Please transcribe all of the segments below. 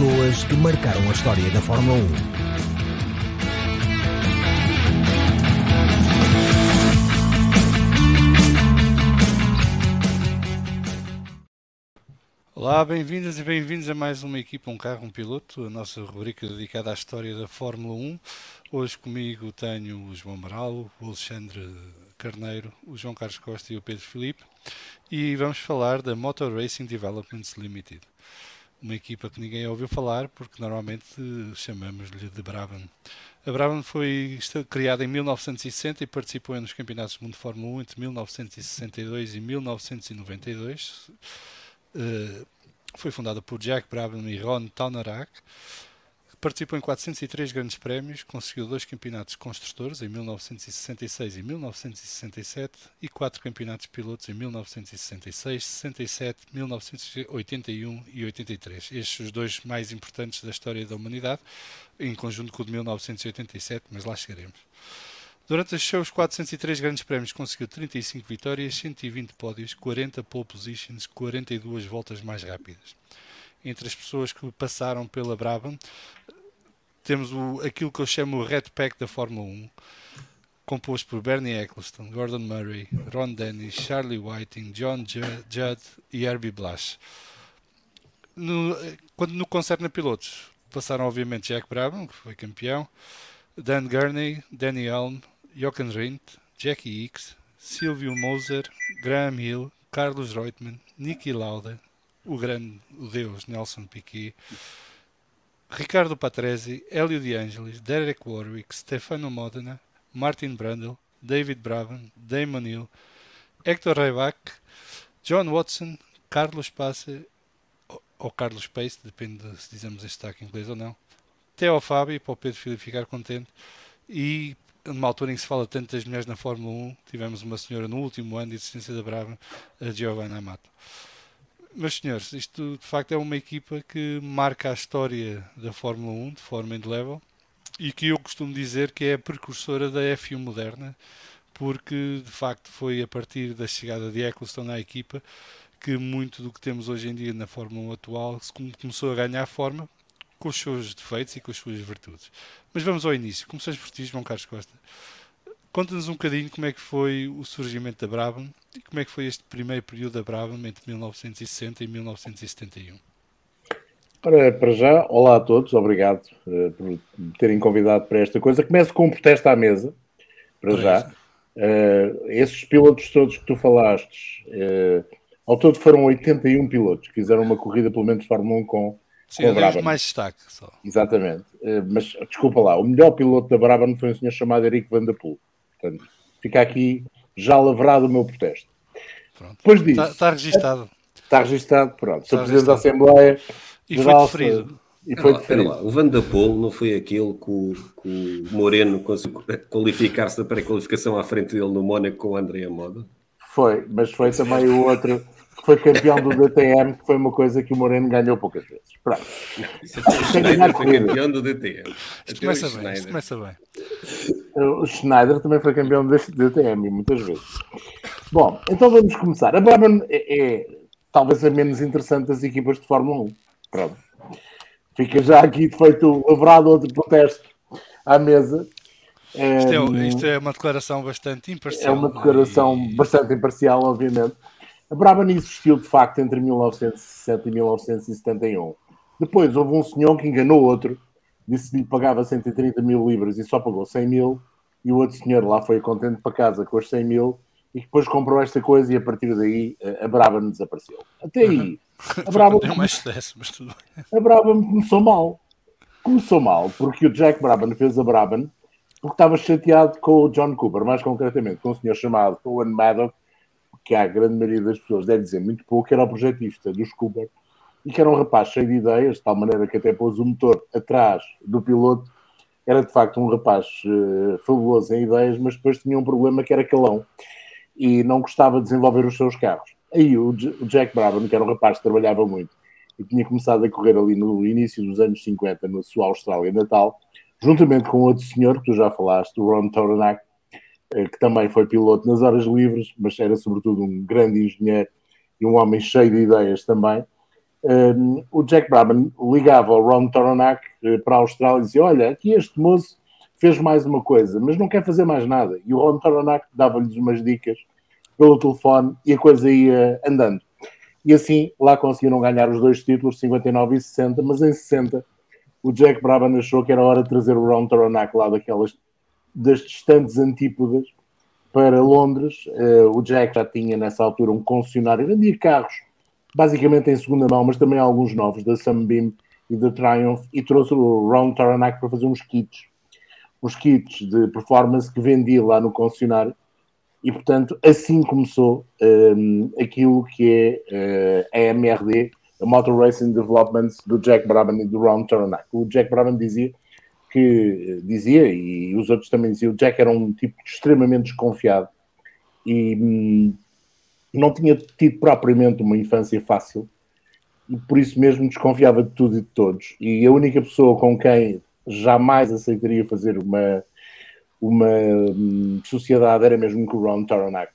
pessoas que marcaram a história da Fórmula 1. Olá, bem-vindas e bem-vindos a mais uma equipa, um carro, um piloto, a nossa rubrica dedicada à história da Fórmula 1. Hoje comigo tenho o João Amaral, o Alexandre Carneiro, o João Carlos Costa e o Pedro Filipe e vamos falar da Motor Racing Developments Limited, uma equipa que ninguém ouviu falar porque normalmente chamamos-lhe de Brabham. A Brabham foi criada em 1960 e participou nos Campeonatos do Mundo de Fórmula 1 entre 1962 e 1992. Uh, foi fundada por Jack Brabham e Ron Taunarak Participou em 403 grandes prémios, conseguiu dois campeonatos construtores em 1966 e 1967 e quatro campeonatos pilotos em 1966, 67, 1981 e 83. Estes os dois mais importantes da história da humanidade, em conjunto com o de 1987, mas lá chegaremos. Durante os seus 403 grandes prémios conseguiu 35 vitórias, 120 pódios, 40 pole positions, 42 voltas mais rápidas entre as pessoas que passaram pela Brabham, temos o, aquilo que eu chamo o Red Pack da Fórmula 1, composto por Bernie Eccleston, Gordon Murray, Ron Dennis, Charlie Whiting, John Judd e Herbie Blash. No, quando no concerto na pilotos, passaram obviamente Jack Brabham, que foi campeão, Dan Gurney, Danny Helm, Jochen Rindt, Jackie Hicks, Silvio Moser, Graham Hill, Carlos Reutemann, Niki Lauda, o grande, o deus Nelson Piquet, Ricardo Patrese, Hélio De Angelis, Derek Warwick, Stefano Modena, Martin Brundle, David Brabham, Damon Hill, Hector Reibach, John Watson, Carlos Passe, ou Carlos Pace, depende de se dizemos este destaque em inglês ou não, Theo Fábio, para o Pedro Filipe ficar contente, e numa altura em que se fala tanto das mulheres na Fórmula 1, tivemos uma senhora no último ano de existência da Brabham, a Giovanna Amato meus senhores, isto de facto é uma equipa que marca a história da Fórmula 1 de forma indelevel e que eu costumo dizer que é a precursora da F1 moderna, porque de facto foi a partir da chegada de Eccleston à equipa que muito do que temos hoje em dia na Fórmula 1 atual começou a ganhar forma com os seus defeitos e com as suas virtudes. Mas vamos ao início. Começamos por ti, João Carlos Costa. Conta-nos um bocadinho como é que foi o surgimento da Brabham e como é que foi este primeiro período da Brabham entre 1960 e 1971. Para, para já, olá a todos, obrigado uh, por me terem convidado para esta coisa. Começo com um protesto à mesa, para já. Uh, esses pilotos todos que tu falaste, uh, ao todo foram 81 pilotos que fizeram uma corrida, pelo menos Fórmula 1 com, Sim, com a Brabham. mais destaque só. Exatamente. mas desculpa lá, o melhor piloto da Brabham foi um senhor chamado Eric Van der Poel. Portanto, fica aqui já lavrado o meu protesto. Pronto. Depois disso. Está, está registado. Está registado, pronto. Sou Presidente da Assembleia. E foi deferido. E foi deferido. Lá, o Vandapol não foi aquele que o, que o Moreno conseguiu qualificar-se para a qualificação à frente dele no Mónaco com o André Moda? Foi, mas foi também o outro foi campeão do DTM, que foi uma coisa que o Moreno ganhou poucas vezes. Pronto. Schneider foi campeão do DTM. Isto começa bem, isto começa bem. O Schneider também foi campeão deste DTM, muitas vezes. Bom, então vamos começar. A Brabham é, é, talvez a menos interessante das equipas de Fórmula 1. Pronto. Fica já aqui feito lavrado outro protesto à mesa. Isto é, isto é, uma declaração bastante imparcial. É uma declaração e... bastante imparcial, obviamente. A Brabham existiu de facto entre 1960 e 1971. Depois houve um senhor que enganou outro, disse que lhe pagava 130 mil libras e só pagou 100 mil, e o outro senhor lá foi contente para casa com os 100 mil e depois comprou esta coisa e a partir daí a Brabham desapareceu. Até aí. A Brabham, a Brabham começou mal. Começou mal porque o Jack Brabham fez a Brabham porque estava chateado com o John Cooper, mais concretamente com um senhor chamado Owen Maddock, que a grande maioria das pessoas deve dizer muito pouco, era o projetista dos Cooper, e que era um rapaz cheio de ideias, de tal maneira que até pôs o motor atrás do piloto. Era de facto um rapaz uh, fabuloso em ideias, mas depois tinha um problema que era calão e não gostava de desenvolver os seus carros. Aí o, o Jack Brabham, que era um rapaz que trabalhava muito e tinha começado a correr ali no início dos anos 50 na sua Austrália natal, juntamente com outro senhor que tu já falaste, o Ron Toronac, que também foi piloto nas horas livres, mas era sobretudo um grande engenheiro e um homem cheio de ideias também, um, o Jack Brabham ligava ao Ron Toronac para a Austrália e dizia: Olha, aqui este moço fez mais uma coisa, mas não quer fazer mais nada. E o Ron Toronac dava-lhes umas dicas pelo telefone e a coisa ia andando. E assim lá conseguiram ganhar os dois títulos, 59 e 60, mas em 60 o Jack Brabham achou que era hora de trazer o Ron Toronac lá daquelas das distantes antípodas para Londres. Uh, o Jack já tinha nessa altura um concessionário, vendia carros basicamente em segunda mão, mas também alguns novos da Sunbeam e da Triumph e trouxe o Ron Toronac para fazer uns kits os kits de performance que vendia lá no concessionário e, portanto, assim começou um, aquilo que é uh, a MRD, a Motor Racing Development do Jack Brabham e do Ron Toronac. O Jack Brabham dizia que, dizia, e os outros também diziam, o Jack era um tipo extremamente desconfiado e hum, não tinha tido propriamente uma infância fácil e por isso mesmo desconfiava de tudo e de todos. E a única pessoa com quem jamais aceitaria fazer uma, uma hum, sociedade, era mesmo que o Ron Toronac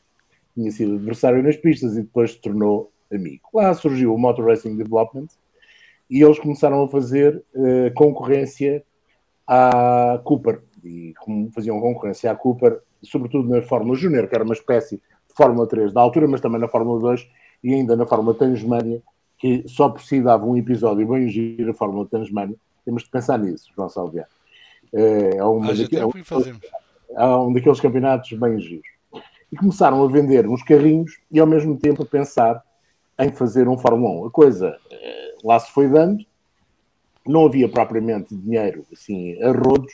tinha sido adversário nas pistas e depois se tornou amigo. Lá surgiu o Motor Racing Development e eles começaram a fazer uh, concorrência à Cooper e como faziam concorrência à Cooper, sobretudo na Fórmula Júnior, que era uma espécie de Fórmula 3 da altura, mas também na Fórmula 2 e ainda na Fórmula Tasmania, que só por si dava um episódio bem giro a Fórmula Tasmania, temos de pensar nisso, João Salviano. É, uma daqui, é, um, é um daqueles campeonatos bem giros. E começaram a vender uns carrinhos e ao mesmo tempo a pensar em fazer um Fórmula 1. A coisa é, lá se foi dando, não havia propriamente dinheiro assim a rodos,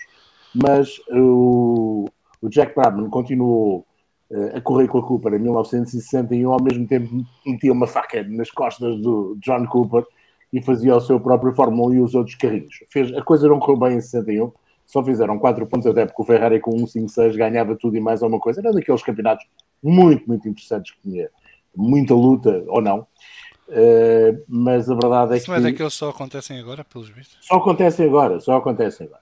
mas o, o Jack Brabham continuou uh, a correr com a Cooper em 1960 e ao mesmo tempo metia uma faca nas costas do John Cooper e fazia o seu próprio Fórmula 1 e os outros carrinhos. Fez, a coisa não correu bem em 61, só fizeram 4 pontos, até porque o Ferrari com 156 ganhava tudo e mais alguma coisa. Era daqueles campeonatos muito, muito interessantes que tinha muita luta, ou não. Uh, mas a verdade é Isso que. não é daqueles que só acontecem agora, pelos vistos? Só acontecem agora, só acontecem agora.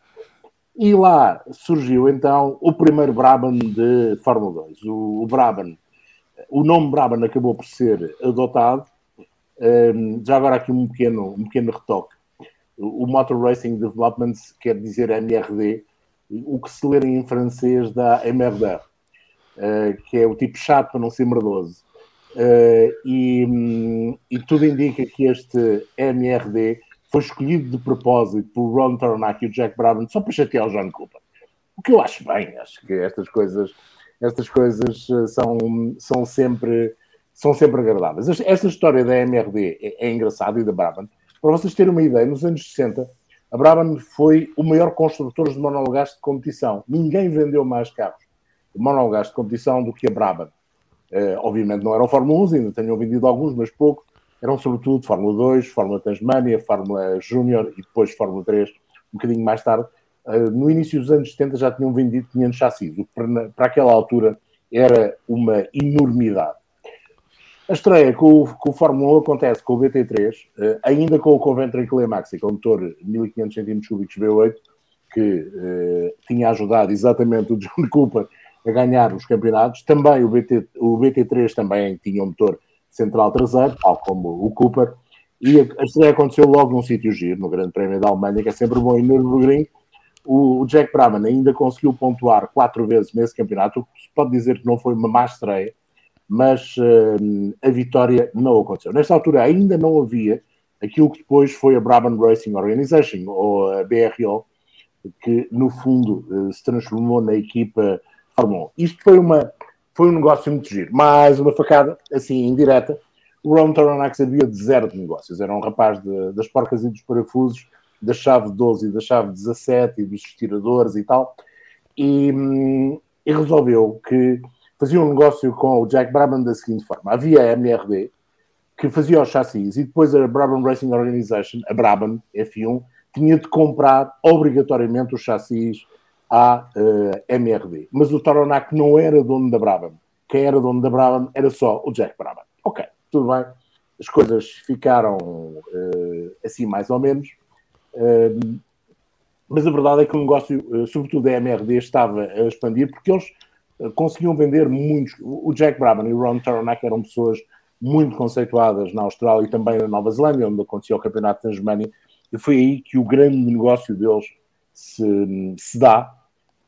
E lá surgiu então o primeiro Brabham de Fórmula 2. O, o Brabham, o nome Brabham acabou por ser adotado um, já agora aqui um pequeno, um pequeno retoque. O Motor Racing Development quer dizer MRD, o que se ler em francês dá MRD, uh, que é o tipo chato para não ser merdoso. Uh, e, um, e, tudo indica que este MRD foi escolhido de propósito por Ron Tarnack e o Jack Brabham só para chatear o John Cooper. O que eu acho bem, acho que estas coisas, estas coisas eh, são, são sempre são sempre agradáveis. Esta história da MRD é, é engraçada e da Brabham. Para vocês terem uma ideia, nos anos 60, a Brabham foi o maior construtor de monologás de competição. Ninguém vendeu mais carros de monologás de competição do que a Brabham. Uh, obviamente não eram Fórmula 1, ainda tenham vendido alguns, mas pouco. Eram sobretudo Fórmula 2, Fórmula Tasmania, Fórmula Júnior e depois Fórmula 3, um bocadinho mais tarde. Uh, no início dos anos 70 já tinham vendido 500 chassis, o que para, para aquela altura era uma enormidade. A estreia com o, com o Fórmula 1 acontece com o BT3, eh, ainda com o Coventry Climax, com o motor 1500 cm3 V8, que eh, tinha ajudado exatamente o John Cooper a ganhar os campeonatos. Também o, BT, o BT3 também tinha um motor central traseiro, tal como o Cooper. E a, estreia aconteceu logo num sítio giro, no Grande Prémio da Alemanha, que é sempre bom em Nürburgring. O, o Jack Brabham ainda conseguiu pontuar quatro vezes nesse campeonato, se pode dizer que não foi uma má estreia, mas uh, a vitória não aconteceu. Nesta altura ainda não havia aquilo que depois foi a Brabham Racing Organization, ou a BRO, que no fundo uh, se transformou na equipa 1. Isto foi, uma, foi um negócio muito giro. Mais uma facada, assim, indireta. O Ron Toronac sabia de zero de negócios. Era um rapaz de, das porcas e dos parafusos, da chave 12 e da chave 17 e dos estiradores e tal. E, hum, e resolveu que fazia um negócio com o Jack Brabham da seguinte forma: havia a MRD, que fazia os chassis, e depois a Brabham Racing Organization, a Brabham F1, tinha de comprar obrigatoriamente os chassis à uh, eh, MRD. Mas o Toronac não era dono da Brabham. Quem era dono da Brabham era só o Jack Brabham. Ok, tudo bem. As coisas ficaram uh, assim mais ou menos. Uh, mas a verdade é que o negócio, sobretudo a MRD, estava a expandir porque eles conseguiam vender muitos. O Jack Brabham e o Ron Taronac eram pessoas muito conceituadas na Austrália e também na Nova Zelândia, onde aconteceu o Campeonato Tasmania, e foi aí que o grande negócio deles se, se dá,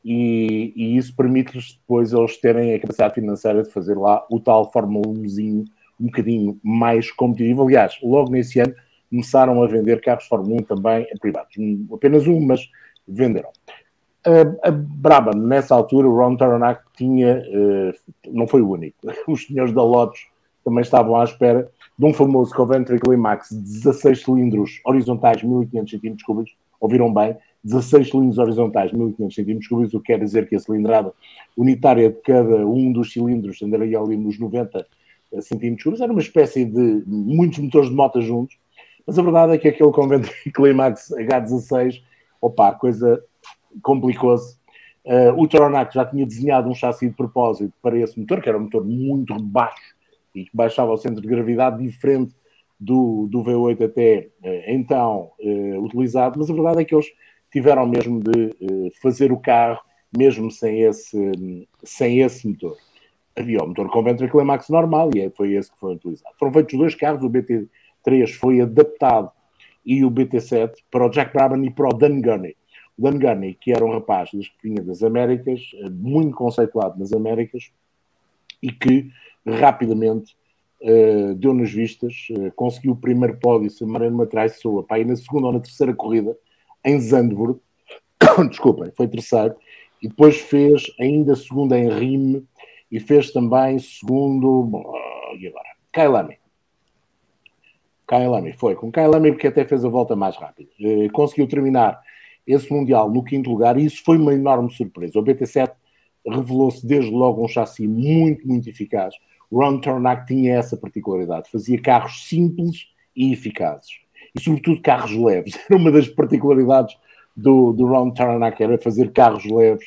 e, e isso permite-lhes depois eles terem a capacidade financeira de fazer lá o tal Fórmula 1zinho um bocadinho mais competitivo. Aliás, logo nesse ano começaram a vender carros Fórmula 1 também em privados. Apenas um, mas venderam. A, a Brabham, nessa altura, o Ron Taronac tinha, uh, não foi o único, os senhores da Lotus também estavam à espera de um famoso Coventry Climax de 16 cilindros horizontais, 1500 cm cúbicos, ouviram bem, 16 cilindros horizontais, 1500 cm cúbicos, o que quer dizer que a cilindrada unitária de cada um dos cilindros andaria ali nos 90 cm cúbicos, era uma espécie de muitos motores de moto juntos, mas a verdade é que aquele Coventry Climax H16, opa, a coisa complicou-se. Uh, o Taronac já tinha desenhado um chassi de propósito para esse motor, que era um motor muito baixo e que baixava o centro de gravidade diferente do, do V8 até uh, então uh, utilizado, mas a verdade é que eles tiveram mesmo de fazer o carro mesmo sem esse, sem esse motor. Havia o motor com Climax normal e é, foi esse que foi utilizado. Foram feitos dois carros, o BT3 foi adaptado e o BT7 para o Jack Brabham e para o Dan Gurney. Dan Gurney, que era um rapaz das vinha das Américas, eh, muito conceituado nas Américas, e que rapidamente uh, deu nas vistas, uh, conseguiu o primeiro pódio, se Mariano me traiçoa, pá, e na segunda ou na terceira corrida, em Zandvoort, desculpem, foi terceiro, e depois fez ainda segunda em Rime, e fez também segundo, e agora? Kailami. Kailami, foi com Kailami porque até fez a volta mais rápida. Uh, conseguiu terminar esse Mundial no quinto lugar, e isso foi uma enorme surpresa. O BT7 revelou-se desde logo um chassi muito, muito eficaz. Ron Tarnack tinha essa particularidade, fazia carros simples e eficazes. E sobretudo carros leves. Era uma das particularidades do, do Ron Tarnack, era fazer carros leves,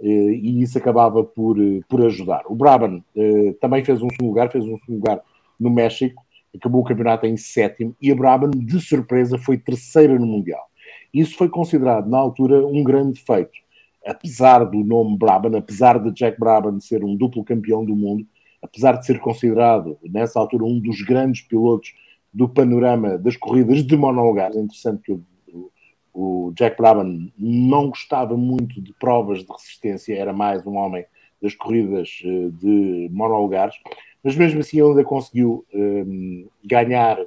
eh, e isso acabava por, eh, por ajudar. O Brabham eh, também fez um segundo lugar, fez um segundo lugar no México, acabou o campeonato em sétimo, e a Brabham, de surpresa, foi terceira no Mundial. Isso foi considerado, na altura, um grande feito. Apesar do nome Brabham, apesar de Jack Brabham ser um duplo campeão do mundo, apesar de ser considerado, nessa altura, um dos grandes pilotos do panorama das corridas de monolugares, é interessante que o, o Jack Brabham não gostava muito de provas de resistência, era mais um homem das corridas eh, de monolugares, mas mesmo assim ele ainda conseguiu um, eh, ganhar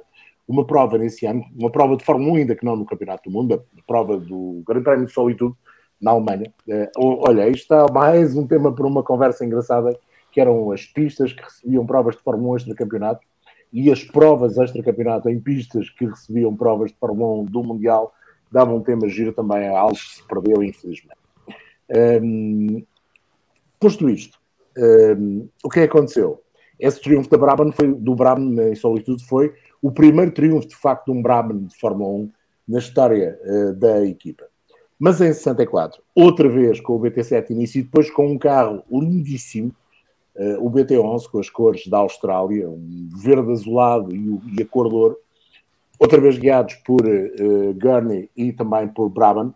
uma prova nesse ano, uma prova de Fórmula 1, ainda que não no Campeonato do Mundo, a prova do Grande Prémio de Solitude, na Alemanha. Uh, olha, isto está mais um tema para uma conversa engraçada, que eram as pistas que recebiam provas de Fórmula 1 extra-campeonato e as provas extra-campeonato em pistas que recebiam provas de Fórmula 1 do Mundial, davam um tema giro também a algo que se perdeu, infelizmente. Um, posto isto, um, o que é que aconteceu? Esse triunfo da Brabham foi, do Brabham em solitude foi o primeiro triunfo de facto de um Brabham de Fórmula 1 na história uh, da equipa. Mas em 64, outra vez com o BT7 início e depois com um carro lindíssimo, o BT11 com as cores da Austrália, um verde azulado e, e a cor de ouro, outra vez guiados por uh, Gurney e também por Brabham,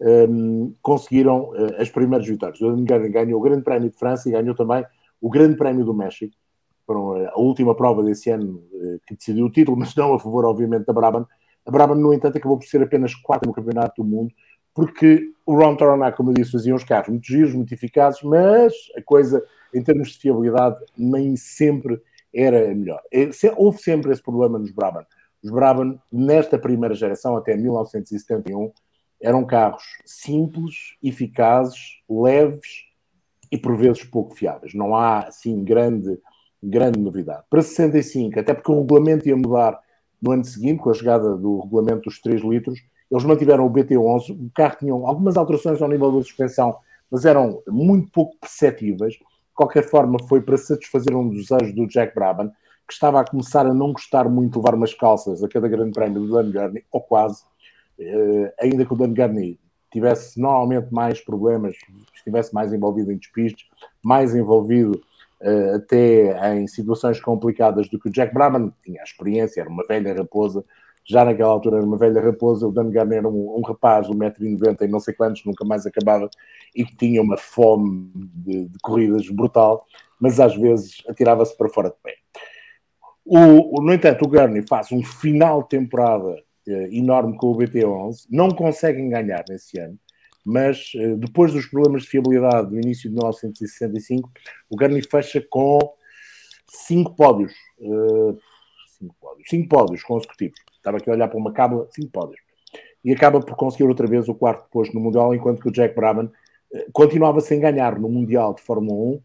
um, conseguiram uh, as primeiras vitórias. O Gurney ganhou o Grande Prémio de França e ganhou também o Grande Prémio do México foram a última prova desse ano eh, que decidiu o título, mas não a favor, obviamente, da Brabham. A Brabham, no entanto, acabou por ser apenas quarta no Campeonato do Mundo, porque o Ron Taronac, como eu disse, fazia uns carros muito giros, muito eficazes, mas a coisa, em termos de fiabilidade, nem sempre era melhor. É, houve sempre esse problema nos Brabham. Os Brabham, nesta primeira geração, até 1971, eram carros simples, eficazes, leves e por vezes pouco fiáveis. Não há, assim, grande grande novidade. Para 65, até porque o regulamento ia mudar no ano seguinte, com a chegada do regulamento dos 3 litros, eles mantiveram o BT11, o carro tinha algumas alterações ao nível da suspensão, mas eram muito pouco perceptíveis. De qualquer forma, foi para satisfazer um desejo do Jack Brabham, que estava a começar a não gostar muito de levar umas calças a cada grande prémio do Dan Gurney, ou quase, uh, ainda que o Dan Gurney tivesse normalmente mais problemas, estivesse mais envolvido em despistes, mais envolvido uh, até em situações complicadas do que o Jack Brabham, tinha a experiência, era uma velha raposa, já naquela altura era uma velha raposa, o Dan Garner era um, um rapaz de 1,90m e não sei quantos, nunca mais acabava, e que tinha uma fome de, de corridas brutal, mas às vezes atirava-se para fora de pé. O, no entanto, o Gurney faz um final de temporada eh, enorme com o BT11, não conseguem ganhar nesse ano, mas eh, depois dos problemas de fiabilidade do início de 1965, o Gurney fecha com cinco pódios. Uh, cinco pódios. Cinco pódios consecutivos. Estava aqui a olhar para uma cábula, cinco pódios. E acaba por conseguir outra vez o quarto posto no Mundial, enquanto que o Jack Brabham uh, continuava sem ganhar no Mundial de Fórmula 1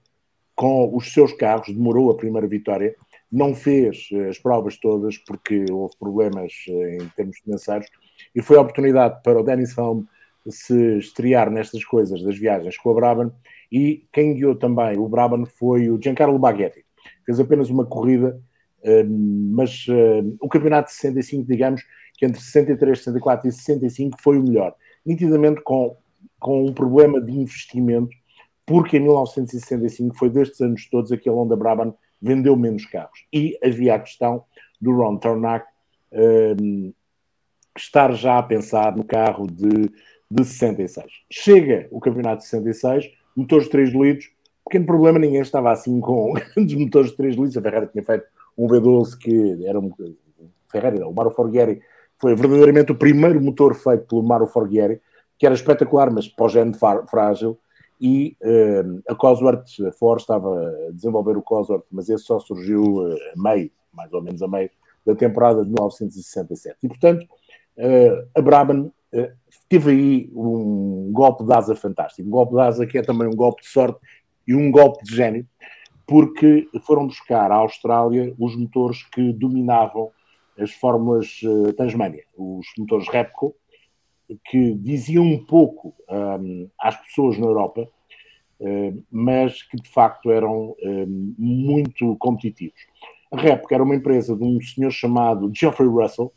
com os seus carros, demorou a primeira vitória, não fez uh, as provas todas porque houve problemas em termos financeiros e foi a oportunidade para o Dennis Hulme se estrear nestas coisas das viagens com a Brabham e quem guiou também o Brabham foi o Giancarlo Baghetti fez apenas uma corrida, mas o campeonato de 65, digamos, que entre 63, 64 e 65 foi o melhor. Nitidamente com, com um problema de investimento, porque em 1965 foi destes anos todos aquele onde a Brabham vendeu menos carros. E havia a questão do Ron Tarnack estar já a pensar no carro de, de 66. Chega o campeonato de 66, motores 3 litros, pequeno problema, ninguém estava assim com grandes motores de 3 litros. A Ferrari tinha feito um V12 que era um. Ferrari, não, o Mauro Forghieri foi verdadeiramente o primeiro motor feito pelo Mauro Forghieri, que era espetacular, mas pós-género frágil. E uh, a Cosworth, a Ford estava a desenvolver o Cosworth, mas esse só surgiu uh, a meio, mais ou menos a meio, da temporada de 1967. E, portanto, uh, a Brabham teve aí um golpe de asa fantástico. Um golpe de asa que é também um golpe de sorte e um golpe de gênio, porque foram buscar à Austrália os motores que dominavam as fórmulas uh, Tasmania, os motores Repco, que diziam um pouco um, às pessoas na Europa, uh, mas que de facto eram um, muito competitivos. A Repco era uma empresa de um senhor chamado Geoffrey Russell.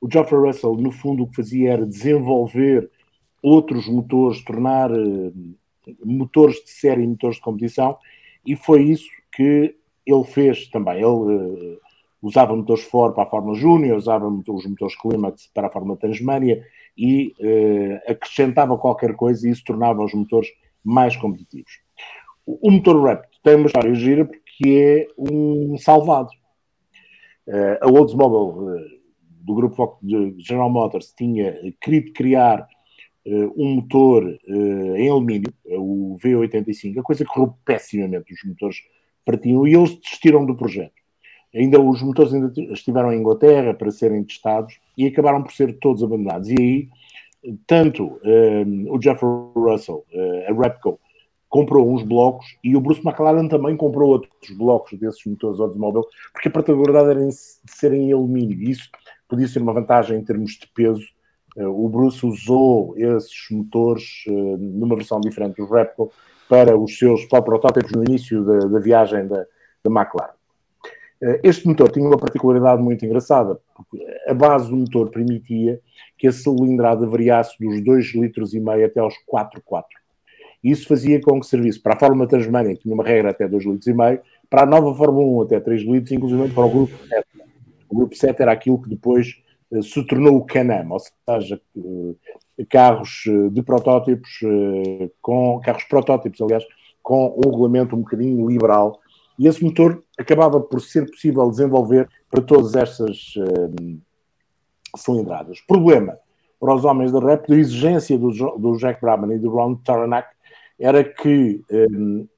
O Geoffrey Russell, no fundo, o que fazia era desenvolver outros motores, tornar uh, motores de série e motores de competição, e foi isso que ele fez também. Ele uh, usava motores Ford para a Fórmula Júnior, usava os motores Climax para a Fórmula Transmania e uh, acrescentava qualquer coisa e isso tornava os motores mais competitivos. O, o motor Rapid tem uma história gira porque é um salvado. Uh, a Oldsmobile do grupo de General Motors tinha querido criar um motor uh, em alumínio, o V85, a coisa correu pessimamente, os motores partiam e eles desistiram do projeto. Ainda os motores ainda estiveram em Inglaterra para serem testados e acabaram por ser todos abandonados. E aí, tanto um, o Jeffrey Russell, uh, a Repco, comprou uns blocos e o Bruce McLaren também comprou outros blocos desses motores automóvel, porque a particularidade era de serem em alumínio. E isso podia ser uma vantagem em termos de peso eh, o Bruce usou esses motores eh, numa versão diferente do Repco para os seus protótipos no início da, da viagem da, da McLaren. Eh, este motor tinha uma particularidade muito engraçada, porque a base do motor permitia que a cilindrada variasse dos 2,5 litros e meio até aos 4,4. Isso fazia com que servisse para a Fórmula Transmania, que tinha uma regra até 2,5 litros e meio, para a nova Fórmula 1 até 3 litros, inclusive para o grupo 7. O grupo 7 era aquilo que depois eh, se tornou o Can-Am, ou seja, eh, carros eh, de protótipos, com carros protótipos, aliás, com um regulamento um bocadinho liberal, e esse motor acabava por ser possível desenvolver para todas estas cilindradas. Problema para os homens da rap, da exigência do, do Jack Brabham e do Ron Taranac, era que um,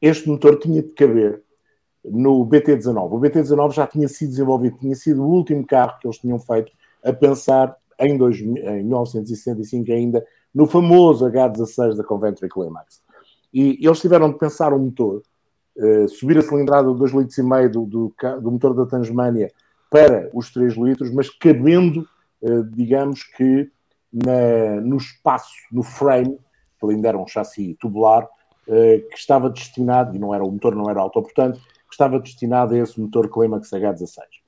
este motor tinha de caber no BT-19. O BT-19 já tinha sido desenvolvido, tinha sido o último carro que eles tinham feito a pensar em, em 1965 ainda no famoso H16 da Coventry Climax. E eles tiveram de pensar um motor, uh, subir a cilindrada de 2,5 litros e meio do, do, do, motor da Tasmania para os 3 litros, mas cabendo, uh, digamos que na, no espaço, no frame, que ainda era um chassi tubular, uh, que estava destinado, e não era, o motor não era autoportante, que estava destinado a esse motor Climax H16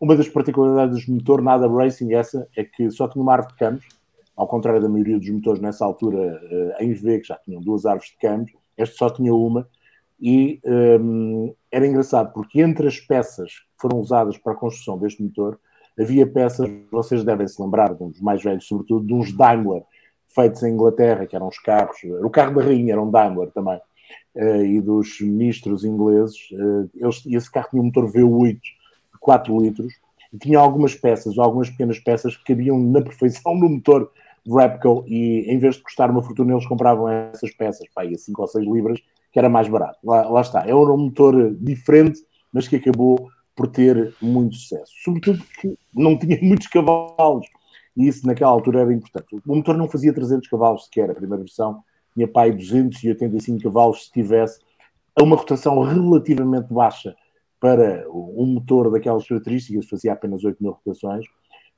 uma das particularidades do motor nada racing essa é que só tinha uma árvore de campos, ao contrário da maioria dos motores nessa altura uh, em V, que já tinham duas árvores de campos, este só tinha uma, e um, era engraçado porque entre as peças que foram usadas para a construção deste motor, havia peças, vocês devem se lembrar, de uns mais velhos sobretudo, de uns Daimler feitos em Inglaterra, que eram os carros, o carro da rainha era um Daimler também, uh, e dos ministros ingleses, uh, eles, esse carro tinha um motor V8 de 4 litros e tinha algumas peças, algumas pequenas peças que cabiam na perfeição no motor Repco e em vez de custar uma fortuna, eles compravam essas peças, pá, a 5 ou 6 libras, que era mais barato. Lá, lá está, é um motor diferente, mas que acabou por ter muito sucesso. Sobretudo que não tinha muitos cavalos, e isso naquela altura era importante. O motor não fazia 300 cavalos sequer, a primeira versão tinha pai 285 cavalos se tivesse, a uma rotação relativamente baixa para um motor daquelas características, fazia apenas 8 mil rotações,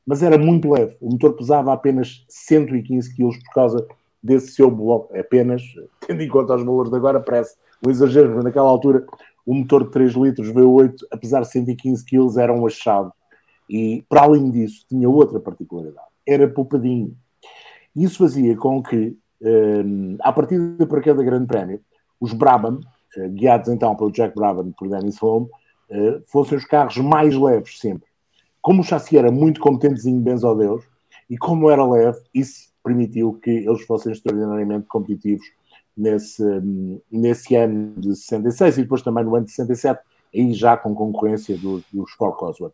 mas era muito leve. O motor pesava apenas 115 kg por causa desse seu bloco. Apenas, tendo em conta os valores de agora, parece um exagero, mas naquela altura o motor de 3 litros V8, apesar de 115 kg, era um achado. E, para além disso, tinha outra particularidade. Era poupadinho. Isso fazia com que, um, a partir para cada grande prémio, os Brabham, uh, guiados então pelo Jack Brabham e por Dennis Holm, uh, fossem os carros mais leves sempre como o chassi era muito competentezinho, benzo a Deus, e como era leve, isso permitiu que eles fossem extraordinariamente competitivos nesse, nesse ano de 66 e depois também no ano de 67, aí já com concorrência do, do Sport Cosworth.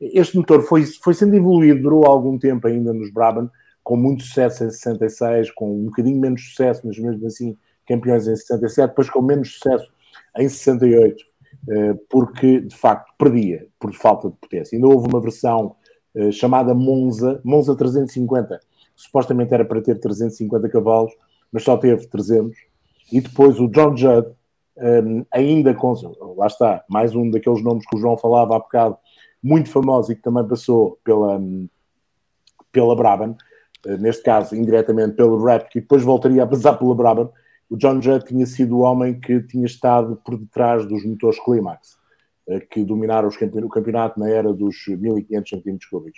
Este motor foi, foi sendo evoluído, durou algum tempo ainda nos Brabham, com muito sucesso em 66, com um bocadinho menos sucesso, mas mesmo assim campeões em 67, depois com menos sucesso em 68 eh, porque de facto perdia por falta de potência. Ainda houve uma versão eh, chamada Monza, Monza 350, supostamente era para ter 350 cavalos, mas só teve 300. E depois o John Judd, um, eh, ainda com. Lá está, mais um daqueles nomes que o João falava há bocado, muito famoso e que também passou pela, pela Brabham, neste caso indiretamente pelo Rap, que depois voltaria a passar pela Brabham o John Judd tinha sido o homem que tinha estado por detrás dos motores Climax, eh, que dominaram o campeonato na era dos 1500 cm3.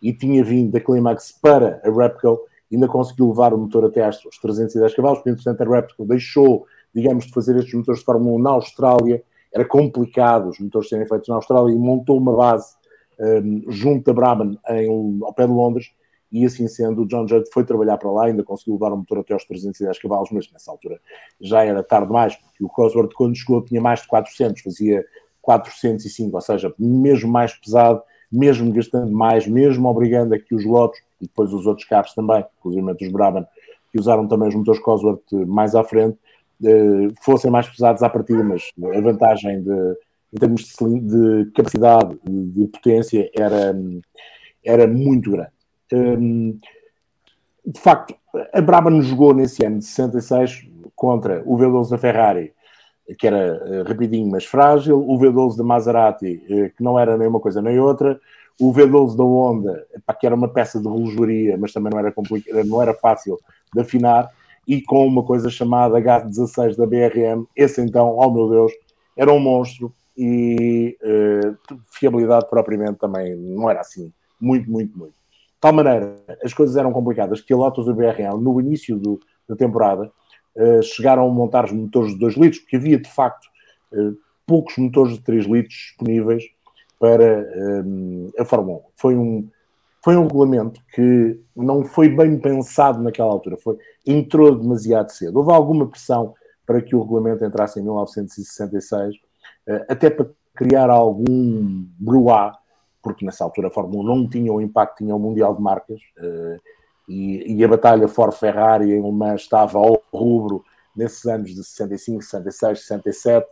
E tinha vindo da Climax para a Repco, ainda conseguiu levar o motor até aos 310 cavalos, porque, entretanto, a Repco deixou, digamos, de fazer estes motores de Fórmula 1 na Austrália. Era complicado os motores serem feitos na Austrália e montou uma base um, ehm, junto a Brabham, em, ao pé de Londres, e assim sendo, o John Judd foi trabalhar para lá, ainda conseguiu levar o motor até aos 310 cavalos, mas nessa altura já era tarde demais, porque o Cosworth, quando chegou, tinha mais de 400, fazia 405, ou seja, mesmo mais pesado, mesmo gastando mais, mesmo obrigando a que os Lotus e depois os outros carros também, inclusive os Brabham, que usaram também os motores Cosworth mais à frente, eh, fossem mais pesados à partida, mas a vantagem de, em termos de, de capacidade, de potência, era, era muito grande. Um, de facto, a Brabham jogou nesse ano de 66 contra o V12 da Ferrari, que era uh, rapidinho mas frágil, o V12 da Maserati, uh, que não era nem uma coisa nem outra, o V12 da Honda, que era uma peça de relojoaria, mas também não era, não era fácil de afinar, e com uma coisa chamada H16 da BRM, esse então, oh meu Deus, era um monstro e uh, fiabilidade propriamente também não era assim, muito, muito, muito tal maneira, as coisas eram complicadas que a Lotus e a BRL, no início do, da temporada, uh, chegaram a montar os motores de 2 litros, porque havia de facto uh, poucos motores de 3 litros disponíveis para uh, a Fórmula 1. Foi um, foi um regulamento que não foi bem pensado naquela altura, foi, entrou demasiado cedo. Houve alguma pressão para que o regulamento entrasse em 1966, até para criar algum bruá porque nessa altura a Fórmula 1 não tinha o impacto tinha o Mundial de Marcas uh, e, e, a batalha Ford-Ferrari em Mans estava ao rubro nesses anos de 65, 66, 67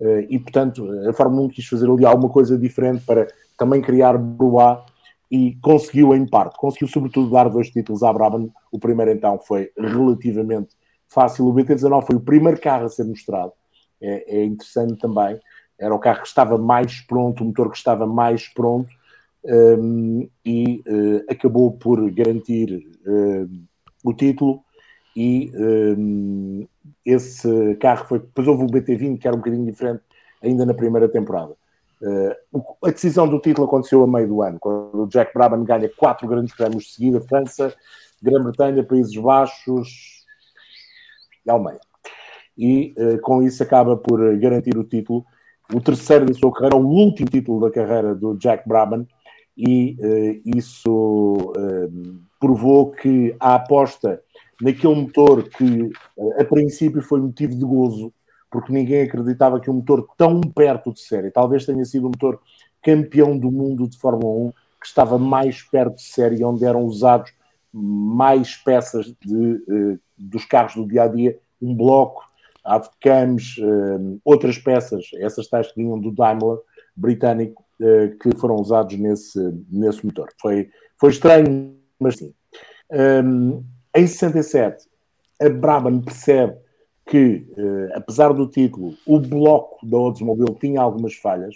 uh, e portanto a Fórmula 1 quis fazer ali alguma coisa diferente para também criar Bruá e conseguiu em parte, conseguiu sobretudo dar dois títulos à Brabham, o primeiro então foi relativamente fácil, o BT-19 foi o primeiro carro a ser mostrado, é, é interessante também, era o carro que estava mais pronto, o motor que estava mais pronto, um, e uh, acabou por garantir uh, o título. E um, esse carro foi. Depois houve o BT20, que era um bocadinho diferente, ainda na primeira temporada. Uh, a decisão do título aconteceu a meio do ano, quando o Jack Brabham ganha quatro grandes prémios de seguida: França, Grã-Bretanha, Países Baixos e Alemanha. E uh, com isso acaba por garantir o título o terceiro da sua carreira, o último título da carreira do Jack Brabham, e uh, isso uh, provou que a aposta naquele motor que uh, a princípio foi motivo de gozo porque ninguém acreditava que um motor tão perto de série, talvez tenha sido o motor campeão do mundo de Fórmula 1, que estava mais perto de série, onde eram usados mais peças de, dos carros do dia a dia, um bloco, AVCAMs, uh, outras peças, essas tais que vinham do Daimler britânico, uh, que foram usados nesse, nesse motor. Foi, foi estranho, mas sim. Um, em 67, a Brabham percebe que, apesar do título, o bloco da Oldsmobile tinha algumas falhas,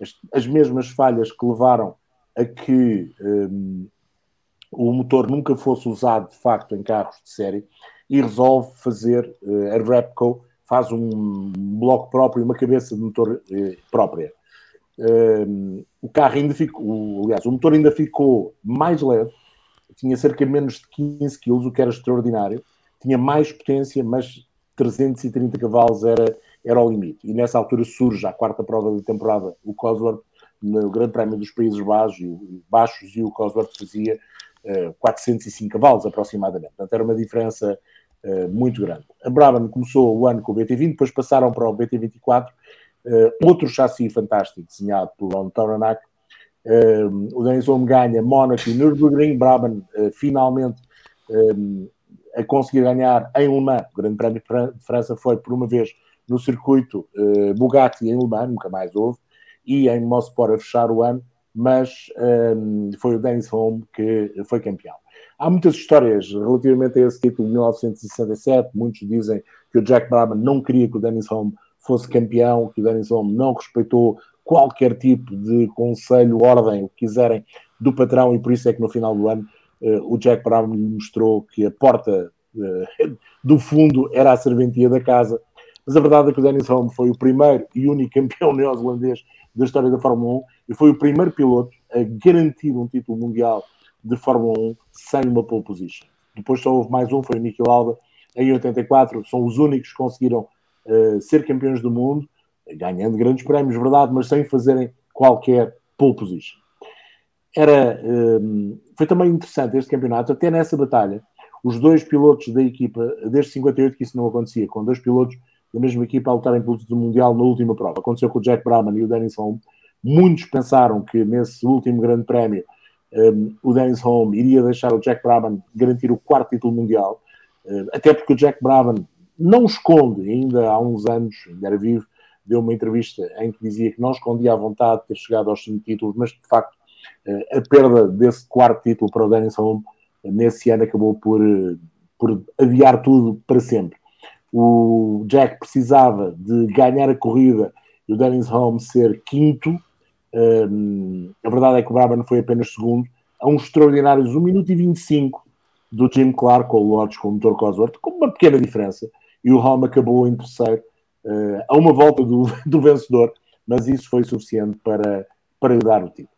as, as mesmas falhas que levaram a que um, o motor nunca fosse usado de facto em carros de série e resolve fazer, uh, a Repco faz um bloco próprio, uma cabeça de motor uh, própria. Uh, o carro ainda ficou, aliás, o motor ainda ficou mais leve, tinha cerca de menos de 15 kg, o que era extraordinário, tinha mais potência, mas 330 cavalos era, era o limite. E nessa altura surge a quarta prova da temporada, o Cosworth, no Grande Prémio dos Países Baixos, Baixos, e o Cosworth fazia 405 cavalos aproximadamente. Portanto, era uma diferença uh, muito grande. A Brabham começou o ano com o BT20, depois passaram para o BT24, uh, eh, outro chassi fantástico desenhado por Ron Toronac. Uh, o Denis Holm ganha Monaco e Nürburgring. Brabham finalmente a conseguir ganhar em Le Mans. O Grande Prémio de França foi por uma vez no circuito Bugatti em Le Mans, nunca mais houve, e em Mosport a fechar o ano mas foi o Dennis Holm que foi campeão. Há muitas histórias relativamente a esse título de 1967. Muitos dizem que o Jack Brabham não queria que o Dennis Holm fosse campeão, que o Dennis Holm não respeitou qualquer tipo de conselho, ordem, o que quiserem, do patrão, e por isso é que no final do ano uh, o Jack Brabham lhe mostrou que a porta uh, do fundo era a serventia da casa. Mas a verdade é que o Dennis Holm foi o primeiro e único campeão neozelandês da história da Fórmula 1 e foi o primeiro piloto a garantir um título mundial de Fórmula 1 sem uma pole position. Depois só houve mais um, foi o Niki Lauda, em 84. São os únicos que conseguiram uh, ser campeões do mundo, ganhando grandes prémios, verdade, mas sem fazerem qualquer pole position. Era, um, eh, foi também interessante este campeonato, até nessa batalha, os dois pilotos da equipa, desde 58 que isso não acontecia, com dois pilotos da mesma equipa a lutarem pelo título mundial na última prova. Aconteceu com o Jack Brabham e o Dennis Holm. Muitos pensaram que nesse último grande prémio um, o Dennis Holm iria deixar o Jack Brabham garantir o quarto título mundial, uh, até porque o Jack Brabham não esconde, ainda há uns anos, ainda era vivo, deu uma entrevista em que dizia que não escondia a vontade de ter chegado aos cinco títulos, mas de facto uh, a perda desse quarto título para o Dennis Holm nesse ano acabou por, uh, por adiar tudo para sempre o Jack precisava de ganhar a corrida e o Dennis Holmes ser quinto. Um, a verdade é que o Brabham foi apenas segundo, a uns extraordinários 1 minuto e 25 do Jim Clark ou Lodge com o motor Cosworth, com uma pequena diferença. E o Holm acabou em terceiro, uh, a uma volta do, do vencedor, mas isso foi suficiente para, para lhe dar o título.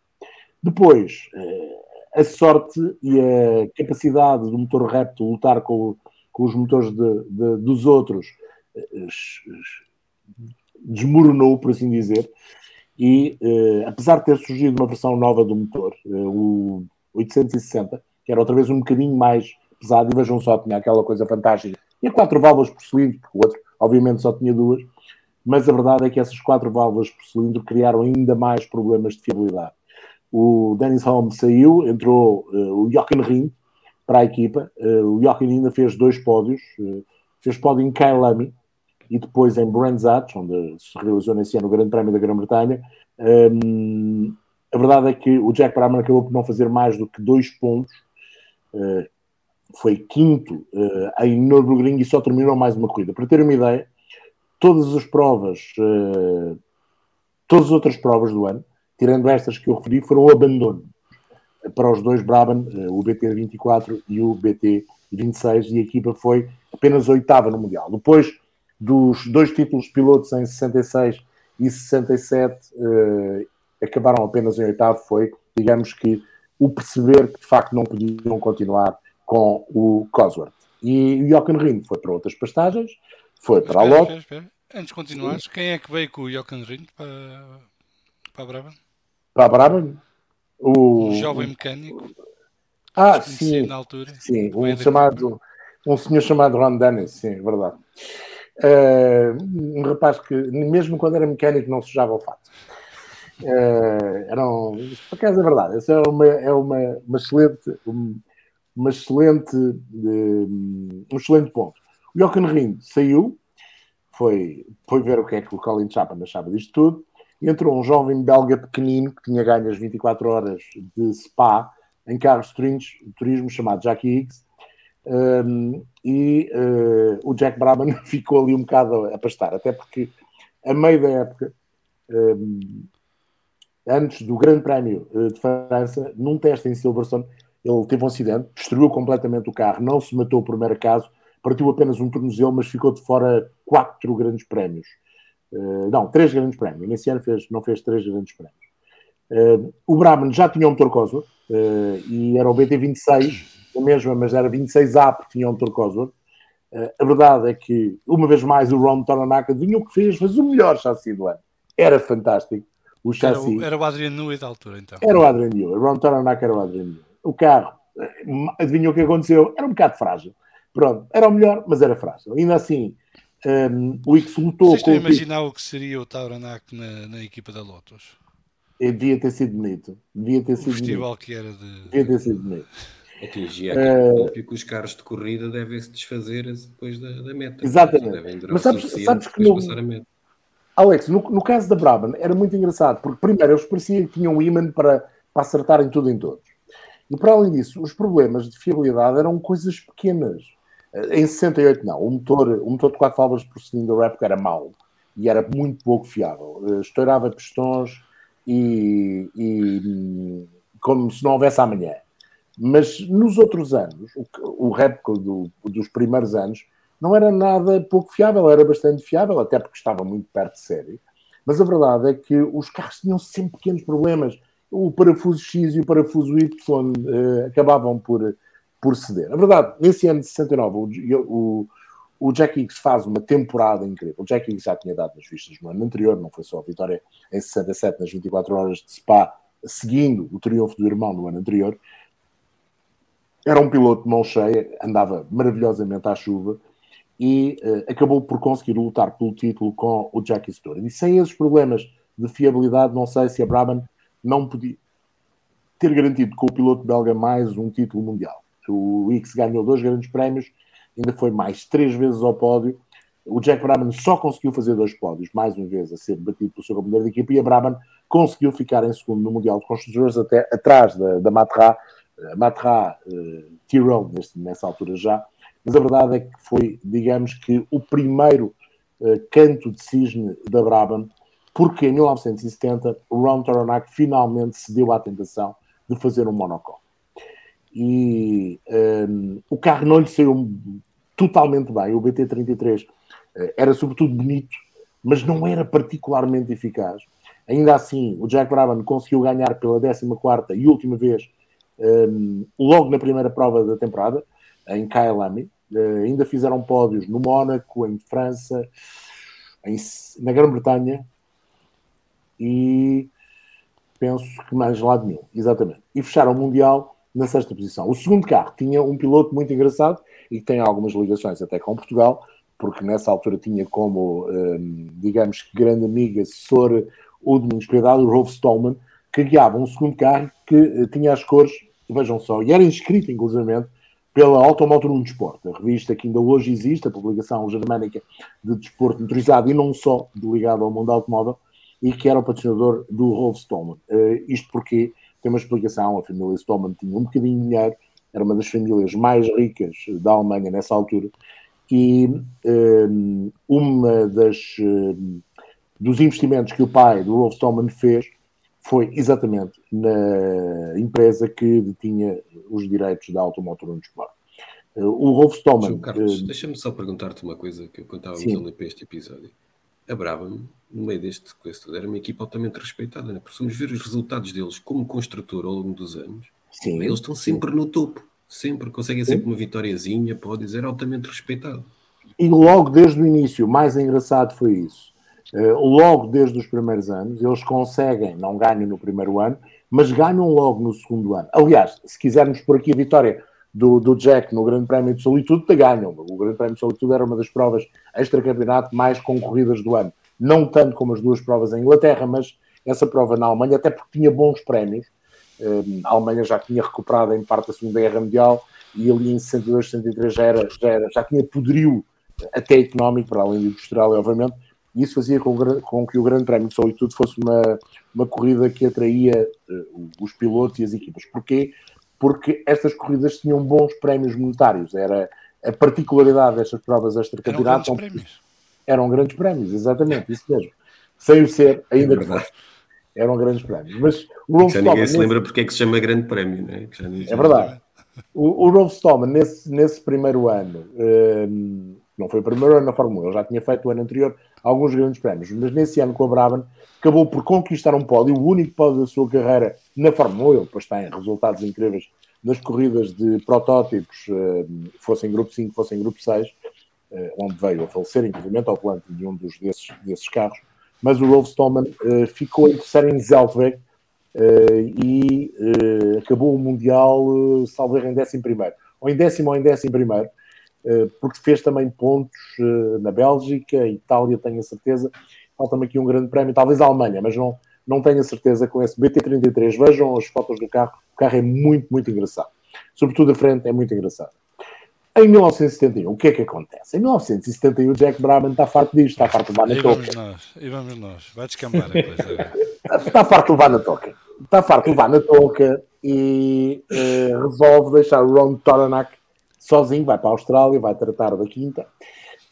Depois, uh, a sorte e a capacidade do motor Repto lutar com, com os motores de, de, dos outros eh, desmoronou, por assim dizer, e eh, apesar de ter surgido uma versão nova do motor, eh, o 860, que era outra vez um bocadinho mais pesado, e vejam só, tinha aquela coisa fantástica, tinha quatro válvulas por cilindro, porque o outro, obviamente, só tinha duas, mas a verdade é que essas quatro válvulas por cilindro criaram ainda mais problemas de fiabilidade. O Dennis Holmes saiu, entrou uh, o Jochen Rindt, para a equipa. Uh, o Jochen ainda fez dois pódios, uh, fez pódio em Kailami e depois em Brands Hatch, onde se realizou nesse ano o Grande Prémio da Grã-Bretanha. Um, a verdade é que o Jack Brabham acabou por não fazer mais do que dois pontos. Uh, foi quinto em Nürburgring e só terminou mais uma corrida. Para ter uma ideia, todas as provas, todas as outras provas do ano, tirando estas que eu referi, foram abandono para os dois Brabham, o BT24 e o BT26, e a equipa foi apenas oitava no Mundial. Depois dos dois títulos pilotos em 66 e 67, eh, acabaram apenas em oitavo, foi, digamos que, o perceber que de facto não podiam continuar com o Cosworth. E o Jochen Rindt foi para outras pastagens, foi para espera, a espera. Antes de continuares, quem é que veio com o Jochen Rindt para, para a Brabham? Para a Brabham? O, um jovem mecânico. Ah, sim. Na altura. Sim, um, chamado, um senhor chamado Ron Dennis, sim, verdade. Uh, um rapaz que, mesmo quando era mecânico, não sujava o fato. Uh, eram, por acaso é verdade, essa é uma, é uma, uma excelente, uma excelente, um excelente ponto. O Jochen Rindt saiu, foi, foi ver o que é que o Colin Chapman achava disto tudo, entrou um jovem belga pequenino que tinha ganho as 24 horas de Spa em carros de turismo chamado Jackie Higgs, um, e uh, o Jack Brabham ficou ali um bocado a pastar, até porque a meio da época, um, antes do Grande Prémio eh, de França, num teste em Silverstone, ele teve um acidente, destruiu completamente o carro, não se matou por mero caso, partiu apenas um tornozelo, mas ficou de fora quatro grandes prémios. Uh, não, três grandes prémios. Nesse ano fez, não fez três grandes prémios. Uh, o Brabham já tinha um motor Cosworth uh, e era o BT26, a mesma, mas era 26A porque tinha um motor Cosworth. a verdade é que, uma vez mais, o Ron Toranaka vinha o que fez, fez o melhor chassi do ano. Era fantástico. O chassi. Era o, era o Adrian Newey da altura, então. Era o Adrian Newey. O Ron Toranaka era o Adrian Newey. O carro, adivinha o que aconteceu? Era um bocado frágil. Pronto, era o melhor, mas era frágil. Ainda assim, um, o X lutou Vocês estão a imaginar o que seria o Tauranak na, na equipa da Lotus? É, devia ter sido bonito. Devia ter o sido festival bonito. que era de. Devia ter sido bonito. Atingia aquele uh, que os carros de corrida devem se desfazer depois da, da meta. Exatamente. Mas sabes, sabes que no, Alex, no, no, caso da Brabham era muito engraçado, porque primeiro eles pareciam que tinham um imã para, para acertarem tudo em todos. E para além disso, os problemas de fiabilidade eram coisas pequenas. Em 68, não. O motor, o motor de 4 válvulas por cilindro época era mau e era muito pouco fiável. Eh, estourava pistões e, e como se não houvesse amanhã. Mas nos outros anos, o, o do, dos primeiros anos, não era nada pouco fiável, era bastante fiável, até porque estava muito perto de série. Mas a verdade é que os carros tinham sempre pequenos problemas. O parafuso X e o parafuso Y uh, acabavam por, por ceder. A verdade, nesse ano de 69, o, o, o Jack Higgs faz uma temporada incrível. O Jack Higgs já tinha dado nas vistas no ano anterior, não foi só a vitória em 67 nas 24 horas de Spa, seguindo o triunfo do irmão no ano anterior. Era um piloto de mão cheia, andava maravilhosamente à chuva e uh, acabou por conseguir lutar pelo título com o Jackie Stewart. E sem esses problemas de fiabilidade, não sei se a Brabham não podia ter garantido com o piloto belga mais um título mundial. O X ganhou dois grandes prémios, ainda foi mais três vezes ao pódio. O Jack Brabham só conseguiu fazer dois pódios, mais uma vez a ser batido pelo seu companheiro de equipa, e a Brabham conseguiu ficar em segundo no Mundial de Construtores, até atrás da, da Matra, Matra uh, Tyrrell, nessa altura já. Mas a verdade é que foi, digamos que, o primeiro uh, canto de cisne da Brabham, porque em 1970 o Ron Taronac finalmente se deu à tentação de fazer um monocoque e um, o carro não lhe saiu totalmente bem. O BT-33 uh, era sobretudo bonito, mas não era particularmente eficaz. Ainda assim, o Jack Brabham conseguiu ganhar pela 14 e última vez, um, logo na primeira prova da temporada, em Kyalami. Uh, ainda fizeram pódios no Mónaco, em França, em, na Grã-Bretanha e penso que mais lado nenhum, exatamente. E fecharam o Mundial na sexta posição. O segundo carro tinha um piloto muito engraçado e tem algumas ligações até com Portugal, porque nessa altura tinha como, um, digamos grande amigo, assessor o Domingos Piedade, o Rolf Stallman, que guiava um segundo carro que uh, tinha as cores, vejam só, e era inscrito, inclusivamente, pela Automotor no Desporto, a revista que ainda hoje existe, a publicação germânica de desporto motorizado e não só ligado ao mundo automóvel, e que era o patrocinador do Rolf Stallman. Uh, isto porque tem uma explicação. A família Stallman tinha um bocadinho de dinheiro, era uma das famílias mais ricas da Alemanha nessa altura, e um, uma das um, dos investimentos que o pai do Rolf Stallman fez foi exatamente na empresa que detinha os direitos da Automotor no Sport. O Rolf. Carlos, uh, deixa-me só perguntar-te uma coisa que eu contava a ler para este episódio. A Brabham no meio deste coisa era uma equipa altamente respeitada, né? porque se ver os resultados deles como construtor ao longo dos anos, Sim. eles estão sempre no topo, sempre, conseguem sempre uma vitóriazinha, pode dizer, altamente respeitado. E logo desde o início, o mais engraçado foi isso. Uh, logo desde os primeiros anos, eles conseguem, não ganham no primeiro ano, mas ganham logo no segundo ano. Aliás, se quisermos por aqui a vitória do, do Jack no Grande Prémio de Solitude, ganham. O Grande Prémio de Solitude era uma das provas extra-campeonato mais concorridas do ano. Não tanto como as duas provas em Inglaterra, mas essa prova na Alemanha, até porque tinha bons prémios. Um, a Alemanha já tinha recuperado em parte da Segunda Guerra Mundial e ali em 62, 63 já, era, já, era, já tinha poderio até económico, para além do industrial, obviamente, e isso fazia com, com, que o Grande Prémio de Solitude fosse uma, uma corrida que atraía uh, os pilotos e as equipas. Porquê? Porque estas corridas tinham bons prémios monetários. Era a particularidade destas provas extra-campeonato. Eram grandes prémios. Eram grandes prémios, exatamente, isso mesmo. Sem o ser, ainda é que fosse. Eram grandes prémios. Mas o Rolf Já ninguém se lembra porque é que se chama grande prémio, não é? é verdade. O, o Rolf Stallman, nesse, nesse primeiro ano, um, não foi o primeiro ano na Fórmula 1, ele já tinha feito o ano anterior alguns grandes prémios, mas nesse ano com a Brabham acabou por conquistar um pódio, o único pódio da sua carreira na Fórmula 1, ele depois tem resultados incríveis nas corridas de protótipos, hum, fossem grupo 5, fossem grupo 6, hum, onde veio a falecer, inclusive ao volante de um dos desses, desses carros, mas o Rolf Stallman uh, ficou em terceiro em Zeltweg e acabou o Mundial, uh, salvo em décimo primeiro, ou em décimo ou em décimo primeiro, porque fez também pontos na Bélgica, Itália, tenho a certeza, falta-me aqui um grande prémio, talvez a Alemanha, mas não, não tenho a certeza com esse BT33, vejam as fotos do carro, o carro é muito, muito engraçado, sobretudo a frente é muito engraçado. Em 1971, o que é que acontece? Em 1971, Jack Brabham está farto disto, está farto de levar na toca. E vamos nós, e vamos nós. Vai descambar a coisa. está farto de levar na toca. Está farto de levar na toca e uh, resolve deixar o Ron Toranak sozinho, vai para a Austrália, vai tratar da quinta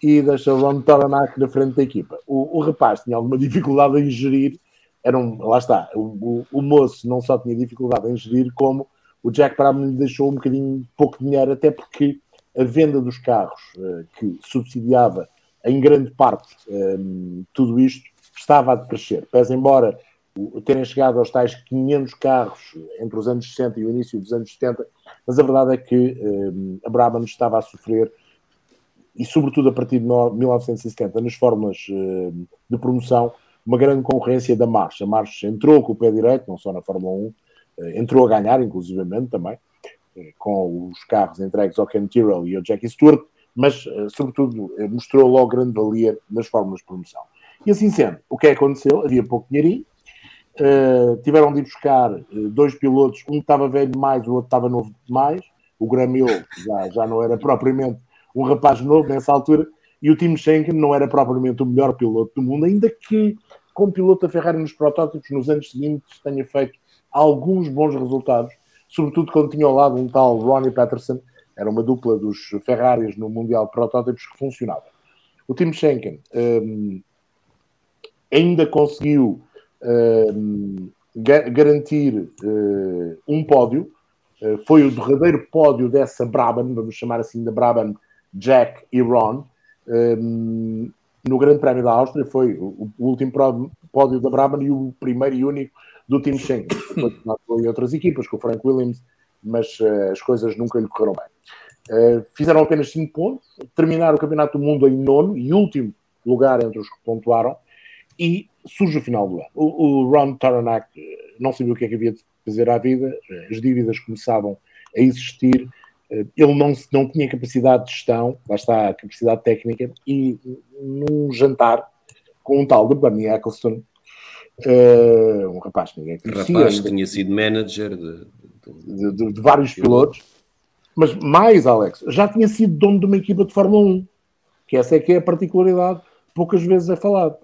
e deixa Ron Toranak na frente da equipa. O, o rapaz tinha alguma dificuldade em gerir, era um, lá está, o, o, o moço não só tinha dificuldade em gerir, como o Jack Brabham lhe deixou um bocadinho pouco dinheiro, até porque a venda dos carros, eh, que subsidiava em grande parte eh, tudo isto, estava a decrescer. Pese embora terem chegado aos tais 500 carros entre os anos 60 e o início dos anos 70, mas a verdade é que eh, a Brabham estava a sofrer, e sobretudo a partir de 1970, nas fórmulas de promoção, uma grande concorrência da March. A March entrou com o pé direito, não só na Fórmula 1, entrou a ganhar, inclusivamente, também, com os carros entregues ao Ken Tyrrell e ao Jackie Stewart, mas, eh, sobretudo, eh, mostrou logo grande valia nas fórmulas de promoção. E assim sendo, o que é que aconteceu? Havia pouco dinheirinho, uh, tiveram de ir buscar uh, dois pilotos, um estava velho demais, o outro estava novo demais, o Gramil já, já não era propriamente um rapaz novo nessa altura, e o Tim Schenken não era propriamente o melhor piloto do mundo, ainda que como piloto da Ferrari nos protótipos nos anos seguintes tenha feito alguns bons resultados, sobretudo quando tinha ao lado um tal Ronnie Patterson, era uma dupla dos Ferraris no Mundial de Protótipos que funcionava. O Tim Schenken um, ainda conseguiu ga garantir uh, um pódio, uh, foi o derradeiro pódio dessa Brabham, vamos chamar assim da Brabham Jack e Ron, um, no Grande Prémio da Áustria, foi o, o último pódio da Brabham e o primeiro e único do time Schengen. Depois em outras equipas, com o Frank Williams, mas uh, as coisas nunca lhe correram bem. Uh, fizeram apenas 5 pontos, terminaram o Campeonato do Mundo em nono e último lugar entre os que pontuaram, e surge o final do ano. O, o Ron Taranak eh, não sabia o que é que havia de fazer à vida, as dívidas começavam a existir, ele não, não tinha capacidade de gestão, lá está a capacidade técnica, e num jantar com um tal de Bernie Eccleston, Uh, um rapaz que ninguém conhecia. Rapaz que tinha sido manager de, de, de, de vários pilotos. Mas mais, Alex, já tinha sido dono de uma equipa de Fórmula 1. Que essa é que é a particularidade, poucas vezes é falado.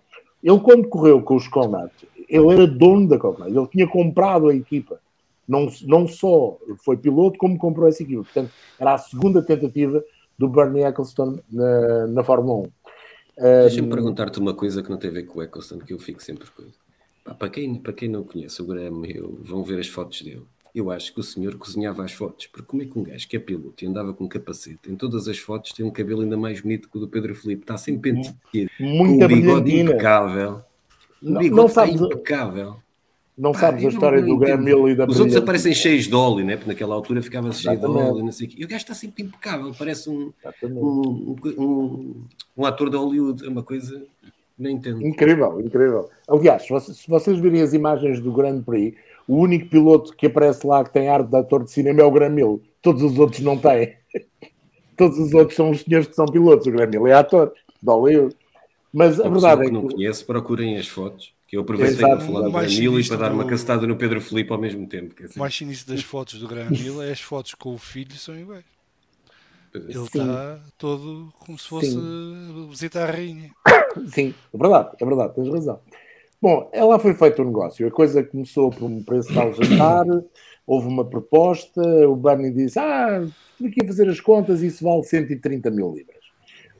Ele, quando correu com os Conrad, ele era dono da Conrad. Ele tinha comprado a equipa. Não, não só foi piloto, como comprou essa equipa. Portanto, era a segunda tentativa do Bernie Eccleston na, na Fórmula 1. Deixa-me um, perguntar-te uma coisa que não tem a ver com o Eccleston, que eu fico sempre com isso. Para quem, para quem não conhece o Graham Hill, vão ver as fotos dele. Eu acho que o senhor cozinhava as fotos, porque como é que um gajo que é piloto e andava com capacete, em todas as fotos tem um cabelo ainda mais bonito que o do Pedro Felipe, está sempre penteado, com um bigode impecável. Um bigode não, não sabes, impecável. Não sabes a história do Graham Hill e da Os outros aparecem cheios de óleo, né? porque naquela altura ficava cheio de óleo, não sei o quê. E o gajo está sempre impecável, parece um, um, um, um ator de Hollywood, é uma coisa nem entendo. Incrível, incrível. Aliás, se vocês virem as imagens do Grand Prix, o único piloto que aparece lá que tem arte de ator de cinema é o Gramil. todos os outros não têm. Todos os outros são os senhores que são pilotos. O Graham Hill é ator, de Hollywood. Mas a, a verdade é que. não conhece, procurem as fotos. Que eu aproveitei para falar do Graham Hill e para dar uma castada no Pedro Felipe ao mesmo tempo. O mais sinistro das fotos do Graham Hill é as fotos com o filho são iguais. Ele está todo como se fosse Sim. visitar a rainha. Sim, é verdade, é verdade, tens razão. Bom, ela foi feito o um negócio. A coisa começou por um preço tal jantar, houve uma proposta, o Bernie disse: Ah, aqui a fazer as contas, isso vale 130 mil libras.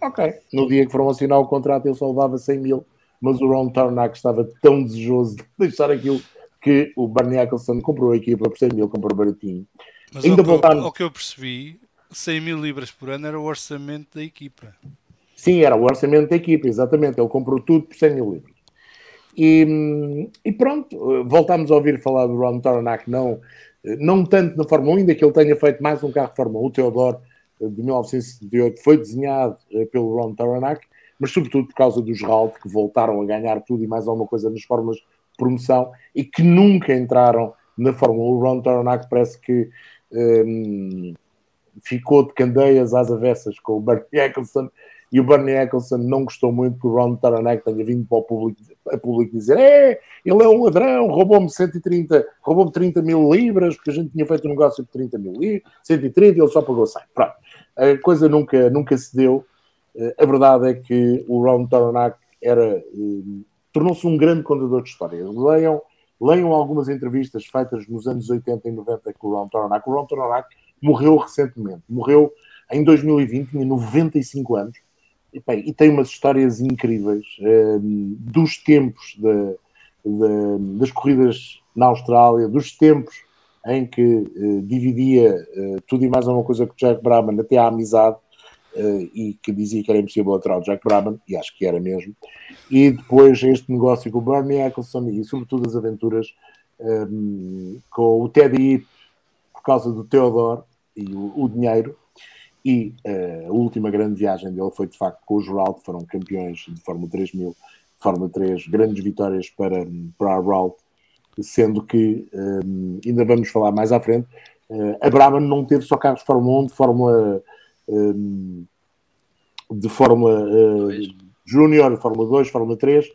Ok. No dia que foram assinar o contrato, ele só levava 100 mil, mas o Ron Tarnack estava tão desejoso de deixar aquilo que o Bernie Eccleston comprou a equipa por 100 mil, comprou baratinho. Mas Ainda ao, voltar... ao que eu percebi, 100 mil libras por ano era o orçamento da equipa. Sim, era o orçamento da equipa, exatamente. Ele comprou tudo por 100 mil libras. E, e pronto, voltámos a ouvir falar do Ron Tarnack, não, não tanto na Fórmula 1, ainda que ele tenha feito mais um carro de Fórmula 1, o Theodore de 1978 foi desenhado eh, pelo Ron Taranac, mas sobretudo por causa dos Ralt, que voltaram a ganhar tudo e mais alguma coisa nas fórmulas de promoção e que nunca entraram na Fórmula 1. O Ron Taranac parece que um, ehm, ficou de candeias às avessas com o Bernie Eccleston e o Bernie Eccleston não gostou muito que o Ron Taranac tenha vindo para o público, a público dizer é, ele é um ladrão, roubou-me 130, roubou-me 30 mil libras, porque a gente tinha feito um negócio de 30 mil libras, 130 e ele só pagou 100. Pronto a coisa nunca, nunca se deu. Eh, a verdade é que o Ron Toronac era, eh, tornou-se um grande contador de histórias. Leiam, leiam algumas entrevistas feitas nos anos 80 e 90 com o Ron Toronac. O Ron Toronac morreu recentemente, morreu em 2020, tinha 95 anos, e, tem umas histórias incríveis eh, dos tempos de, de, das corridas na Austrália, dos tempos em que uh, dividia uh, tudo e mais alguma coisa com Jack Brabham, até a amizade, uh, e que dizia que era impossível aturar o Jack Brabham, e acho que era mesmo. E depois este negócio com o Bernie Eccleston e, sobretudo, as aventuras um, ehm, com o Teddy por causa do Theodore e o, o dinheiro. E a última grande viagem dele foi, de facto, com o Geraldo, foram campeões de Fórmula 3000, Fórmula 3, grandes vitórias para, para a Geraldo sendo que, um, ainda vamos falar mais à frente, uh, a Brabham não teve só carros de Fórmula 1, de Fórmula, um, de Fórmula uh, Júnior, Fórmula 2, Fórmula 3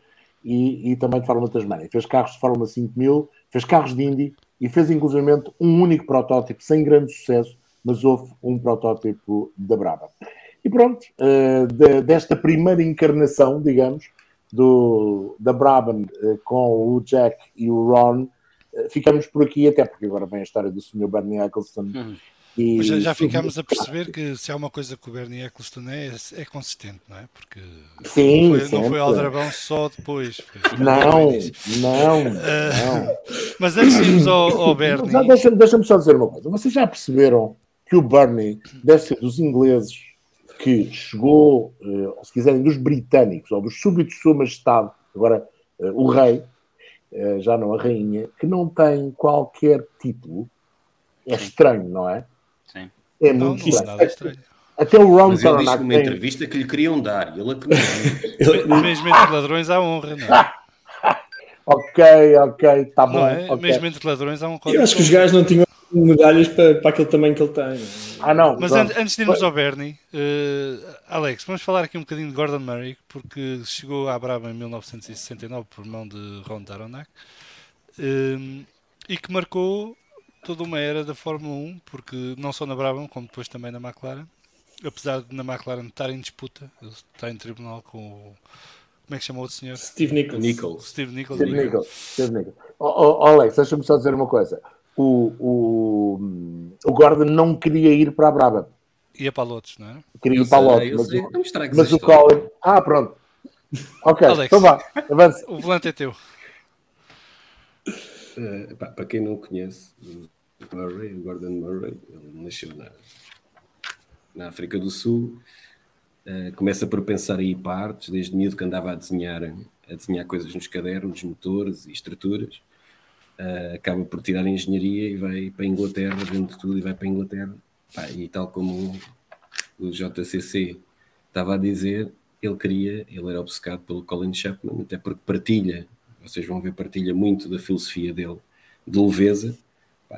e, e, também de Fórmula Tasmania. Fez carros de Fórmula 5000, fez carros de Indy e fez inclusive um único protótipo sem grande sucesso, mas houve um protótipo da Brabham. E pronto, uh, de, desta primeira encarnação, digamos, do, da Brabham uh, com o Jack e o Ron, uh, ficamos por aqui, até porque agora vem a história do Sr. Bernie Eccleston. Hum. E já, já ficámos a perceber que se há uma coisa que o Bernie Eccleston é, é consistente, não é? Porque sim, não, foi, não foi Aldrabão só depois. Não, não, uh, não. Mas antes de irmos ao, ao Bernie. Deixa-me deixa só dizer uma coisa. Vocês já perceberam que o Bernie deve ser dos ingleses que chegou, eh, ou se quiserem, dos britânicos ou dos súbitos de Sua Majestade, agora eh, o rei, eh, já não a rainha, que não tem qualquer título, é estranho, não é? Sim. É não, muito não estranho. estranho. Até o Ron Mas ele disse numa tem... entrevista que lhe queriam dar, ele a Mesmo entre ladrões há honra, não é? Ok, ok, está bom. É? Okay. Mesmo entre ladrões há um código. Eu acho que os gajos não tinham medalhas para, para aquele tamanho que ele tem. Ah, não. Mas an antes de irmos ao Bernie, uh, Alex, vamos falar aqui um bocadinho de Gordon Murray, porque chegou à Brava em 1969 por mão de Ron Taronac uh, e que marcou toda uma era da Fórmula 1, porque não só na Brabham, como depois também na McLaren. Apesar de na McLaren estar em disputa, está em tribunal com o. Como é que chamou o senhor? Steve Nichols. Nichols. Steve Nichols. Steve Nichols. Steve Nichols. Oh, oh, Alex, deixa-me só dizer uma coisa o, o, o Gordon não queria ir para a Braba. Ia para Lotus, não é? Queria ir para Lotus. Mas, sei, o, mas o Colin. Ah, pronto. Ok, Alex, então vá, avance. O volante é teu. Uh, pá, para quem não conhece, o Murray, o Gordon Murray, ele nasceu na, na África do Sul. Uh, começa por pensar em partes, desde miúdo que andava a desenhar, a desenhar coisas nos cadernos, motores e estruturas uh, acaba por tirar a engenharia e vai para a Inglaterra, vende tudo e vai para a Inglaterra. Pá, e tal como o, JCC estava a dizer, ele queria, ele era obcecado pelo Colin Chapman, até porque partilha, vocês vão ver, partilha muito da filosofia dele, de leveza,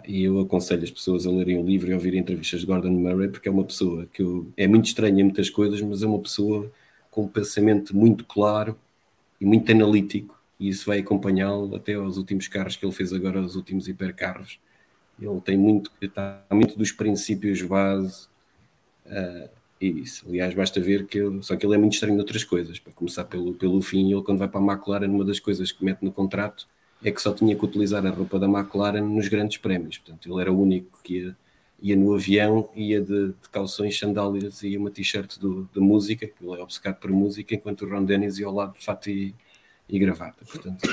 E eu aconselho as pessoas a lerem o livro e a ouvir entrevistas de Gordon Murray, porque é uma pessoa que eu, é muito estranha em muitas coisas, mas é uma pessoa com um pensamento muito claro e muito analítico, e isso vai acompanhá-lo até aos últimos carros que ele fez agora, os últimos hipercarros. Ele tem muito, está muito dos princípios base uh, isso. Aliás, basta ver que só que ele é muito estranho outras coisas. Para começar pelo, pelo fim, ele quando vai para a McLaren, uma das coisas que mete no contrato é que só tinha que utilizar a roupa da McLaren nos grandes prémios. Portanto, ele era o único que ia, ia no avião, ia de, de calções, sandálias e uma t-shirt da música, que ele é obcecado por música, enquanto o Ron Dennis ia ao lado de fato e, e gravata. Portanto,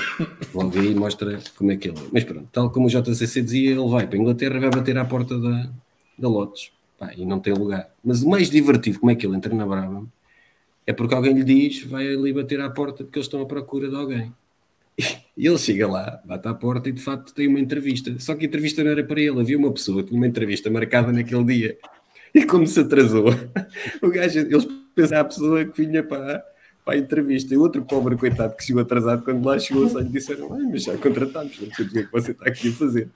logo aí mostra como é que ele é. Mas pronto, tal como o JCC dizia, ele vai para a Inglaterra, vai bater à porta da, da Lotus pá, e não tem lugar. Mas o mais divertido, como é que ele entra na Brava, é porque alguém lhe diz, vai ali bater à porta porque eles estão à procura de alguém. E ele chega lá, bate à porta e de facto tem uma entrevista. Só que a entrevista não era para ele, havia uma pessoa que tinha uma entrevista marcada naquele dia. E como se atrasou, o gajo, eles pensaram a pessoa que vinha para, para a entrevista. E outro pobre coitado que chegou atrasado, quando lá chegou, só lhe disseram: mas já contratámos, não sei o que é que você está aqui a fazer.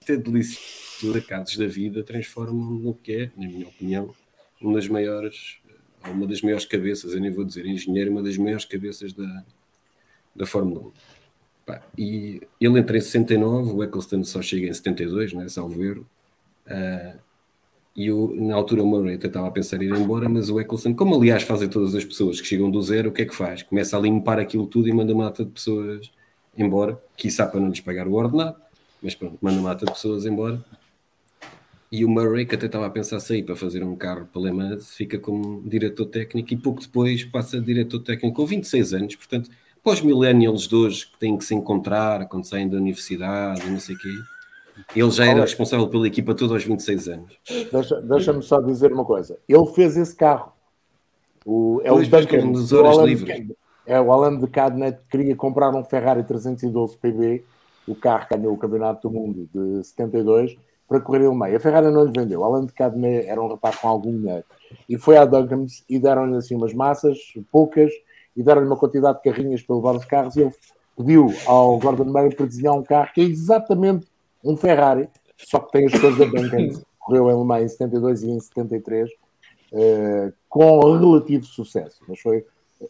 Isto é delicioso. Acasos da vida transformam no que é, na minha opinião, uma das maiores, uma das maiores cabeças, eu nem vou dizer engenheiro, uma das maiores cabeças da, da Fórmula 1. Pá, e ele entra em 69, o Eccleston só chega em 72, né, salvo erro. Uh, e o, na altura o Murray até estava a pensar em ir embora, mas o Eccleston, como aliás fazem todas as pessoas que chegam do zero, o que é que faz? Começa a limpar aquilo tudo e manda uma mata de pessoas embora, quiçá para não lhes pagar o ordenado, mas pronto, manda uma mata de pessoas embora. E o Murray, que até estava a pensar sair para fazer um carro para Le Mans, fica como diretor técnico e pouco depois passa a diretor técnico com 26 anos, portanto, para os millennials de hoje que têm que se encontrar quando saem da universidade e não sei o quê, ele já era responsável pela equipa toda aos 26 anos. Deixa-me deixa só dizer uma coisa. Ele fez esse carro. O, é o Duncan, nas horas o livres. É, o Alan de Cadnet queria comprar um Ferrari 312 PB, o carro que ganhou o Campeonato do Mundo de 72, para correr ele meio. A Ferrari não lhe vendeu. O Alan de Cadnet era um rapaz com algum dinheiro. E foi à Duncans e deram-lhe assim umas massas, poucas, e deram-lhe uma quantidade de carrinhas para levar os carros. E ele pediu ao Gordon Murray para desenhar um carro que é exatamente um Ferrari, só que tem as coisas da Duncan, correu em Le Mans em 72 e em 73, uh, eh, com relativo sucesso. Mas foi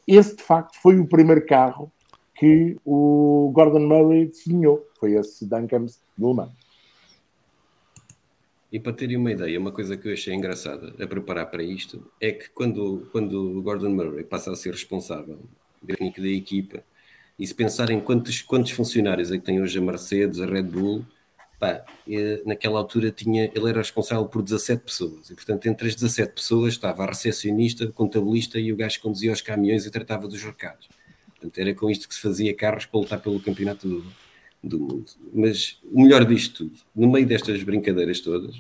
esse, de facto, foi o primeiro carro que o Gordon Murray desenhou. Foi esse Duncan de Le Mans. E para terem uma ideia, uma coisa que eu achei engraçada a preparar para isto é que quando, quando o Gordon Murray passa a ser responsável técnico da equipa, e se pensarem quantos, quantos funcionários é que tem hoje a Mercedes, a Red Bull, pá, naquela altura tinha, ele era responsável por 17 pessoas, e portanto entre as 17 pessoas estava a recepcionista, o contabilista e o gajo que conduzia os caminhões e tratava dos recados. Portanto, era com isto que se fazia carros para lutar pelo campeonato do, do mundo. Mas o melhor disto tudo, no meio destas brincadeiras todas,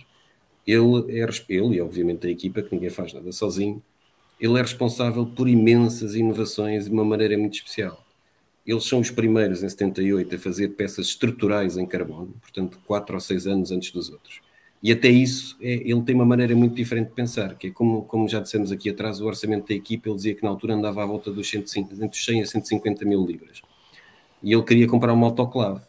ele é ele e obviamente a equipa, que ninguém faz nada sozinho, ele é responsável por imensas inovações de uma maneira muito especial. Eles são os primeiros em 78 a fazer peças estruturais em carbono, portanto, 4 ou 6 anos antes dos outros. E até isso, é, ele tem uma maneira muito diferente de pensar, que é como, como já dissemos aqui atrás, o orçamento da equipa, ele dizia que na altura andava à volta dos 105, entre 100 a 150 mil libras. E ele queria comprar uma autoclave.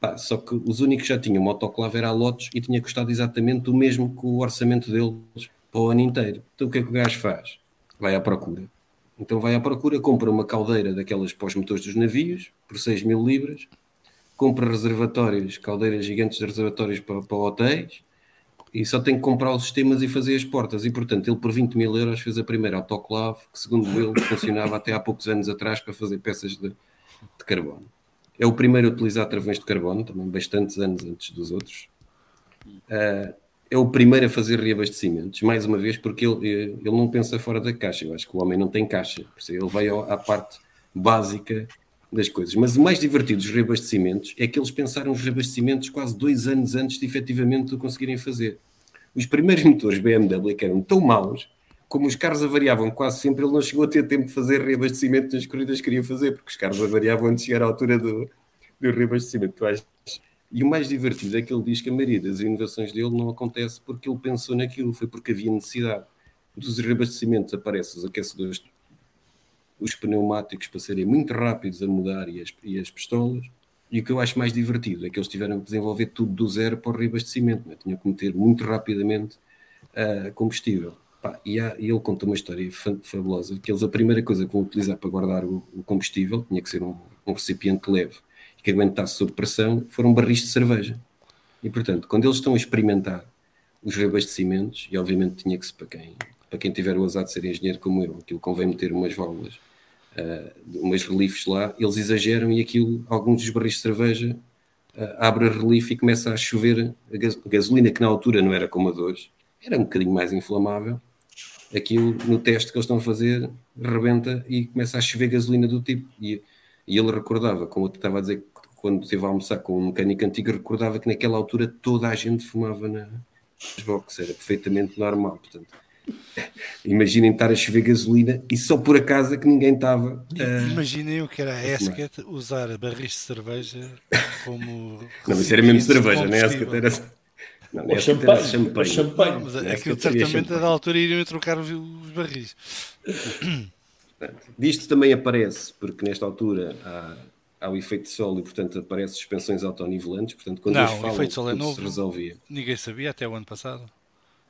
Pá, só que os únicos já tinham uma autoclave era a Lotus e tinha custado exatamente o mesmo que o orçamento deles para o ano inteiro. Então o que é que o gajo faz? Vai à procura. Então vai à procura, compra uma caldeira daquelas para os motores dos navios, por 6 mil libras, compra reservatórios, caldeiras gigantes de reservatórios para, para hotéis, e só tem que comprar os sistemas e fazer as portas. E portanto, ele por 20 mil euros fez a primeira autoclave, que segundo ele funcionava até há poucos anos atrás para fazer peças de, de carbono. É o primeiro a utilizar travões de carbono, também bastantes anos antes dos outros. Uh, é o primeiro a fazer reabastecimentos, mais uma vez, porque ele, ele não pensa fora da caixa. Eu acho que o homem não tem caixa, ele vai à parte básica das coisas. Mas o mais divertido dos reabastecimentos é que eles pensaram os reabastecimentos quase dois anos antes de efetivamente o conseguirem fazer. Os primeiros motores BMW que eram tão maus, como os carros avariavam quase sempre, ele não chegou a ter tempo de fazer reabastecimento nas corridas que queria fazer, porque os carros avariavam antes de chegar à altura do, do reabastecimento. E o mais divertido é que ele diz que a maioria das inovações dele não acontece porque ele pensou naquilo, foi porque havia necessidade. Dos reabastecimentos aparecem os aquecedores, os pneumáticos para serem muito rápidos a mudar e as, e as pistolas, E o que eu acho mais divertido é que eles tiveram que desenvolver tudo do zero para o reabastecimento, né? tinham que meter muito rapidamente uh, combustível. Pá, e, há, e, ele conta uma história fabulosa, que eles a primeira coisa que vão utilizar para guardar o, o combustível tinha que ser um, um recipiente leve e que aguentasse sob pressão, foram barris de cerveja. E portanto, quando eles estão a experimentar os reabastecimentos, e obviamente tinha que se, para quem, para quem tiver o azar de ser engenheiro como eu, aquilo convém meter umas válvulas, uh, umas reliefes lá, eles exageram e aquilo, alguns dos barris de cerveja, uh, abre a relief e começa a chover a gasolina, que na altura não era como a de hoje, era um bocadinho mais inflamável, aquilo no teste que eles estão a fazer rebenta e começa a chover gasolina do tipo. E, e ele recordava, como eu estava a dizer, quando esteve a almoçar com um mecânico antigo, recordava que naquela altura toda a gente fumava na, nas boxes, era perfeitamente normal. Portanto, imaginem estar a chover gasolina e só por acaso é que ninguém estava. Uh, Imaginem o que era a Esket usar barris de cerveja como. Não, mas era mesmo cerveja, não é? Esket era. Não, ou champanhe. champanhe. champanhe. Não, mas aquilo certamente a da altura iriam trocar os, barris. Disto também aparece, porque nesta altura há, há o efeito de sol e, portanto, aparece suspensões autonivelantes. Portanto, quando não, eles falam, o efeito de sol é novo. se resolvia. Ninguém sabia até o ano passado.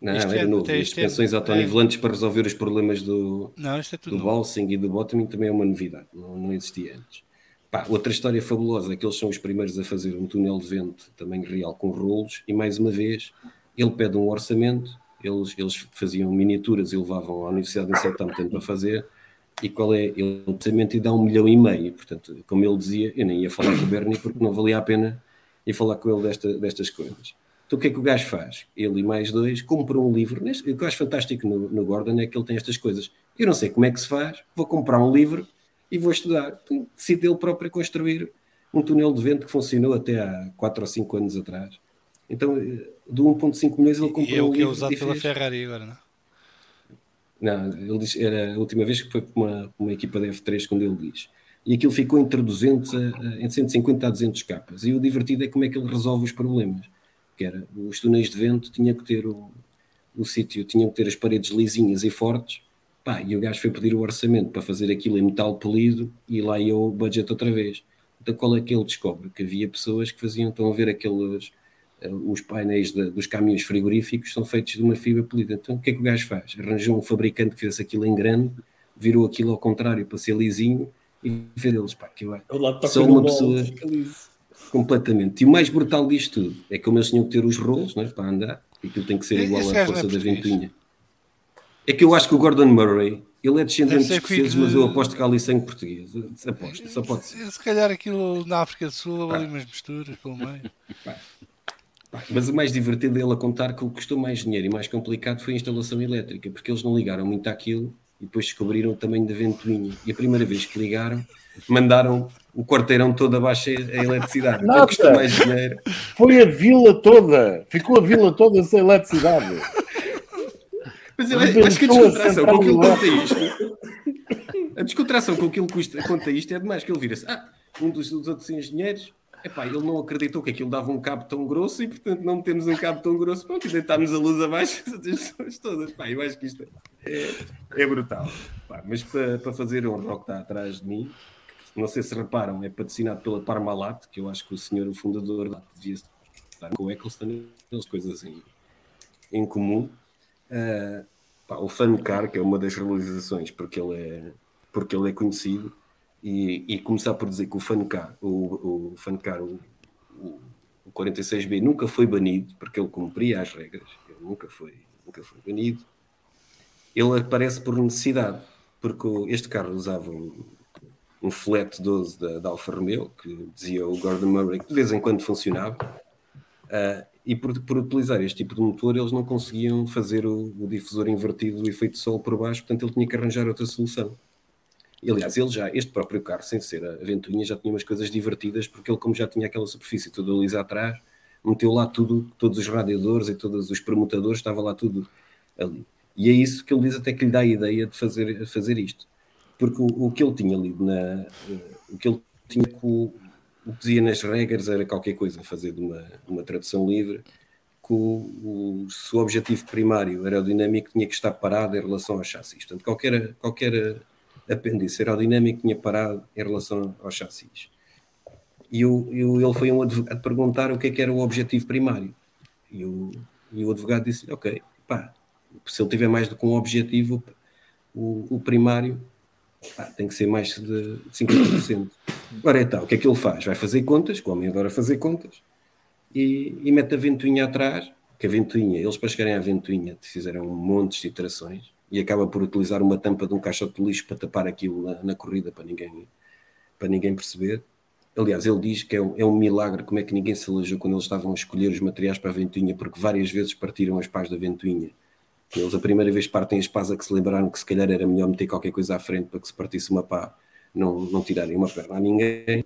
Não, isto era é, novo. As suspensões é, autonivelantes é... para resolver os problemas do, não, é do balsing e do bottoming também é uma novidade. Não, não existia antes. Pá, outra história fabulosa é que eles são os primeiros a fazer um túnel de vento também real com rolos e mais uma vez ele pede um orçamento, eles, eles faziam miniaturas e levavam à Universidade de Southampton para fazer e qual é ele, o orçamento e dá um milhão e meio, portanto, como ele dizia, eu nem ia falar com o Bernie porque não valia a pena ir falar com ele desta, destas coisas. Então o que é que o gajo faz? Ele e mais dois compram um livro. O que eu acho fantástico no, no Gordon é que ele tem estas coisas. Eu não sei como é que se faz, vou comprar um livro e vou estudar. Então, decide ele próprio construir um túnel de vento que funcionou até há 4 ou 5 anos atrás. Então, eh, de 1,5 milhões ele comprou. E é o que é usado pela Ferrari agora, não é? Não, ele diz, era a última vez que foi com uma, uma equipa da F3, quando ele diz. E aquilo ficou entre 200 a, entre 150 a 200 capas. E o divertido é como é que ele resolve os problemas. Que era, os túneis de vento tinha que ter o, o sítio, tinham que ter as paredes lisinhas e fortes, Pá, e o gajo foi pedir o orçamento para fazer aquilo em metal polido e lá ia o budget outra vez. Então qual é que ele descobre? Que havia pessoas que faziam, estão a ver aqueles, uh, os painéis de, dos caminhões frigoríficos são feitos de uma fibra polida. Então o que é que o gajo faz? Arranjou um fabricante que fizesse aquilo em grande, virou aquilo ao contrário para ser lisinho e fez eles, pá, que eu, só uma pessoa completamente. E o mais brutal disto tudo é como eles tinham que ter os rolos né, para andar, e aquilo tem que ser igual à força da ventoinha. É que eu acho que o Gordon Murray, ele é descendente de escoceses, mas eu aposto que há ali sangue português. Aposto, só pode ser. Se calhar aquilo na África do Sul, ali umas misturas pelo meio. Mas o mais divertido é ele a contar que o que custou mais dinheiro e mais complicado foi a instalação elétrica, porque eles não ligaram muito àquilo e depois descobriram o tamanho da ventoinha. E a primeira vez que ligaram, mandaram o quarteirão todo abaixo a eletricidade. Nada. Custou mais dinheiro. Foi a vila toda. Ficou a vila toda sem eletricidade. Mas eu, acho que a descontração com ele conta isto. A descontração com que ele custa, conta isto é demais que ele vira-se. Ah, um dos, dos outros engenheiros Epá, ele não acreditou que aquilo dava um cabo tão grosso e, portanto, não temos um cabo tão grosso. Pronto, e deitámos a luz abaixo as pessoas todas. Pá, eu acho que isto é, é brutal. Pá, mas para, para fazer um rock está atrás de mim, não sei se reparam, é patrocinado pela Parmalat, que eu acho que o senhor, o fundador, devia estar com o Eccleston, aquelas coisas em, em comum. Pá, o Fancar, que é uma das realizações, porque ele é, porque ele é conhecido, e, e começar por dizer que o Fancar, o, o, Fancar, o, o, o 46B, nunca foi banido, porque ele cumpria as regras, ele nunca foi, nunca foi banido. Ele aparece por necessidade, porque este carro usava um, um flat 12 da, da Alfa Romeo, que dizia o Gordon Murray, que de vez em quando funcionava. Uh, e por, por, utilizar este tipo de motor eles não conseguiam fazer o, o, difusor invertido do efeito sol por baixo, portanto ele tinha que arranjar outra solução. E, aliás, ele já, este próprio carro, sem ser a ventoinha, já tinha umas coisas divertidas, porque ele, como já tinha aquela superfície toda lisa atrás, meteu lá tudo, todos os radiadores e todos os permutadores, estava lá tudo ali. E é isso que ele diz até que lhe dá a ideia de fazer, fazer isto. Porque o, o que ele tinha lido na. O que ele tinha com, o que dizia nas regras era qualquer coisa, fazer de uma, uma tradução livre, que o, o, se o objetivo primário aerodinâmico tinha que estar parado em relação ao chassis. Portanto, qualquer, qualquer apêndice aerodinâmico tinha parado em relação ao chassis. E, eu, ele foi um advogado perguntar o que é que era o objetivo primário. E, o, e o advogado disse: Ok, pá, se ele tiver mais do que um objetivo, o, o primário tem que ser mais de 50%. Agora então, o que é que ele faz? Vai fazer contas, o homem adora fazer contas, e, e mete a ventoinha atrás, que a ventoinha, eles para chegarem à ventoinha fizeram montes de iterações, e acaba por utilizar uma tampa de um caixote de lixo para tapar aquilo na, na corrida para ninguém, para ninguém perceber. Aliás, ele diz que é um, é um, milagre como é que ninguém se alejou quando eles estavam a escolher os materiais para a ventoinha, porque várias vezes partiram as pás da ventoinha. Eles a primeira vez partem a que se lembraram que se calhar era melhor meter qualquer coisa à frente para que se partisse uma pá, não, não tirarem uma perna a ninguém.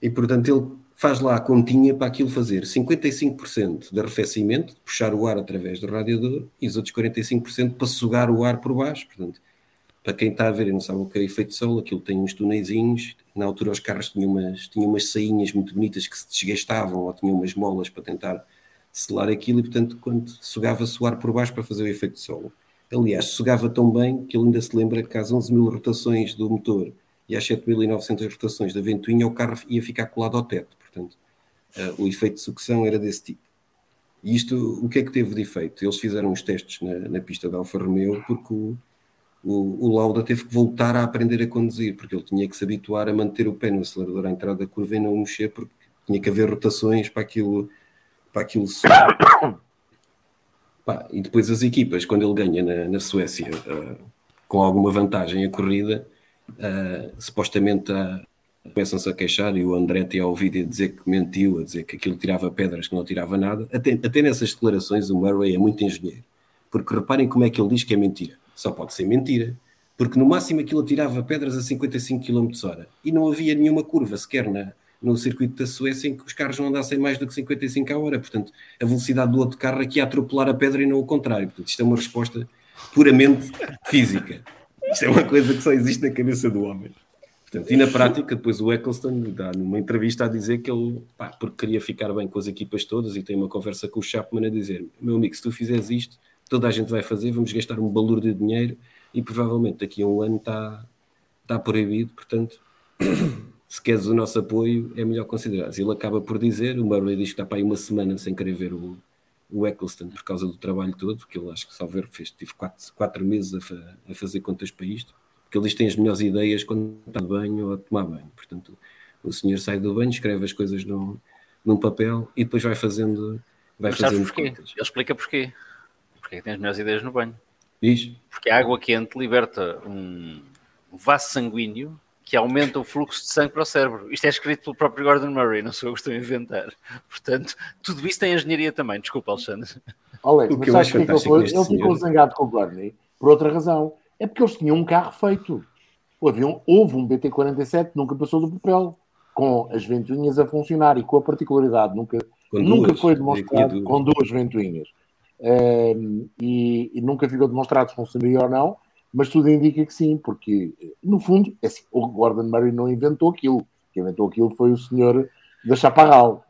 E portanto ele faz lá a continha para aquilo fazer 55% de arrefecimento, de puxar o ar através do radiador, e os outros 45% para sugar o ar por baixo. Portanto, para quem está a ver e não sabe o que é efeito solo, aquilo tem uns tuneizinhos. Na altura, os carros tinham umas, tinham umas sainhas muito bonitas que se desgastavam ou tinham umas molas para tentar selar aquilo, e portanto, quando sugava-se o ar por baixo para fazer o efeito solo. Aliás, sugava tão bem que ele ainda se lembra que às 11 mil rotações do motor e às 7.900 rotações da ventoinha, o carro ia ficar colado ao teto. Portanto, uh, o efeito de sucção era desse tipo. E isto, o que é que teve de efeito? Eles fizeram os testes na, na pista da Alfa Romeo porque o, o, o, Lauda teve que voltar a aprender a conduzir, porque ele tinha que se habituar a manter o pé no acelerador à entrada da curva e não mexer, porque tinha que haver rotações para aquilo, para aquilo Pá, e depois as equipas, quando ele ganha na, na Suécia uh, com alguma vantagem a corrida, uh, supostamente uh, começam-se a queixar e o Andretti ao vídeo a dizer que mentiu, a dizer que aquilo tirava pedras, que não tirava nada. Até, até nessas declarações o Murray é muito engenheiro, porque reparem como é que ele diz que é mentira só pode ser mentira. Porque no máximo aquilo tirava pedras a 55 km hora e não havia nenhuma curva sequer na, no circuito da Suécia em que os carros não andassem mais do que 55 a hora. Portanto, a velocidade do outro carro aqui ia atropelar a pedra e não o contrário. Portanto, isto é uma resposta puramente física. Isto é uma coisa que só existe na cabeça do homem. Portanto, e na prática, depois o Eccleston dá numa entrevista a dizer que ele, pá, porque queria ficar bem com as equipas todas e tem uma conversa com o Chapman a dizer: meu amigo, se tu fizeres isto, toda a gente vai fazer, vamos gastar um valor de dinheiro e provavelmente daqui a um ano está, está proibido, portanto, se queres o nosso apoio, é melhor considerar. Ele acaba por dizer, o Murray diz que está para aí uma semana sem querer ver o, o Eccleston por causa do trabalho todo, porque ele acho que só ver fez, tive quatro, quatro meses a, fa, a, fazer contas para isto, porque ele diz que tem as melhores ideias quando está de banho ou a tomar banho. Portanto, o senhor sai do banho, escreve as coisas num, num papel e depois vai fazendo, vai fazendo contas. Ele explica porquê. Porque que tens melhores ideias no banho? Diz. Porque a água quente liberta um vaso sanguíneo que aumenta o fluxo de sangue para o cérebro. Isto é escrito pelo próprio Gordon Murray, não sou eu que estou a inventar. Portanto, tudo isso tem engenharia também. Desculpa, Alexandre. Olha, mas sabes que ele, foi, ele ficou zangado com o Bernie por outra razão. É porque eles tinham um carro feito. Houve um, houve um BT-47 nunca passou do papel, com as ventoinhas a funcionar e com a particularidade, nunca, nunca foi demonstrado com duas ventoinhas e, e, nunca ficou demonstrado se funcionaria ou não, mas tudo indica que sim, porque no fundo, é assim, o Gordon Murray não inventou aquilo, quem inventou aquilo foi o senhor da Chaparral.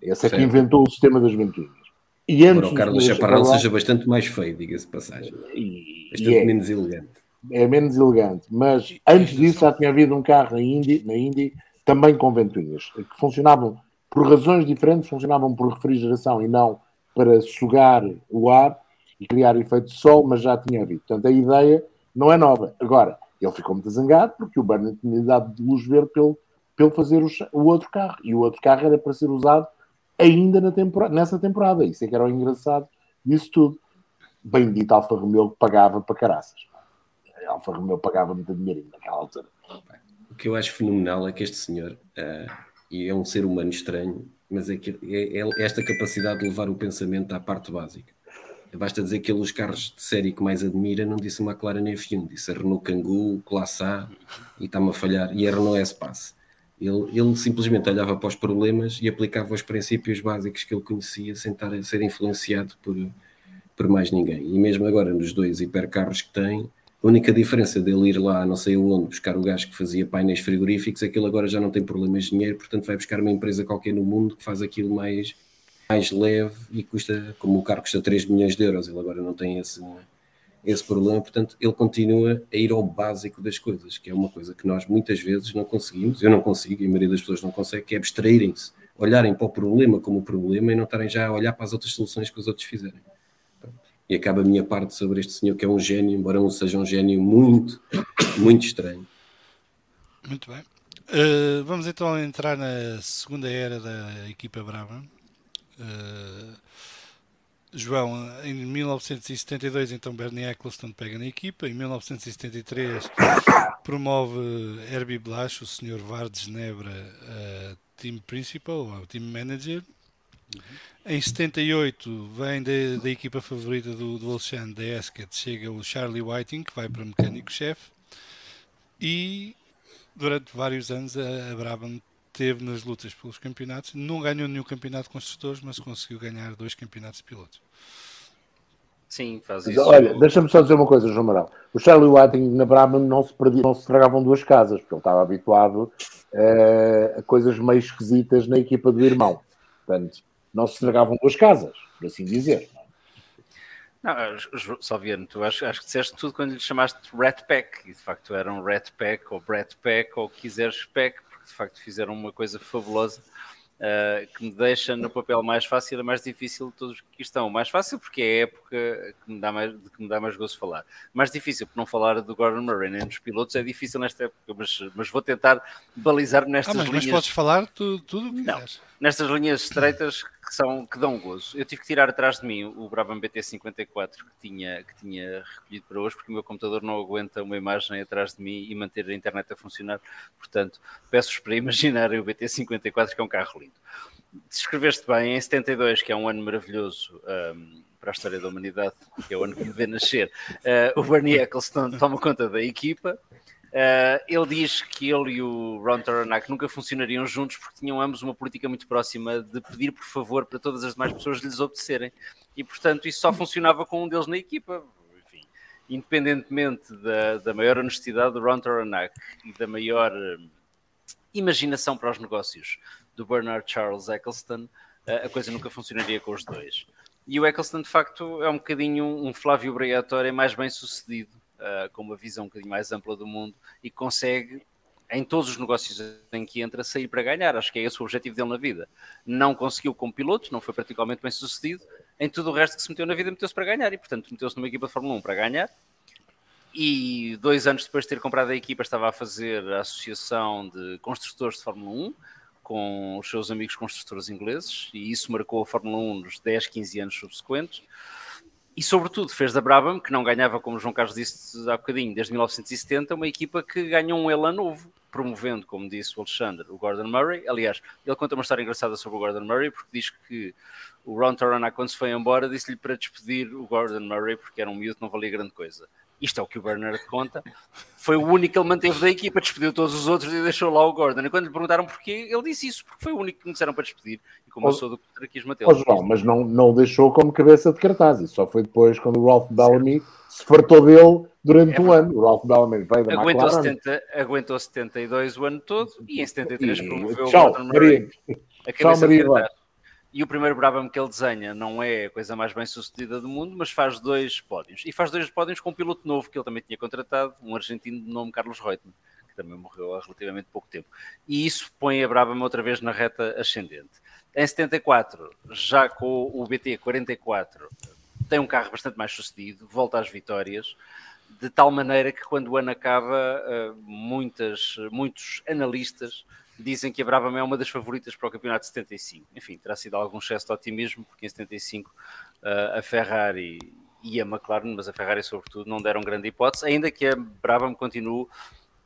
Esse é que inventou o sistema das ventoinhas. E antes o Carlos Chaparral seja bastante mais feio, diga-se de passagem. E, bastante é, menos elegante. É menos elegante, mas antes disso já tinha havido um carro na Indy, na Indy também com ventoinhas, que funcionavam por razões diferentes, funcionavam por refrigeração e não para sugar o ar e criar efeito de sol, mas já tinha havido. Portanto, a ideia não é nova. Agora, ele ficou muito zangado porque o Burnett tinha dado de luz verde pelo, pelo fazer o, outro carro. E o outro carro era para ser usado ainda na temporada, nessa temporada. Isso é que era o engraçado disso tudo. Bendito Alfa Romeo que pagava para caraças. Alfa Romeo pagava muito dinheiro naquela altura. O que eu acho fenomenal é que este senhor, uh, e é um ser humano estranho, mas é, que, é, é esta capacidade de levar o pensamento à parte básica. Basta dizer que ele, os carros de série que mais admira, não disse uma McLaren F1, disse a Renault Kangoo, Classe A, e está-me a falhar, e a Renault S-Pass. Ele, ele, simplesmente olhava para os problemas e aplicava os princípios básicos que ele conhecia sem estar a ser influenciado por, por mais ninguém. E mesmo agora, nos dois hipercarros que tem, a única diferença dele ir lá, não sei onde, buscar o gajo que fazia painéis frigoríficos, é que ele agora já não tem problemas de dinheiro, portanto vai buscar uma empresa qualquer no mundo que faz aquilo mais, mais leve e custa, como o carro custa 3 milhões de euros, ele agora não tem esse, esse problema, portanto, ele continua a ir ao básico das coisas, que é uma coisa que nós muitas vezes não conseguimos, eu não consigo, e a maioria das pessoas não consegue, que é abstraírem-se, olharem para o problema como problema e não estarem já a olhar para as outras soluções que os outros fizerem. E acaba a minha parte sobre este senhor que é um gênio, embora não seja um gênio muito, muito estranho. Muito bem. Uh, vamos então entrar na segunda era da equipa Brava. Uh, João, em 1972, então Bernie Eccleston pega na equipa. Em 1973, promove Herbie Blasch, o Sr. Vard de Genebra, a team principal, ou team manager. Uhum. Em 78, vem da, da equipa favorita do, do Alexandre, da Esket, chega o Charlie Whiting, que vai para mecânico-chefe. E durante vários anos a, a Brabham teve nas lutas pelos campeonatos, não ganhou nenhum campeonato de construtores, mas conseguiu ganhar dois campeonatos de pilotos. Sim, faz isso. Olha, deixa-me só dizer uma coisa, João Maral. O Charlie Whiting na Brabham não se, perdia, não se tragavam duas casas, porque ele estava habituado uh, a coisas meio esquisitas na equipa do irmão. Portanto, não se estragavam duas casas, por assim dizer. Não, só vendo, tu acho, acho que disseste tudo quando lhe chamaste Rat Pack, e de facto era um Rat Pack, ou Brat Pack, ou quiseres Pack, de facto fizeram uma coisa fabulosa uh, que me deixa no papel mais fácil e mais difícil de todos que estão. Mais fácil porque é a época que me dá mais, de que me dá mais gosto falar. Mais difícil por não falar do Gordon Murray nem dos pilotos, é difícil nesta época, mas, mas vou tentar balizar-me nestas ah, mas, linhas. Mas podes falar tu, tudo o que não, nestas linhas estreitas que, são, que dão gozo. Eu tive que tirar atrás de mim o Brabham BT54 que tinha, que tinha recolhido para hoje, porque o meu computador não aguenta uma imagem atrás de mim e manter a internet a funcionar. Portanto, peço-vos para imaginarem o BT54, que é um carro lindo. Descreveste bem, em 72, que é um ano maravilhoso um, para a história da humanidade, que é o ano que me vê nascer, uh, o Bernie Ecclestone toma conta da equipa. Uh, ele diz que ele e o Ron Taranak nunca funcionariam juntos porque tinham ambos uma política muito próxima de pedir por favor para todas as demais pessoas lhes obedecerem. E portanto isso só funcionava com um deles na equipa. Enfim, independentemente da, da maior honestidade do Ron Taranak e da maior uh, imaginação para os negócios do Bernard Charles Eccleston, uh, a coisa nunca funcionaria com os dois. E o Eccleston de facto é um bocadinho um Flávio Briatore mais bem sucedido uh, com uma visão um bocadinho mais ampla do mundo e consegue, em todos os negócios em que entra, sair para ganhar. Acho que é esse o objetivo dele na vida. Não conseguiu como piloto, não foi particularmente bem sucedido. Em tudo o resto que se meteu na vida, meteu-se para ganhar e, portanto, meteu-se numa equipa de Fórmula 1 para ganhar. E dois anos depois de ter comprado a equipa, estava a fazer a associação de construtores de Fórmula 1 com os seus amigos construtores ingleses, e isso marcou a Fórmula 1 nos 10, 15 anos subsequentes e sobretudo fez da Brabham, que não ganhava, como João Carlos disse há bocadinho, desde 1970, uma equipa que ganhou um elan novo, promovendo, como disse o Alexandre, o Gordon Murray. Aliás, ele conta uma história engraçada sobre o Gordon Murray, porque diz que o Ron Taranaki, quando se foi embora, disse-lhe para despedir o Gordon Murray, porque era um miúdo não valia grande coisa isto é o que o Bernard conta, foi o único que ele manteve da equipa, despediu todos os outros e deixou lá o Gordon. E quando lhe perguntaram porquê, ele disse isso, porque foi o único que me disseram para despedir. E como oh, eu sou do contra, quis matê-lo. Oh, João, mas não, não o deixou como cabeça de cartaz, isso só foi depois quando o Ralph Bellamy se fartou dele durante é, um ano. O Ralph Bellamy veio da aguentou McLaren. 70, aguentou 72 o ano todo e em 73 e, promoveu tchau, o Gordon Murray a cabeça tchau, de cartaz. E o primeiro Brabham que ele desenha não é a coisa mais bem sucedida do mundo, mas faz dois pódios. E faz dois pódios com um piloto novo que ele também tinha contratado, um argentino de nome Carlos Reutemann, que também morreu há relativamente pouco tempo. E isso põe a Brabham outra vez na reta ascendente. Em 74, já com o BT 44, tem um carro bastante mais sucedido, volta às vitórias, de tal maneira que quando o ano acaba, eh, muitas, muitos analistas dizem que a Brabham é uma das favoritas para o campeonato de 75. Enfim, terá sido algum excesso de otimismo, porque em 75 uh, eh, a Ferrari e a McLaren, mas a Ferrari sobretudo, não deram grande hipótese, ainda que a Brabham continue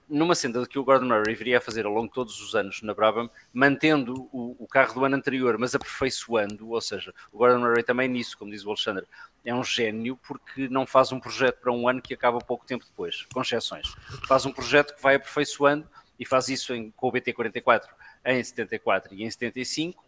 numa senda de que o Gordon Murray viria a fazer ao longo de todos os anos na Brabham, mantendo o, o, carro do ano anterior, mas aperfeiçoando, ou seja, o Gordon Murray também nisso, como diz o Alexandre, é um gênio porque não faz um projeto para um ano que acaba pouco tempo depois, com exceções. Faz um projeto que vai aperfeiçoando e faz isso em, com o BT44 em 74 e em 75.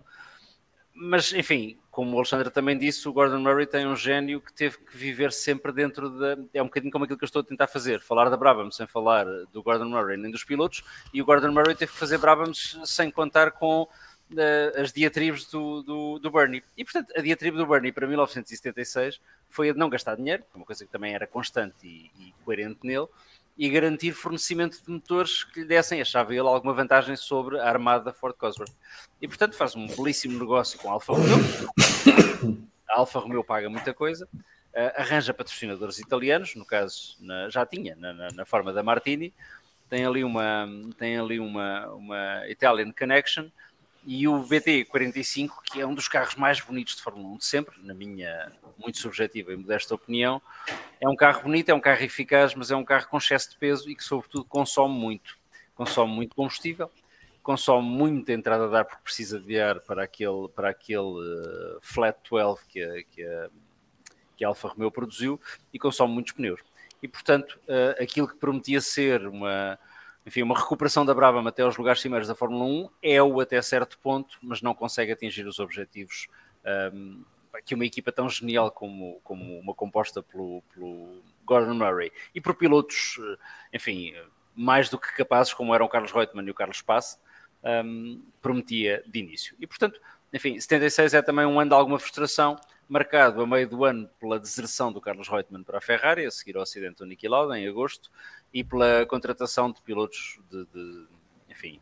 Mas, enfim, como o Alexandre também disse, o Gordon Murray tem um gênio que teve que viver sempre dentro da. É um bocadinho como aquilo que eu estou a tentar fazer: falar da Brabham sem falar do Gordon Murray nem dos pilotos, e o Gordon Murray teve que fazer Brabham sem contar com uh, as diatribes do, do, do, Bernie. E, portanto, a diatribe do Bernie para 1976 foi a de não gastar dinheiro, uma coisa que também era constante e, e coerente nele, e garantir fornecimento de motores que lhe dessem, achava ele, alguma vantagem sobre a armada Ford Cosworth. E, portanto, faz um belíssimo negócio com a Alfa Romeo. A Alfa Romeo paga muita coisa, uh, arranja patrocinadores italianos, no caso, na, já tinha, na, na, na, forma da Martini, tem ali uma, tem ali uma, uma Italian Connection, e o BT45, que é um dos carros mais bonitos de Fórmula 1 de sempre, na minha muito subjetiva e modesta opinião, é um carro bonito, é um carro eficaz, mas é um carro com excesso de peso e que, sobretudo, consome muito. Consome muito combustível, consome muita entrada de ar porque precisa de ar para aquele, para aquele uh, flat 12 que a, que, a, que a Alfa Romeo produziu e consome muitos pneus. E, portanto, uh, aquilo que prometia ser uma enfim, uma recuperação da Brabham até aos lugares cimeiros da Fórmula 1 é o até certo ponto, mas não consegue atingir os objetivos um, que uma equipa tão genial como, como uma composta pelo, pelo Gordon Murray e por pilotos, enfim, mais do que capazes, como eram o Carlos Reutemann e o Carlos Passe, um, prometia de início. E, portanto, enfim, 76 é também um ano de alguma frustração, marcado a meio do ano pela deserção do Carlos Reutemann para a Ferrari, a seguir ao acidente do Niki Lauda, em agosto, e pela contratação de pilotos de, de enfim,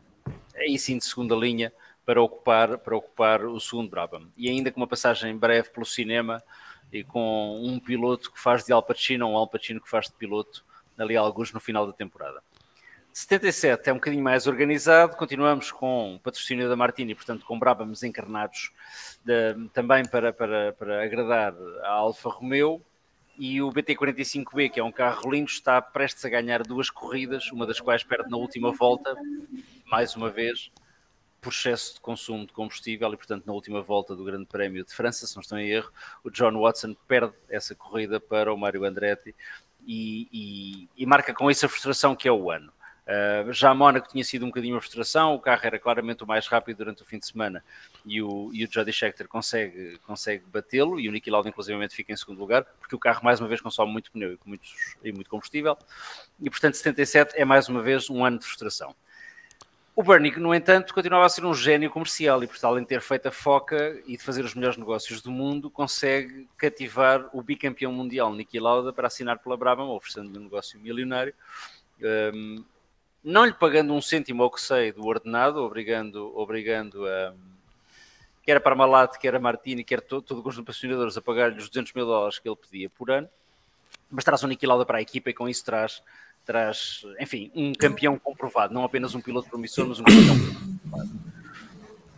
aí sim de segunda linha para ocupar, para ocupar o segundo Brabham. E ainda com uma passagem breve pelo cinema e com um piloto que faz de Al Pacino, um Al Pacino que faz de piloto ali alguns no final da temporada. 77 é um bocadinho mais organizado, continuamos com patrocínio da Martini, portanto com Brabhams encarnados de, também para, para, para agradar a Alfa Romeo, e o BT45B, que é um carro lindo, está prestes a ganhar duas corridas, uma das quais perde na última volta, mais uma vez, por excesso de consumo de combustível e, portanto, na última volta do Grande Prémio de França, se não estou em erro, o John Watson perde essa corrida para o Mário Andretti e, e, e marca com isso a frustração que é o ano. Uh, já a Mónaco tinha sido um bocadinho uma frustração, o carro era claramente o mais rápido durante o fim de semana e o, e o Jody Scheckter consegue, consegue batê-lo e o Niki Lauda inclusivamente fica em segundo lugar, porque o carro mais uma vez consome muito pneu e, muitos, e muito combustível e portanto 77 é mais uma vez um ano de frustração. O Bernie, no entanto, continuava a ser um gênio comercial e, por além de ter feito a foca e de fazer os melhores negócios do mundo, consegue cativar o bicampeão mundial Niki Lauda para assinar pela Brabham, oferecendo-lhe um negócio milionário. Um, não lhe pagando um cêntimo ao que sei do ordenado, obrigando, obrigando a quer a Parmalat, quer a Martini, quer todo, todo o conjunto de patrocinadores a pagar-lhe os 200 mil dólares que ele pedia por ano, mas traz um aniquilado para a equipa e com isso traz, traz, enfim, um campeão comprovado, não apenas um piloto promissor, mas um campeão comprovado.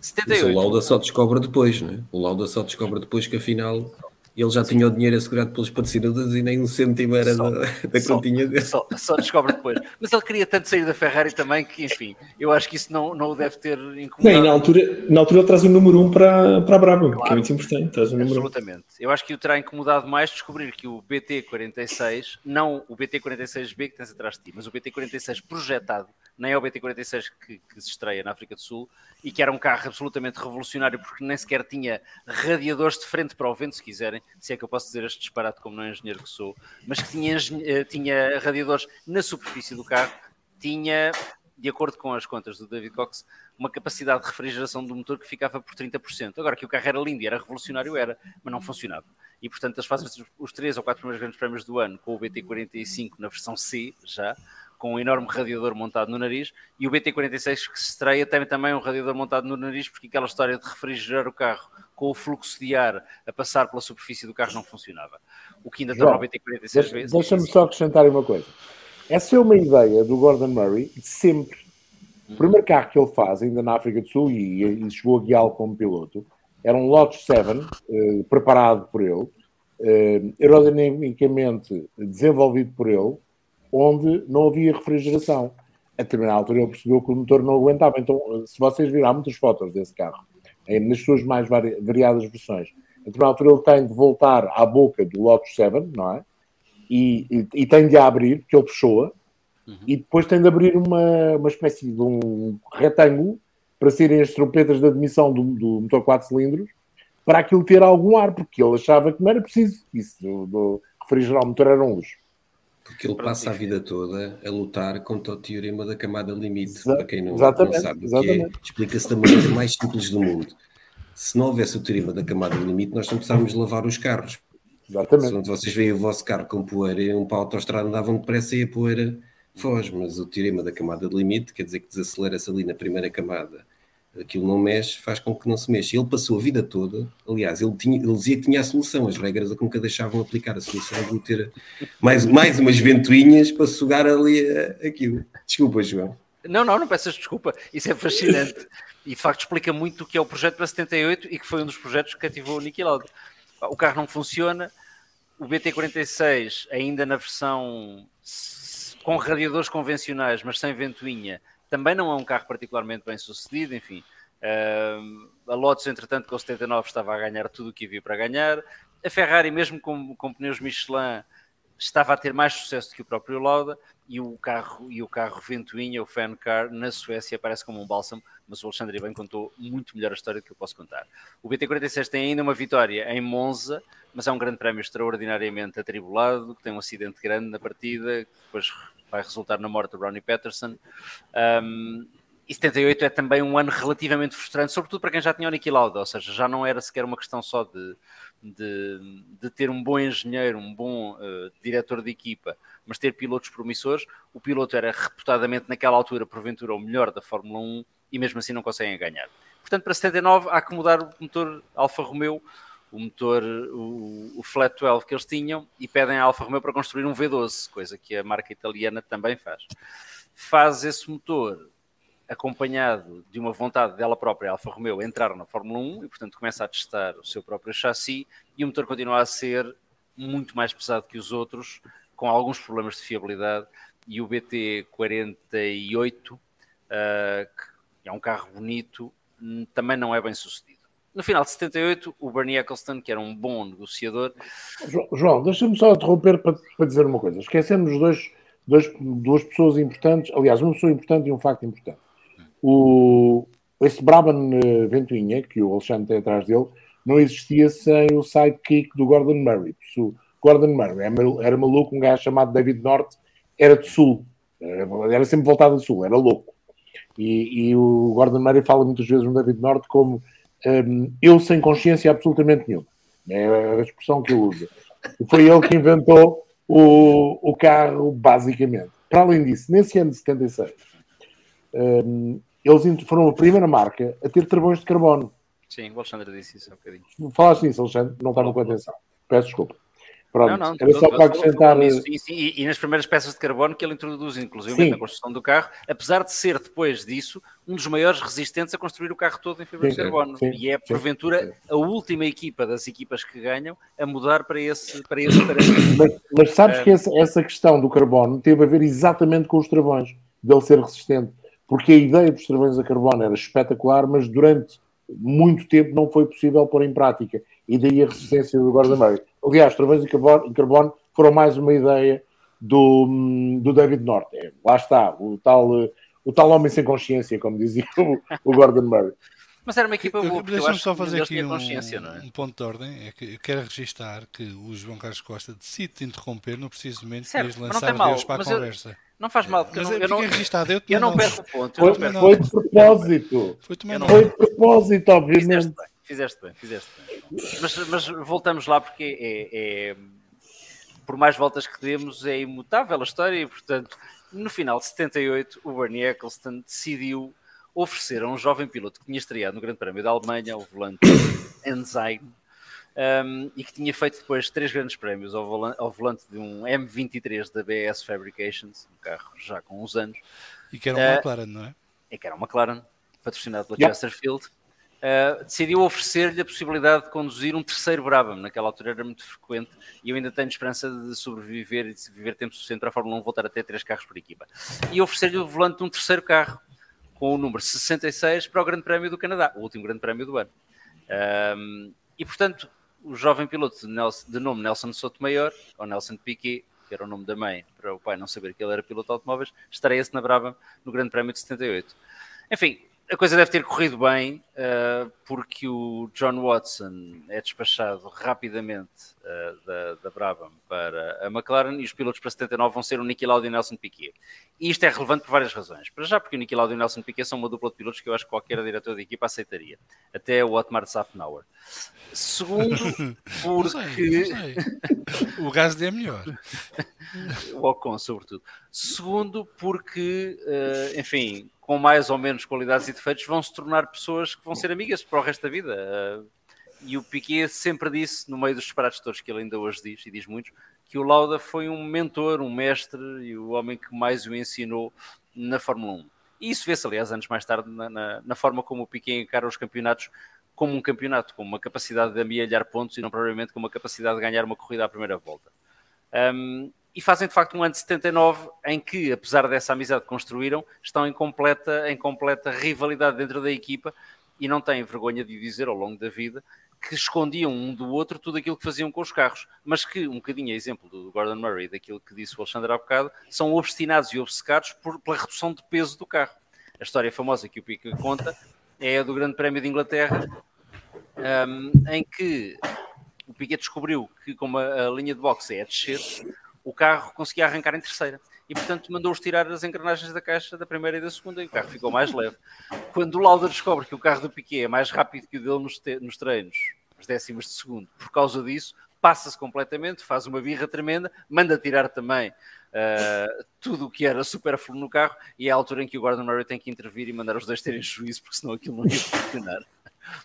78. Mas o Lauda só descobre depois, né? O Lauda só descobre depois que afinal ele já tinha o dinheiro assegurado pelos patrocinadores e nem um cêntimo era só, da, da só, continha dele. Só, só, descobre depois. Mas ele queria tanto sair da Ferrari também que, enfim, eu acho que isso não, não o deve ter incomodado. Não, na altura, na altura ele traz o número 1 um para, para a Brabham, claro, que é muito importante. Traz o absolutamente. Um. Eu acho que o terá incomodado mais descobrir que o BT46, não o BT46B que tens atrás de ti, mas o BT46 projetado, nem é o BT46 que, que se estreia na África do Sul, e que era um carro absolutamente revolucionário porque nem sequer tinha radiadores de frente para o vento, se quiserem, se é que eu posso dizer este disparate como não é engenheiro que sou, mas que tinha, eh, tinha radiadores na superfície do carro, tinha, de acordo com as contas do David Cox, uma capacidade de refrigeração do motor que ficava por 30%. Agora que o carro era lindo e era revolucionário, era, mas não funcionava. E portanto, eles fazem os três ou quatro primeiros grandes prémios do ano com o BT45 na versão C, já, com um enorme radiador montado no nariz, e o BT46 que se estreia tem também um radiador montado no nariz, porque aquela história de refrigerar o carro com o fluxo de ar a passar pela superfície do carro não funcionava. O que ainda torna o BT46 deixa, vezes. Deixa-me só acrescentar uma coisa. Essa é uma ideia do Gordon Murray de sempre. O primeiro carro que ele faz, ainda na África do Sul, e, e chegou a guiá-lo como piloto, era um Lotus 7, eh, preparado por ele, eh, aerodinamicamente desenvolvido por ele, onde não havia refrigeração. A determinada altura ele percebeu que o motor não aguentava. Então, se vocês viram, há muitas fotos desse carro, nas suas mais variadas versões. A determinada altura ele tem de voltar à boca do Lotus 7, não é? E, e, e tem de a abrir, porque ele puxou-a, uhum. e depois tem de abrir uma, uma espécie de um retângulo para serem as trompetas de admissão do, do motor 4 cilindros, para aquilo ter algum ar, porque ele achava que não era preciso isso, do, do refrigerar o motor era um luxo. Porque ele passa a vida toda a lutar contra o teorema da camada limite. Para quem não, não sabe o que é, explica-se da maneira mais simples do mundo. Se não houvesse o teorema da camada limite, nós não precisávamos lavar os carros. Exatamente. Se vocês veem o vosso carro com poeira, um para a autostrada andavam depressa e a poeira foge. Mas o teorema da camada de limite, quer dizer que desacelera-se ali na primeira camada aquilo não mexe, faz com que não se mexa. Ele passou a vida toda, aliás, ele, tinha, ele dizia que tinha a solução, as regras nunca deixavam aplicar a solução de ter mais, mais umas ventoinhas para sugar ali eh, aquilo. Desculpa, João. Não, não, não peças desculpa, isso é fascinante. e de facto explica muito o que é o projeto para 78 e que foi um dos projetos que ativou o Lauda. O carro não funciona, o BT46 ainda na versão com radiadores convencionais, mas sem ventoinha, também não é um carro particularmente bem sucedido, enfim. Uh, a Lotus, entretanto, com o 79 estava a ganhar tudo o que havia para ganhar. A Ferrari, mesmo com, com pneus Michelin, estava a ter mais sucesso do que o próprio Lauda e o carro e o carro ventoinha, o fan car na Suécia parece como um bálsamo, mas o Alexandre bem contou muito melhor a história do que eu posso contar. O BT46 tem ainda uma vitória em Monza, mas é um grande prémio extraordinariamente atribulado, que tem um acidente grande na partida, que depois vai resultar na morte de Ronnie Peterson. Um, e 78 é também um ano relativamente frustrante, sobretudo para quem já tinha o Niki Lauda, ou seja, já não era sequer uma questão só de, de, de ter um bom engenheiro, um bom uh, diretor de equipa, mas ter pilotos promissores. O piloto era reputadamente, naquela altura, porventura, o melhor da Fórmula 1 e mesmo assim não conseguem ganhar. Portanto, para 79 há que mudar o motor Alfa Romeo o motor, o, o, Flat 12 que eles tinham e pedem à Alfa Romeo para construir um V12, coisa que a marca italiana também faz. Faz esse motor acompanhado de uma vontade dela própria, Alfa Romeo, entrar na Fórmula 1 e, portanto, começa a testar o seu próprio chassi e o motor continua a ser muito mais pesado que os outros, com alguns problemas de fiabilidade. E o BT48, uh, que é um carro bonito, também não é bem sucedido. No final de 78, o Bernie Eccleston, que era um bom negociador. João, deixa-me só interromper para, para, dizer uma coisa. Esquecemos dois, dois, duas pessoas importantes, aliás, uma pessoa importante e um facto importante. O, esse Brabham eh, Ventoinha, que o Alexandre tem atrás dele, não existia sem o sidekick do Gordon Murray. O Gordon Murray era maluco, um gajo chamado David North, era de sul, era sempre voltado do sul, era louco. E, e o Gordon Murray fala muitas vezes no David North como um, eu sem consciência absolutamente nenhuma. É a expressão que ele usa. E foi ele que inventou o, o carro, basicamente. Para além disso, nesse ano de 76, um, eles foram a primeira marca a ter travões de carbono. Sim, o Alexandre disse isso há um bocadinho. Falaste nisso, Alexandre? Não estava com atenção. Peço desculpa. Pronto, não, não, era só para acrescentar. Nisso, e, e, e, nas primeiras peças de carbono que ele introduz, inclusive na construção do carro, apesar de ser depois disso um dos maiores resistentes a construir o carro todo em fibra sim, de carbono. Sim, e é, porventura, sim. a última equipa das equipas que ganham a mudar para esse, para esse mas, mas sabes é... que essa, essa questão do carbono teve a ver exatamente com os travões, dele ser resistente. Porque a ideia dos travões a carbono era espetacular, mas durante muito tempo não foi possível pôr em prática. E daí a resistência do Gordon Murray. Aliás, travões em carbono, carbono foram mais uma ideia do, do David Norte. É, lá está, o tal, o tal homem sem consciência, como dizia o, o Gordon Murray. Mas era uma equipa boa. Deixa-me só fazer aqui um, é? um, ponto de ordem. É que eu quero registar que o João Carlos Costa decide interromper no preciso momento certo, de lançar Deus para a conversa. Eu, não faz mal, eu, não, eu, registado, eu, eu não, não perco o ponto. Foi, não foi de propósito. Foi, foi de propósito, obviamente. Fizeste bem, fizeste bem. Mas, mas voltamos lá porque é, é, por mais voltas que demos, é imutável a história e, portanto, no final de 78, o Bernie Eccleston decidiu oferecer a um jovem piloto que tinha estreado no Grande Prémio da Alemanha, o volante Enzyme, um, e que tinha feito depois três grandes prémios ao volante, ao volante de um M23 da BS Fabrications, um carro já com uns anos. E que era uma uh, McLaren, não é? E que era uma McLaren, patrocinado pela yep. Chesterfield uh, decidiu oferecer-lhe a possibilidade de conduzir um terceiro Brabham. Naquela altura era muito frequente e eu ainda tenho esperança de sobreviver e de viver tempo suficiente para a Fórmula 1 voltar a ter três carros por equipa. E oferecer-lhe o volante de um terceiro carro com o número 66 para o Grande Prémio do Canadá, o último Grande Prémio do ano. Um, e portanto, o jovem piloto de, Nelson, de nome Nelson Sotomayor, ou Nelson Piquet, que era o nome da mãe, para o pai não saber que ele era piloto de automóveis, estaria-se na Brabham no Grande Prémio de 78. Enfim, a coisa deve ter corrido bem. uh, porque o John Watson é despachado rapidamente uh, da, da Brabham para a McLaren e os pilotos para 79 vão ser o Niki Lauda e o Nelson Piquet. E isto é relevante por várias razões. Para já, porque o Niki Lauda e o Nelson Piquet são uma dupla de pilotos que eu acho que qualquer diretor de equipa aceitaria. Até o Otmar Safnauer. Segundo, porque. Não sei, não sei. o gás é melhor. o Ocon, sobretudo. Segundo, porque, uh, enfim, com mais ou menos qualidades e defeitos, vão se tornar pessoas que vão ser amigas para o resto da vida. Uh, e o Piquet sempre disse, no meio dos disparates todos que ele ainda hoje diz, e diz muitos, que o Lauda foi um mentor, um mestre e o homem que mais o ensinou na Fórmula 1. E isso vê-se, aliás, anos mais tarde, na, na, na, forma como o Piquet encara os campeonatos como um campeonato, com uma capacidade de amealhar pontos e não provavelmente com uma capacidade de ganhar uma corrida à primeira volta. Um, e fazem de facto um ano de 79 em que, apesar dessa amizade que construíram, estão em completa, em completa rivalidade dentro da equipa e não têm vergonha de dizer ao longo da vida que escondiam um do outro tudo aquilo que faziam com os carros, mas que, um bocadinho a exemplo do Gordon Murray, daquilo que disse o Alexandre há bocado, são obstinados e obcecados por, pela redução de peso do carro. A história famosa que o Pica conta é a do Grande Prémio de Inglaterra, um, em que o Piquet descobriu que, como a, a linha de boxe é a descer, o carro conseguia arrancar em terceira. E, portanto, mandou-os tirar as engrenagens da caixa da primeira e da segunda e o carro ficou mais leve. Quando o Lauda descobre que o carro do Piquet é mais rápido que o dele nos, nos treinos, as décimas de segundo, por causa disso, passa-se completamente, faz uma birra tremenda, manda tirar também uh, tudo o que era superfluo no carro e é a altura em que o Gordon Murray tem que intervir e mandar os dois terem juízo, porque senão aquilo não ia funcionar.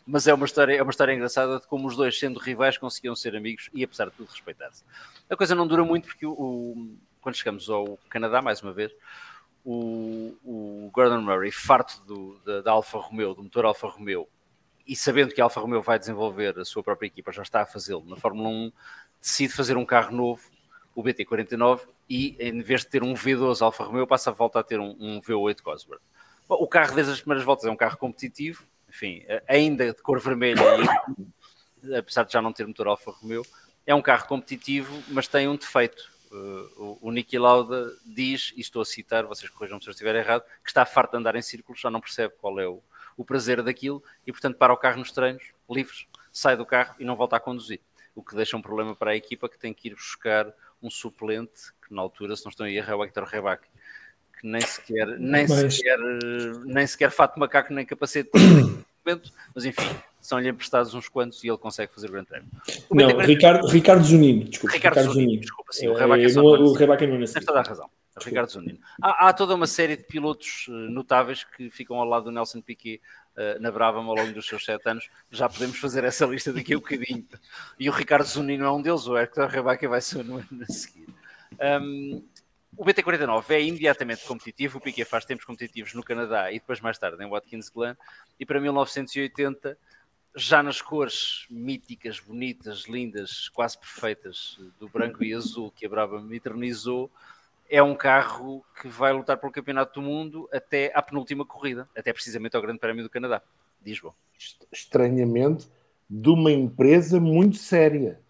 Mas é uma história, é uma história engraçada de como os dois, sendo rivais, conseguiam ser amigos e, apesar de tudo, respeitar-se. A coisa não dura muito porque o, o, quando chegamos ao Canadá, mais uma vez, o, o Gordon Murray, farto do, da, da Alfa Romeo, do motor Alfa Romeo, e sabendo que a Alfa Romeo vai desenvolver a sua própria equipa, já está a fazê-lo na Fórmula 1, decide fazer um carro novo, o BT49, e em vez de ter um V12 Alfa Romeo, passa a volta a ter um, um V8 Cosworth. O carro desde as primeiras voltas é um carro competitivo, enfim, ainda de cor vermelha, apesar de já não ter motor Alfa Romeo, é um carro competitivo, mas tem um defeito. Uh, o, o Niki Lauda diz, e estou a citar, vocês corrijam se eu estiver errado, que está farto de andar em círculos, já não percebe qual é o, o prazer daquilo e, portanto, para o carro nos treinos, livres, sai do carro e não volta a conduzir. O que deixa um problema para a equipa que tem que ir buscar um suplente, que na altura, se não estão aí, é o Hector Rebac, que nem sequer, nem, mas... sequer, nem sequer fato macaco, nem capacete, mas enfim, são-lhe emprestados uns quantos e ele consegue fazer o grande prémio. não, Ricardo, Ricardo Zunino, desculpa. Ricardo, Ricardo Zunino, desculpa, sim, o Rebac é, é o Rebac não Tens toda a razão. Ricardo Zunino. Há, há, toda uma série de pilotos eh, notáveis que ficam ao lado do Nelson Piquet uh, na Brabham ao longo dos seus sete anos. Já podemos fazer essa lista daqui a um bocadinho. E o Ricardo Zunino é um deles, o Hector Rebaque vai ser no ano a seguir. Um, o BT49 é imediatamente competitivo, o Piquet faz tempos competitivos no Canadá e depois mais tarde em Watkins Glen, e para 1980, já nas cores míticas, bonitas, lindas, quase perfeitas do branco e azul que a Brabham eternizou, é um carro que vai lutar pelo Campeonato do Mundo até à penúltima corrida, até precisamente ao Grande Prémio do Canadá. Diz bom. Estranhamente, de uma empresa muito séria.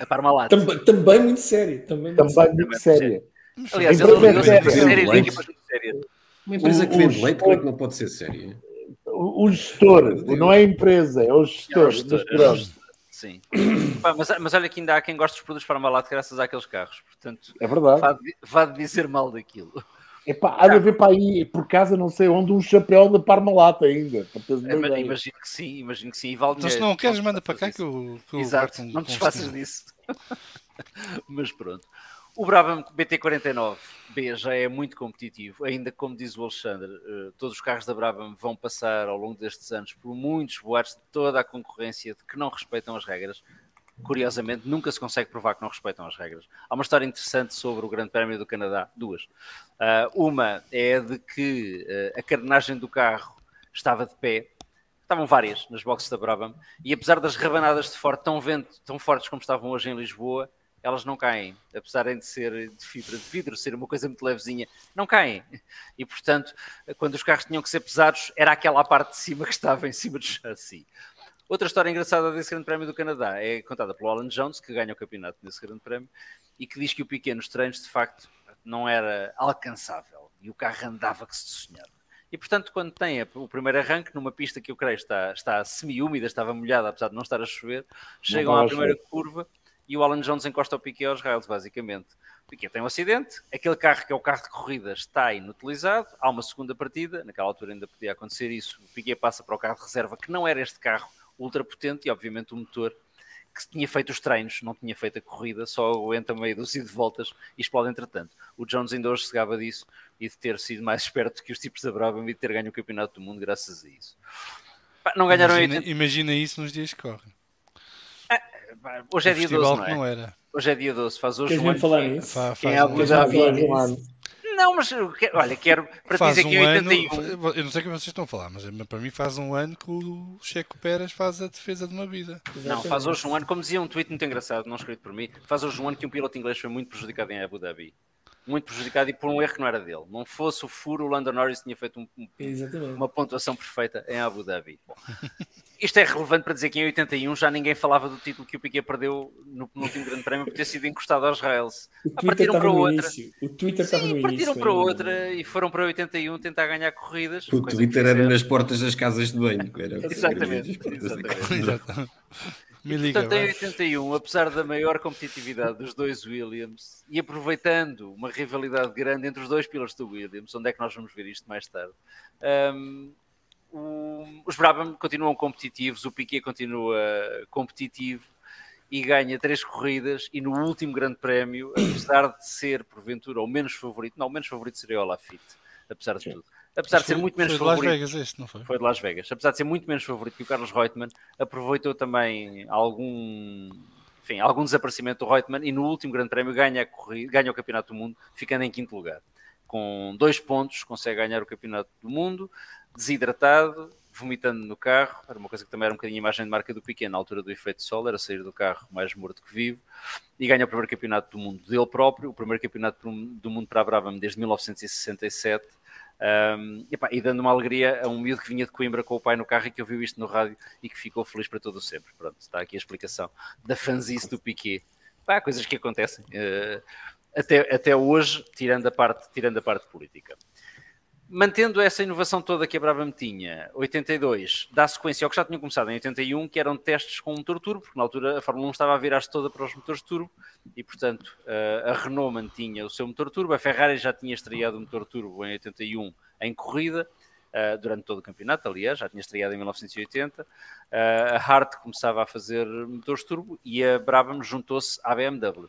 A Parmalat. Também, também muito séria. Também, muito, também muito, muito séria. Séria. Aliás, ele é séria. Uma empresa que vende leite, como é que não pode ser séria? O, gestor, não é a empresa, é o gestor. É o gestor, é o gestor. Sim. mas, mas olha que ainda há quem gosta dos produtos Parmalat graças àqueles carros. Portanto, é verdade. Vá, vá dizer mal daquilo. Epá, há de haver para aí, por casa, não sei onde, um chapéu de Parmalat ainda. É, imagino que sim, imagino que sim. Vale então, se não queres, manda para cá que eu. Que eu Exato, não te desfaças disso. mas pronto. O Brabham BT49B já é muito competitivo, ainda como diz o Alexandre, eh, todos os carros da Brabham vão passar ao longo destes anos por muitos boatos de toda a concorrência de que não respeitam as regras. Curiosamente, nunca se consegue provar que não respeitam as regras. Há uma história interessante sobre o Grande Prémio do Canadá, duas. Uh, uma é de que uh, a carenagem do carro estava de pé, estavam várias nas boxes da Brabham, e apesar das rabanadas de forte tão, vento, tão fortes como estavam hoje em Lisboa, elas não caem, apesar de ser de fibra de vidro, ser uma coisa muito levezinha, não caem. E portanto, quando os carros tinham que ser pesados, era aquela parte de cima que estava em cima do chassi. Outra história engraçada desse Grande Prémio do Canadá é contada pelo Alan Jones, que ganha o campeonato nesse Grande Prémio, e que diz que o Piquet nos treinos, de facto, não era alcançável e o carro andava que se sonhava. E portanto, quando tem o primeiro arranque numa pista que eu creio está, está semi-úmida, estava molhada, apesar de não estar a chover, chegam à primeira curva e o Alan Jones encosta o Piquet aos rails, basicamente. O Piquet tem um acidente, aquele carro que é o carro de corrida está inutilizado, há uma segunda partida, naquela altura ainda podia acontecer isso, o Piquet passa para o carro de reserva, que não era este carro ultra potente e obviamente o motor que tinha feito os treinos, não tinha feito a corrida, só aguenta meio dúzia de voltas e explode entretanto. O Jones ainda hoje se gaba disso e de ter sido mais esperto que os tipos da Brabham e de ter ganho o campeonato do mundo graças a isso. Não ganharam imagina, 80... imagina isso nos dias que correm. Hoje é dia 12, não é? Não era. Hoje é dia 12, faz hoje um ano. falar nisso? Fa, faz Quem é um, já não, mas olha, quero para faz dizer um que em 81. Ano, eu não sei o que vocês estão a falar, mas para mim faz um ano que o Checo Pérez faz a defesa de uma vida. Não, faz hoje um ano, como dizia um tweet muito engraçado, não escrito por mim, faz hoje um ano que um piloto inglês foi muito prejudicado em Abu Dhabi muito prejudicado e por um erro que não era dele. Não fosse o furo, o Lando Norris tinha feito um, um, uma pontuação perfeita em Abu Dhabi. Bom, isto é relevante para dizer que em 81 já ninguém falava do título que o Piquet perdeu no penúltimo Grande Prémio por ter sido encostado aos rails. O partiram para outra. Início. O Twitter estava no partiram início. para outra e foram para 81 tentar ganhar corridas. O Twitter era nas portas das casas de banho. Era exatamente. exatamente. Portanto, em 81, apesar da maior competitividade dos dois Williams e aproveitando uma rivalidade grande entre os dois pilotos do Williams, onde é que nós vamos ver isto mais tarde? Um, o, os Brabham continuam competitivos, o Piquet continua competitivo e ganha três corridas e no último grande prémio, apesar de ser porventura o menos favorito, não, o menos favorito seria o Lafitte, apesar de Sim. tudo apesar de ser muito menos foi favorito. Foi de Las Vegas este, não foi? Foi de Las Vegas. Apesar de ser muito menos favorito que o Carlos Reutemann, aproveitou também algum, enfim, algum desaparecimento do Reutemann e no último Grande Prémio ganha, corrida, ganha o Campeonato do Mundo, ficando em quinto lugar. Com dois pontos, consegue ganhar o Campeonato do Mundo, desidratado, vomitando no carro. Era uma coisa que também era um bocadinho a imagem de marca do Piquet na altura do efeito sol, era sair do carro mais morto que vivo. E ganha o primeiro campeonato do mundo dele próprio, o primeiro campeonato do mundo para a Brabham desde 1967 um, e, e, dando uma alegria a um miúdo que vinha de Coimbra com o pai no carro e que ouviu isto no rádio e que ficou feliz para todo o sempre. Pronto, está aqui a explicação da fanzice do Piquet. Pá, coisas que acontecem. Uh, até, até hoje, tirando a, parte, tirando a parte política mantendo essa inovação toda que a Brabham tinha, 82, dá sequência ao que já tinham começado em 81, que eram testes com motor turbo, porque na altura a Fórmula 1 estava a virar-se toda para os motores turbo, e portanto a Renault mantinha o seu motor turbo, a Ferrari já tinha estreado o motor turbo em 81 em corrida, durante todo o campeonato, aliás, já tinha estreado em 1980, a Hart começava a fazer motores turbo e a Brabham juntou-se à BMW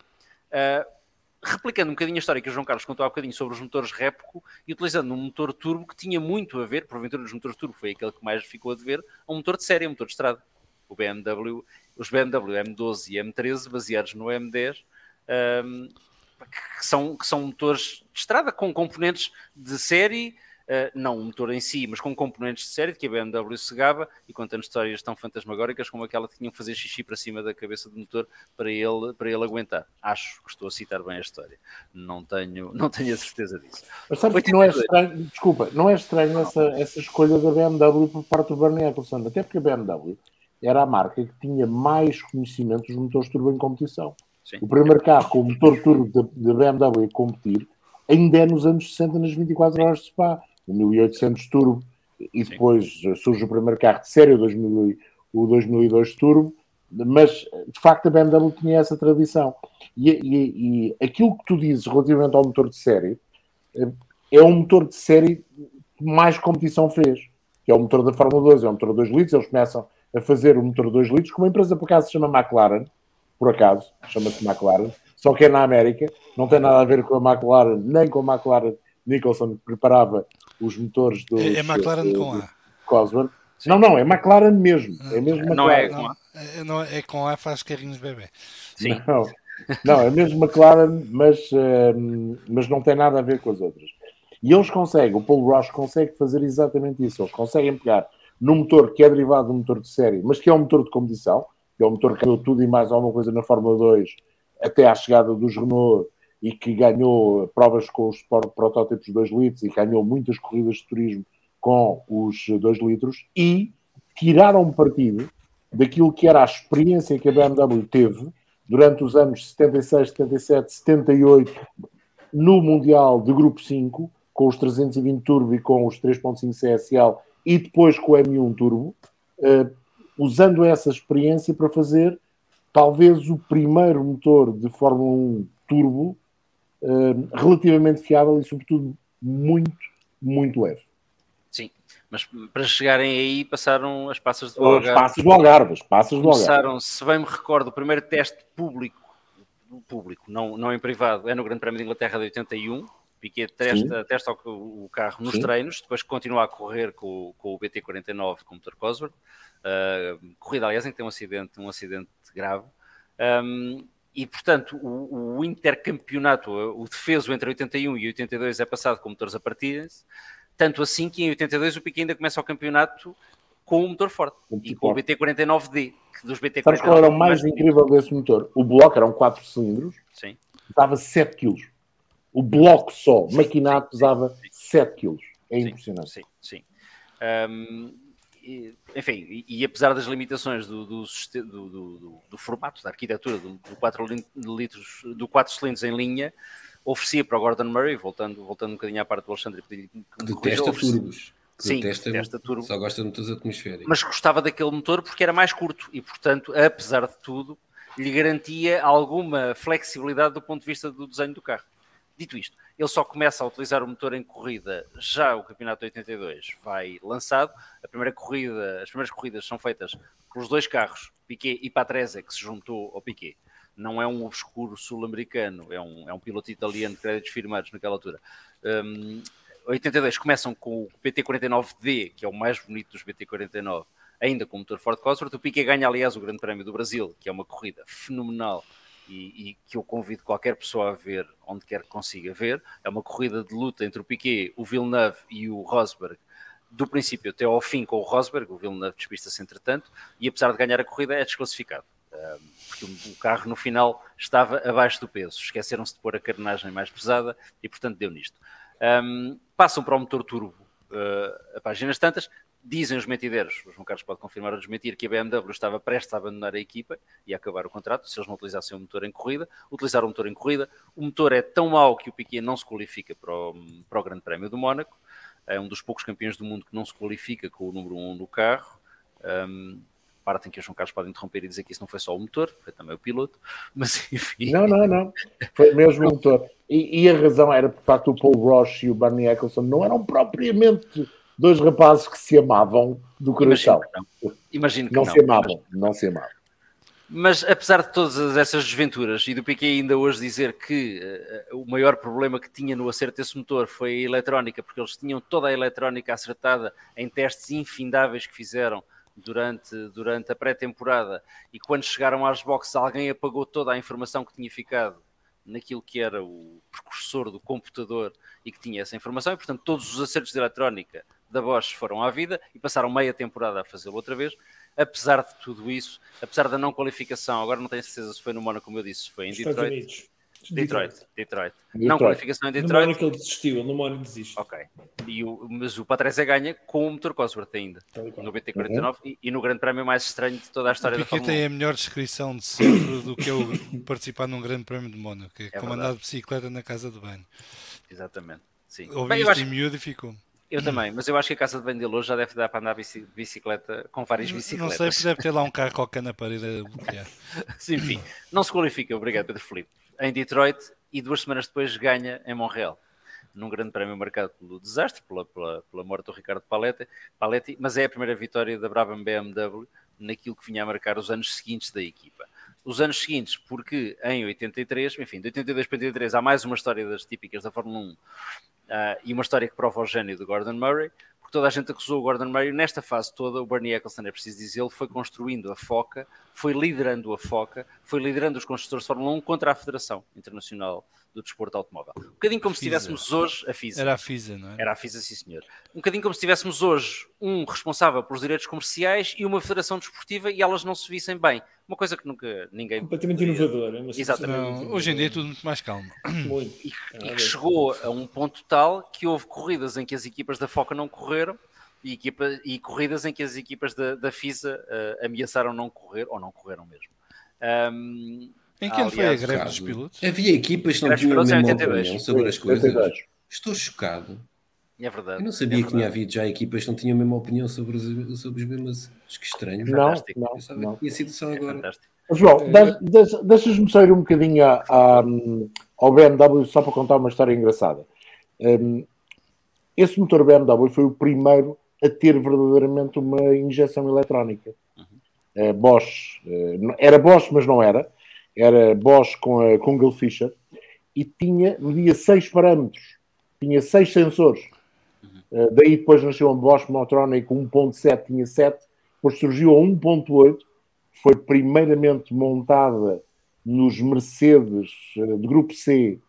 replicando um bocadinho a história que o João Carlos contou há bocadinho sobre os motores Repco e utilizando um motor turbo que tinha muito a ver, porventura dos motores turbo foi aquele que mais ficou a dever, a um motor de série, um motor de estrada. O BMW, os BMW M12 e M13 baseados no M10 um, que, são, que são motores de estrada com componentes de série não o motor em si, mas com componentes de série, que a BMW se gaba e contando histórias tão fantasmagóricas como aquela que tinham que fazer xixi para cima da cabeça do motor para ele, para ele aguentar. Acho que estou a citar bem a história. Não tenho, não tenho a certeza disso. Mas sabe que não é estranho, desculpa, não é estranho essa, essa escolha da BMW por parte do Bernie Eccleston, até porque a BMW era a marca que tinha mais conhecimento dos motores turbo em competição. Sim. O primeiro carro com o motor turbo da BMW a competir ainda é nos anos 60 nas 24 horas de Spa o 1800 Turbo, e depois Sim. surge o primeiro carro de série, o, 2000, o 2002 Turbo, mas de facto a BMW tinha essa tradição. E, e, e, aquilo que tu dizes relativamente ao motor de série eh, é um motor de série que mais competição fez, que é o motor da Fórmula 2, é um motor de 2 litros, eles começam a fazer o motor de 2 litros, com uma empresa por acaso se chama McLaren, por acaso, chama-se McLaren, só que é na América, não tem nada a ver com a McLaren, nem com a McLaren Nicholson que preparava os motores do. É, é McLaren com A. Cosworth. Não, não, é McLaren mesmo. É mesmo não McLaren. é com A. É, não, é com A faz carrinhos bebê. Sim. Não, não, é mesmo McLaren, mas, uh, mas não tem nada a ver com as outras. E eles conseguem, o Paul Roche consegue fazer exatamente isso. Eles conseguem pegar num motor que é derivado de um motor de série, mas que é um motor de competição, que é um motor que deu tudo e mais alguma coisa na Fórmula 2, até à chegada dos Renault e que ganhou provas com os protótipos 2 litros e ganhou muitas corridas de turismo com os 2 litros e tiraram partido daquilo que era a experiência que a BMW teve durante os anos 76, 77, 78 no Mundial de Grupo 5 com os 320 turbo e com os 3.5 CSL e depois com o M1 turbo, uh, usando essa experiência para fazer talvez o primeiro motor de Fórmula 1 turbo uh, relativamente fiável e sobretudo muito, muito leve. Sim, mas para chegarem aí passaram as passas do Algarve. As passas do Algarve, as passas do Algarve. Começaram, se bem me recordo, o primeiro teste público, público, não, não em privado, é no Grande Prémio de Inglaterra de 81, Piquet testa, testa o, o, carro nos Sim. treinos, depois continua a correr com, com o BT49 com o motor Cosworth. Uh, corrida, aliás, em que tem um acidente, um acidente grave. Um, e, portanto, o, o, intercampeonato, o defeso entre 81 e 82 é passado com motores a partirem-se. Tanto assim que em 82 o Piquet ainda começa o campeonato com o motor forte e com o BT49D. Que dos BT49 Sabes qual era o mais, mais incrível desse motor? O bloco eram 4 cilindros, Sim. dava 7 kg. O bloco só, maquinado, pesava 7 kg. É impressionante. Sim, sim. Um, e, enfim, e, e, apesar das limitações do, do, do, do, formato, da arquitetura do, do 4 litros, do 4 cilindros em linha, oferecia para o Gordon Murray, voltando, voltando um bocadinho à parte do Alexandre, pedir Detesta turbos. Sim, detesta turbo. Só gosta de motores atmosféricos. Mas gostava daquele motor porque era mais curto e, portanto, apesar de tudo, lhe garantia alguma flexibilidade do ponto de vista do desenho do carro. Dito isto, ele só começa a utilizar o motor em corrida já o campeonato 82 vai lançado. A primeira corrida, as primeiras corridas são feitas com os dois carros, Piquet e Patrese, que se juntou ao Piquet. Não é um obscuro sul-americano, é um, é um piloto italiano de créditos firmados naquela altura. Um, 82 começam com o PT49D, que é o mais bonito dos PT49, ainda com o motor Ford Cosworth. O Piquet ganha, aliás, o Grande Prémio do Brasil, que é uma corrida fenomenal e, e, que eu convido qualquer pessoa a ver onde quer que consiga ver. É uma corrida de luta entre o Piquet, o Villeneuve e o Rosberg, do princípio até ao fim com o Rosberg. O Villeneuve despista-se entretanto e, apesar de ganhar a corrida, é desclassificado. Porque o carro no final estava abaixo do peso, esqueceram-se de pôr a carenagem mais pesada e, portanto, deu nisto. Um, passam para o motor turbo uh, a páginas tantas, Dizem os mentideiros, o João Carlos pode confirmar ou desmentir, que a BMW estava prestes a abandonar a equipa e a acabar o contrato se eles não utilizassem o motor em corrida. Utilizaram o motor em corrida. O motor é tão mau que o Piquet não se qualifica para o, para o Grande Prémio do Mónaco. É um dos poucos campeões do mundo que não se qualifica com o número 1 um do carro. Um, parte em que o João Carlos pode interromper e dizer que isso não foi só o motor, foi também o piloto, mas enfim. Não, não, não. Foi mesmo o motor. E, e, a razão era, por facto, o Paul Roche e o Barney Eccleston não eram propriamente dois rapazes que se amavam do coração. Imagino que não. não se amavam, mas... não se amavam. Mas apesar de todas essas desventuras e do Piquet ainda hoje dizer que uh, o maior problema que tinha no acerto desse motor foi a eletrónica, porque eles tinham toda a eletrónica acertada em testes infindáveis que fizeram durante, durante a pré-temporada e quando chegaram às boxes alguém apagou toda a informação que tinha ficado naquilo que era o precursor do computador e que tinha essa informação e portanto todos os acertos de eletrónica da Bosch foram à vida e passaram meia temporada a fazê-lo outra vez. Apesar de tudo isso, apesar da não qualificação, agora não tenho certeza se foi no Mónaco, como eu disse, se foi em Detroit. Detroit, Detroit, Detroit. Não qualificação em Detroit. No Mónaco ele desistiu, no Mónaco desiste. Ok. E o, mas o Patrese ganha com o motor Cosworth ainda, no BT49 uhum. e, e, no grande prémio mais estranho de toda a história o da Fórmula tem a melhor descrição de sempre do que eu participar num grande prémio de Mónaco, que é, é comandado de bicicleta na casa de banho. Exatamente. Sim. Ouvi Bem, isto acho... em miúdo e ficou. Eu também, mas eu acho que a casa de banho dele hoje já deve dar para andar bicicleta com várias bicicletas. Não sei, se deve ter lá um carro qualquer na parede a bloquear. Enfim, não se qualifica, obrigado Pedro Felipe, em Detroit e duas semanas depois ganha em Montreal, num grande prémio marcado pelo desastre, pela, pela, pela morte do Ricardo Paletti, Paletti, mas é a primeira vitória da Brabham BMW naquilo que vinha a marcar os anos seguintes da equipa. Os anos seguintes, porque em 83, enfim, de 82 para 83 há mais uma história das típicas da Fórmula 1 Uh, e uma história que prova o gênio de Gordon Murray, porque toda a gente acusou o Gordon Murray nesta fase toda. O Bernie Eccleston, é preciso dizer, ele foi construindo a FOCA, foi liderando a FOCA, foi liderando os construtores de Fórmula 1 contra a Federação Internacional do Desporto Automóvel. Um bocadinho como se tivéssemos hoje a FISA. Era a FISA, não é? Era a FISA, sim senhor. Um bocadinho como se tivéssemos hoje um responsável pelos direitos comerciais e uma federação desportiva e elas não se vissem bem. Uma coisa que nunca ninguém. Completamente poderia... inovadora. É Exatamente. Não, hoje em dia é tudo muito mais calmo. Muito. E, e que chegou a um ponto tal que houve corridas em que as equipas da Foca não correram e, equipa, e corridas em que as equipas da, da FISA uh, ameaçaram não correr ou não correram mesmo. Um, em que ano foi a greve dos pilotos? Havia equipas que não tinham a mesma opinião sobre as coisas. Estou chocado. É verdade. Eu não sabia é que tinha havido já equipas que não tinham a mesma opinião sobre os, sobre os mesmos. Que estranho. Não, não, não. E a situação É agora. fantástico. João, deixa- deixas-me sair um bocadinho a- a- ao BMW só para contar uma história engraçada. Um, esse motor BMW foi o primeiro a ter verdadeiramente uma injeção eletrónica. Eh, Bosch, eh, era Bosch, mas não era. Era Bosch com a Kungel Fischer e tinha, media 6 parâmetros, tinha 6 sensores. Eh, daí depois nasceu a Bosch Motronic 1.7, tinha 7, depois surgiu a 1.8, foi primeiramente montada nos Mercedes eh, de grupo C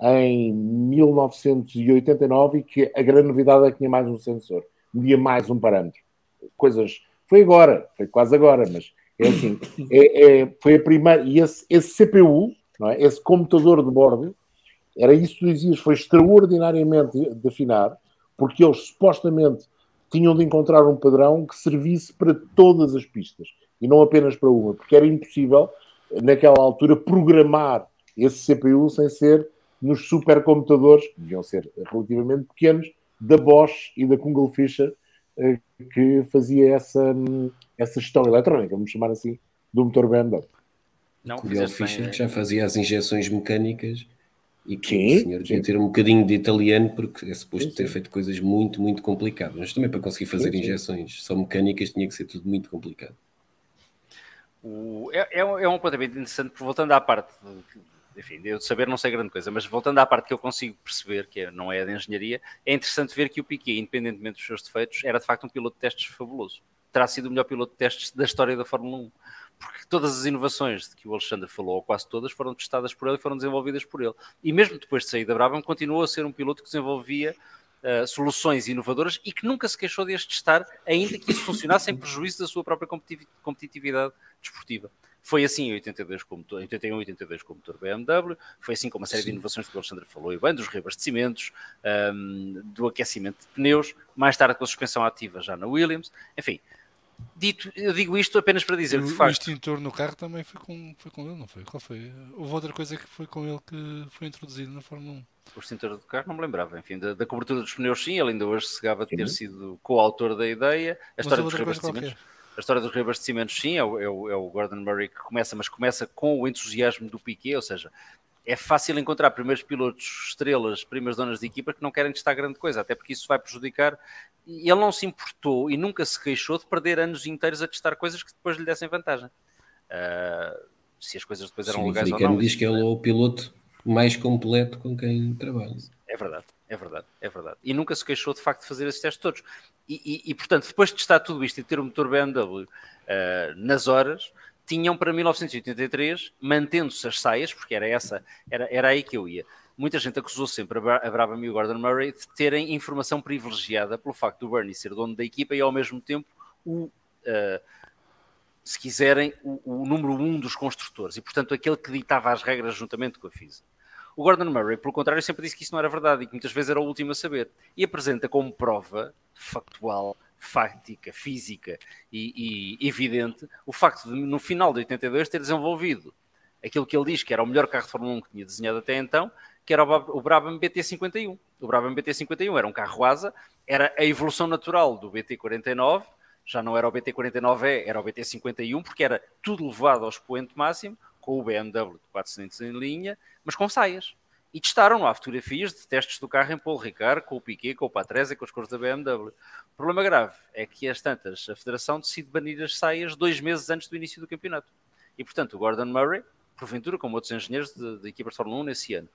em 1989 e que a grande novidade é que tinha mais um sensor, media mais um parâmetro. Coisas. Foi agora, foi quase agora, mas é assim. é- é- foi a primeira. E esse, esse CPU, não é? esse computador de bordo, era isso que tu dizias, foi extraordinariamente de afinar, porque eles supostamente tinham de encontrar um padrão que servisse para todas as pistas e não apenas para uma, porque era impossível, naquela altura, programar esse CPU sem ser nos supercomputadores, que deviam ser relativamente pequenos, da Bosch e da Kungel Fischer, eh, que fazia essa, essa gestão eletrónica, vamos chamar assim, do motor BMW. Não, bem, Fischer é. que já fazia as injeções mecânicas e que Sim, o senhor devia ter um bocadinho de italiano porque é suposto Sim, ter feito coisas muito, muito complicadas. Mas também para conseguir fazer Sim, sim. injeções só mecânicas tinha que ser tudo muito complicado. O- é, é um, é um apontamento interessante, porque voltando à parte, de- enfim, de eu de saber não sei grande coisa, mas voltando à parte que eu consigo perceber, que é- não é de engenharia, é interessante ver que o Piquet, independentemente dos seus defeitos, era de facto um piloto de testes fabuloso. Terá sido o melhor piloto de testes da história da Fórmula 1. Porque todas as inovações de que o Alexandre falou, ou quase todas, foram testadas por ele e foram desenvolvidas por ele. E mesmo depois de sair da Brabham, continuou a ser um piloto que desenvolvia uh, soluções inovadoras e que nunca se queixou de as testar, ainda que isso funcionasse sem prejuízo da sua própria competitiv- competitividade desportiva. Foi assim em 82 com o motor, em 81 e 82 com o motor BMW, foi assim com uma série de Sim. inovações que o Alexandre falou e bem, dos reabastecimentos, um, do aquecimento de pneus, mais tarde com a suspensão ativa já na Williams, enfim. Dito, eu digo isto apenas para dizer O, que de o facto extintor no carro também foi com, foi com ele, não foi? Qual foi? Houve outra coisa que foi com ele que foi introduzido na Fórmula 1. o extintor do carro não me lembrava, enfim, da, da cobertura dos pneus sim, ele ainda hoje se gaba de ter Sim. sido coautor da ideia, a Mas história dos reabastecimentos. A história dos reabastecimentos, sim, é o, é o- é o Gordon Murray que começa, mas começa com o entusiasmo do Piquet, ou seja, é fácil encontrar primeiros pilotos, estrelas, primas donas de equipa que não querem testar grande coisa, até porque isso vai prejudicar. E ele não se importou e nunca se queixou de perder anos inteiros a testar coisas que depois lhe dessem vantagem. Ah, se as coisas depois eram Sim, legais ou não. diz que ele é o piloto mais completo com quem trabalha. É verdade, é verdade, é verdade. E nunca se queixou de facto de fazer esses testes todos. E, e- e, portanto, depois de testar tudo isto e ter o motor BMW ah, nas horas, tinham para 1983, mantendo-se as saias, porque era essa, era, era aí que eu ia. Muita gente acusou sempre a Bra- a Brabham e o Gordon Murray de terem informação privilegiada pelo facto do Bernie ser dono da equipa e ao mesmo tempo o, ah, se quiserem, o, o número um dos construtores e, portanto, aquele que ditava as regras juntamente com a FISA. O Gordon Murray, pelo contrário, sempre disse que isso não era verdade e que muitas vezes era o último a saber. E apresenta como prova factual, fáctica, física e, e evidente o facto de, no final de 82, ter desenvolvido aquilo que ele diz que era o melhor carro de Fórmula 1 que tinha desenhado até então, que era o Brabham BT51. O Brabham BT51 era um carro asa, era a evolução natural do BT49, já não era o BT49E, era o BT51, porque era tudo levado ao expoente máximo, com o BMW de 400 em linha, mas com saias. E testaram, há fotografias de testes do carro em Paul Ricard, com o Piquet, com o Patrese e com as cores da BMW. O problema grave é que, às tantas, a Federação decide banir as saias dois meses antes do início do campeonato. E, portanto, o Gordon Murray, porventura, como outros engenheiros de equipas de Fórmula 1 nesse ano,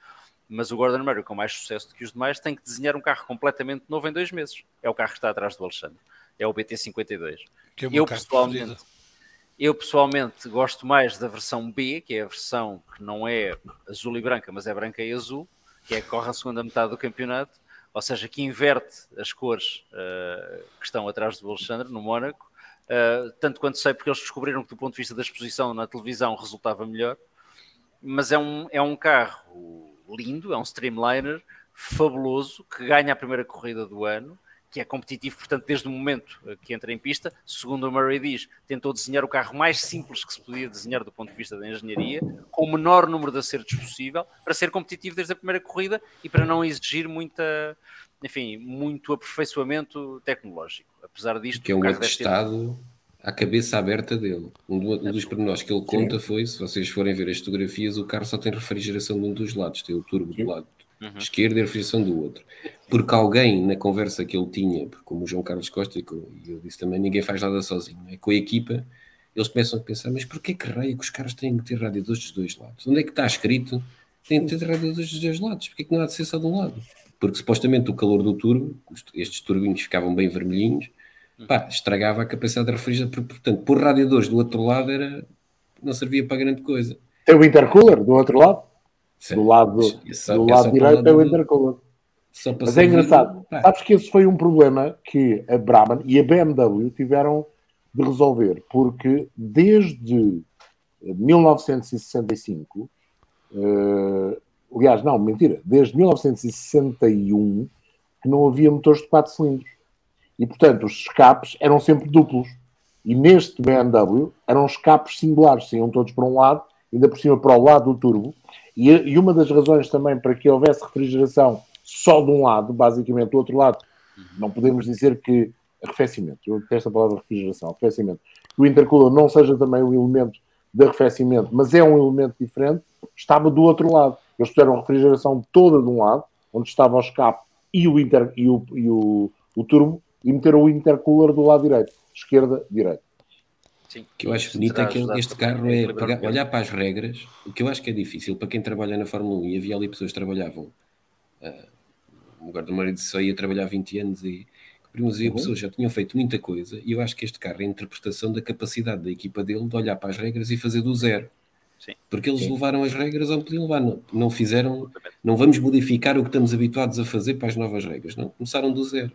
mas o Gordon Murray, com mais sucesso do que os demais, tem que desenhar um carro completamente novo em dois meses. É o carro que está atrás do Alexandre. É o BT52. Que é o Eu pessoalmente, preferido. Eu pessoalmente gosto mais da versão B, que é a versão que não é azul e branca, mas é branca e azul, que é que corre a segunda metade do campeonato, ou seja, que inverte as cores uh, que estão atrás do Alexandre, no Mónaco, uh, tanto quanto sei, porque eles descobriram que do ponto de vista da exposição na televisão resultava melhor, mas é um, é um carro lindo, é um streamliner fabuloso, que ganha a primeira corrida do ano, que é competitivo, portanto, desde o momento que entra em pista. Segundo o Murray diz, tentou desenhar o carro mais simples que se podia desenhar do ponto de vista da engenharia, com o menor número de acertos possível, para ser competitivo desde a primeira corrida e para não exigir muita, enfim, muito aperfeiçoamento tecnológico. Apesar disto, que é um atestado ter... à cabeça aberta dele. Um, do, um dos pormenores que ele conta Sim. foi, se vocês forem ver as fotografias, o carro só tem refrigeração de um dos lados, tem o turbo do lado uhum. esquerdo e a refrigeração do outro. Porque alguém, na conversa que ele tinha, como o João Carlos Costa, e eu disse também, ninguém faz nada sozinho, é? com a equipa, eles começam a pensar, mas porquê que raio que os caras têm que ter radiadores dos dois lados? Onde é que está escrito tem que ter radiadores dos dois lados? Porquê que não há de ser só de um lado? Porque supostamente o calor do turbo, estes turbinhos ficavam bem vermelhinhos, pá, estragava a capacidade de refrigeração. Portanto, por radiadores do outro lado era, não servia para grande coisa. Tem o intercooler do outro lado? Sim. Do lado, do lado direito é o intercooler. Mas é engraçado. Sabes que esse foi um problema que a Brabham e a BMW tiveram de resolver, porque desde 1965, uh, aliás, não, mentira, desde 1961 que não havia motores de 4 cilindros. E, portanto, os escapes eram sempre duplos. E neste BMW eram escapes singulares, iam todos para um lado, ainda por cima para o lado do turbo, e, e, uma das razões também para que houvesse refrigeração só de um lado, basicamente do outro lado, não podemos dizer que arrefecimento, eu detesto a palavra refrigeração, arrefecimento, que o intercooler não seja também um elemento de arrefecimento, mas é um elemento diferente, estava do outro lado. Eles fizeram a refrigeração toda de um lado, onde estava o escape e o, inter, e o, e o, o turbo, e meteram o intercooler do lado direito, esquerda, direita. Sim. O que eu acho bonito é que este carro é pegar, olhar para as regras, o que eu acho que é difícil para quem trabalha na Fórmula 1 e havia ali pessoas que trabalhavam, uh, o guarda-marido só ia trabalhar 20 anos e primos e uhum. pessoas já tinham feito muita coisa e eu acho que este carro é a interpretação da capacidade da equipa dele de olhar para as regras e fazer do zero. Sim. Porque eles Sim. levaram as regras onde podiam levar, não, não fizeram, não vamos modificar o que estamos habituados a fazer para as novas regras, não, começaram do zero.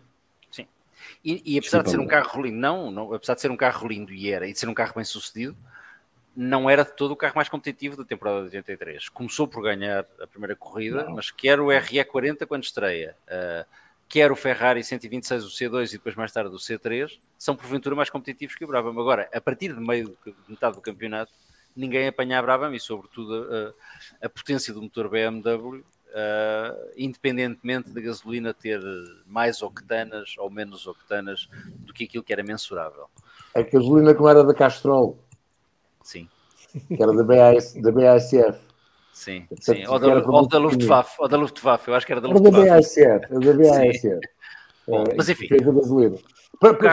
E, e apesar Desculpa, de ser um carro lindo, não, não, apesar de ser um carro lindo e era, e de ser um carro bem sucedido, não era de todo o carro mais competitivo da temporada de 83. Começou por ganhar a primeira corrida, não. mas quer o RE40 quando estreia, uh, quer o Ferrari 126, o C2 e depois mais tarde o C3, são porventura mais competitivos que o Brabham. Agora, a partir de meio de metade do campeonato, ninguém apanha a Brabham e, sobretudo, a, a potência do motor BMW uh, independentemente da gasolina ter mais octanas ou menos octanas do que aquilo que era mensurável. A gasolina como era da Castrol. Sim. Que era da, BAS, da BASF. Sim, sim. Ou da, ou da Luftwaffe, ou da Luftwaffe, eu acho que era da Luftwaffe. Era da BASF, da BASF. Bom, mas enfim.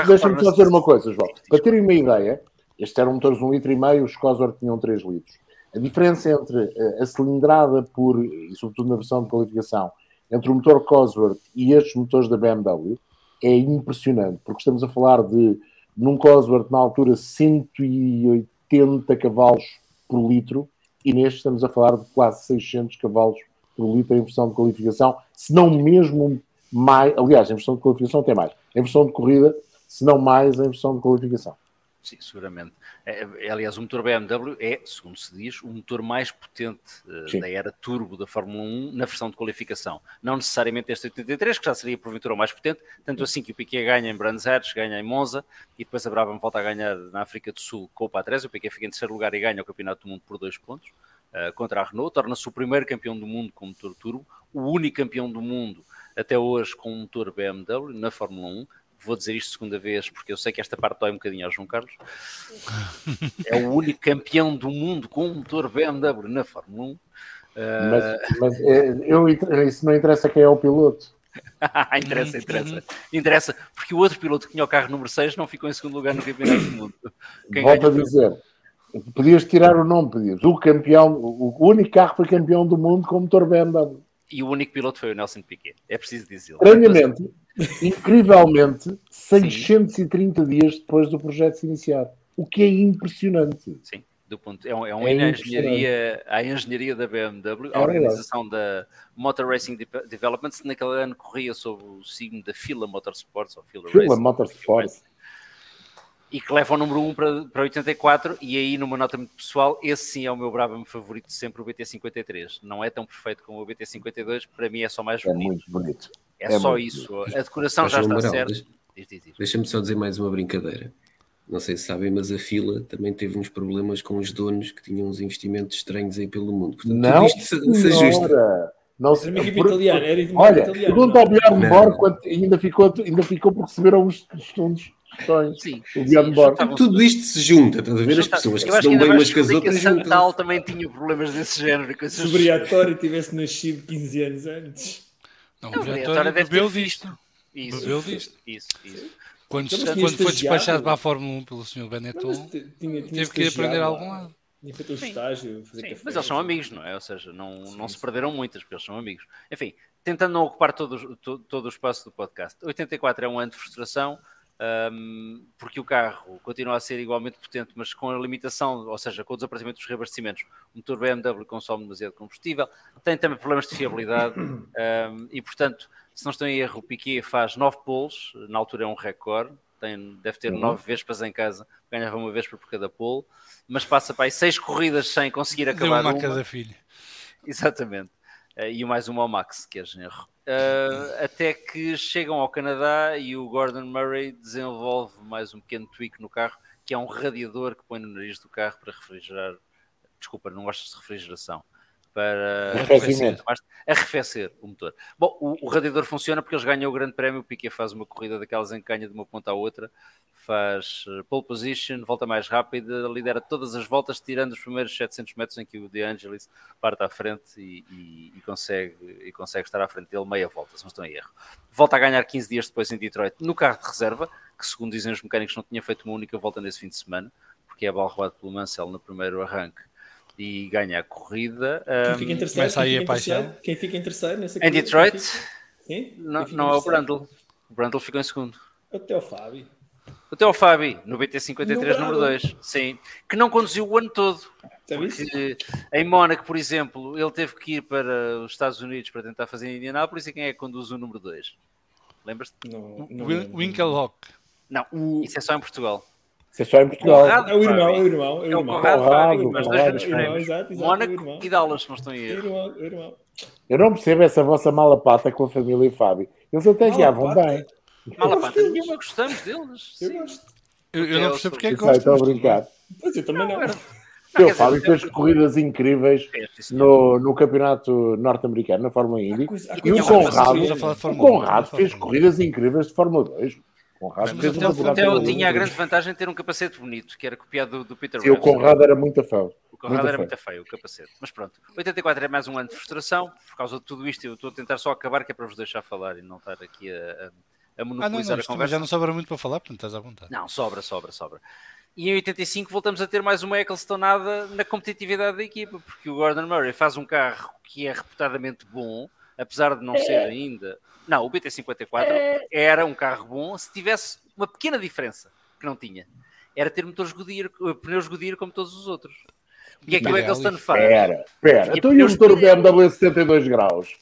Deixa-me só dizer uma coisa, João. Para terem uma ideia, estes eram motores de um litro e meio, os Cosworth tinham 3 litros. A diferença entre a cilindrada por, e sobretudo na versão de qualificação, entre o motor Cosworth e estes motores da BMW é impressionante, porque estamos a falar de, num Cosworth na altura, 180 cavalos por litro, e neste estamos a falar de quase 600 cavalos por litro em versão de qualificação, se não mesmo mais, aliás, em versão de qualificação até mais, em versão de corrida, se não mais em versão de qualificação. Sim, seguramente. É, é, aliás, o motor BMW é, segundo se diz, o motor mais potente uh, da era turbo da Fórmula 1 na versão de qualificação. Não necessariamente este 83, que já seria porventura o mais potente, tanto assim que o Piquet ganha em Brands Hatch, ganha em Monza, e depois a Brabham volta a ganhar na África do Sul com o Patrese, o Piquet fica em terceiro lugar e ganha o Campeonato do Mundo por dois pontos, uh, contra a Renault, torna-se o primeiro campeão do mundo com motor turbo, o único campeão do mundo até hoje com um motor BMW na Fórmula 1, vou dizer isto segunda vez porque eu sei que esta parte dói um bocadinho ao João Carlos. É o único campeão do mundo com um motor BMW na Fórmula 1. Uh... Mas, mas é, eu, isso não interessa quem é o piloto. interessa, interessa. Interessa, porque o outro piloto que tinha o carro número 6 não ficou em segundo lugar no campeonato do mundo. Quem Volto a dizer, podias tirar o nome, podias. O campeão, o único carro foi campeão do mundo com motor BMW. E o único piloto foi o Nelson Piquet. É preciso dizer. Estranhamente, incrivelmente, 630 Sim. dias depois do projeto se iniciar. O que é impressionante. Sim, do ponto, é, um, é, uma é engenharia, a engenharia da BMW, é a organização da Motor Racing Development, naquele ano corria sob o signo da Fila Motorsports, ou Fila, Fila Racing, Motorsports. E que leva o número 1 para, para 84, e aí, numa nota muito pessoal, esse sim é o meu Brabham favorito de sempre, o BT53. Não é tão perfeito como o BT52, para mim é só mais bonito. É muito bonito É, é só isso. A decoração já está certa. Deixa-me só dizer mais uma brincadeira. Não sei se sabem, mas a fila também teve uns problemas com os donos que tinham uns investimentos estranhos aí pelo mundo. Portanto, não, isto se, se ajusta. Não se... Era por... italiana, era Olha, pergunta ao Bjorn Borg quanto ainda ficou, ainda ficou por receber alguns fundos. Sim, o Borg. Tudo isto se junta, estás a ver? As pessoas que se dão bem umas com as outras. Santal também tinha problemas desse género. Se o Briatório tivesse nascido 15 anos antes. Não, o Briatório bebeu disto. Isso, bebeu disto. Isso, isso. Quando, então, quando foi despachado para a Fórmula 1 pelo Sr. Benetton, teve que ir aprender a algum lado. Tinha feito um estágio, fazer Sim, café, mas eles são amigos, não é? Ou seja, não, sim, não se perderam muitas, porque eles são amigos. Enfim, tentando não ocupar todo, todo, todo o espaço do podcast. 84 é um ano de frustração, um, porque o carro continua a ser igualmente potente, mas com a limitação, ou seja, com o desaparecimento dos reabastecimentos, o motor BMW consome demasiado combustível, tem também problemas de fiabilidade um, e, portanto, se não estou em erro, o Piquet faz 9 poles, na altura é um recorde, tem, deve ter 9 uhum. vespas em casa, ganhava uma vespa por cada pole, mas passa para aí 6 corridas sem conseguir acabar Deu uma. cada filho. Exatamente. Uh, e mais uma ao Max, que é genro. Uh, até que chegam ao Canadá e o Gordon Murray desenvolve mais um pequeno tweak no carro, que é um radiador que põe no nariz do carro para refrigerar. Desculpa, não gostas de refrigeração para arrefecer, arrefecer o motor. Bom, o, o, radiador funciona porque eles ganham o grande prémio, o Piquet faz uma corrida daquelas em canha de uma ponta à outra, faz eh, pole position, volta mais rápida, lidera todas as voltas, tirando os primeiros 700 metros em que o De Angelis parte à frente e, e, e, consegue, e consegue estar à frente dele meia volta, se não estou em erro. Volta a ganhar 15 dias depois em Detroit no carro de reserva, que segundo dizem os mecânicos não tinha feito uma única volta nesse fim de semana, porque é balroado pelo Mansell no primeiro arranque e ganha a corrida. Quem fica interessado, começa aí a paixão. Quem fica interessado nessa corrida? Em Detroit, Sim? não, não é o Brundle. O Brundle ficou em segundo. Até o Fábio. Até o Fábio, no BT53 número 2. Sim. Que não conduziu o ano todo. Porque em Mónaco, por exemplo, ele teve que ir para os Estados Unidos para tentar fazer em Indianápolis e quem é que conduz o número 2? Lembras-te? Winkelhock. Não, isso é só em Portugal. Isso é só em Portugal. Conrado, é o irmão, é o irmão. É o irmão. É o Conrado, mas dois grandes prémios. Mónaco e Dallas, não estão erro. Eu não percebo essa vossa mala pata com a família Fábio. Eles até guiavam bem. Mala pata nenhuma, gostamos deles. Eu gosto. Eu, eu não percebo porque é que gosto. Estou a brincar. Pois eu também não. Não, o Fábio fez corridas incríveis é, no, no campeonato norte-americano, na Fórmula Indy. E o Conrado, o Conrado fez corridas incríveis de Fórmula 2. Conrado fez o Theo tinha a grande vantagem de ter um capacete bonito, que era copiado do, do Peter E o Conrado era muito feio. O Conrado era muito feio, o capacete. Mas pronto, 84 é mais um ano de frustração. Por causa de tudo isto, eu estou a tentar só acabar, que é para vos deixar falar e não estar aqui a, a, a monopolizar ah, não, não, a conversa. Já não sobra muito para falar, portanto estás à vontade. Não, sobra, sobra, sobra. E em 85 voltamos a ter mais uma Ecclestonada na competitividade da equipa, porque o Gordon Murray faz um carro que é reputadamente bom, apesar de não ser ainda. Não, o BT54 era um carro bom se tivesse uma pequena diferença que não tinha. Era ter motores Goodyear, pneus Goodyear como todos os outros. E é que o Eccleston faz. Espera, espera. Então e o motor BMW 72 graus?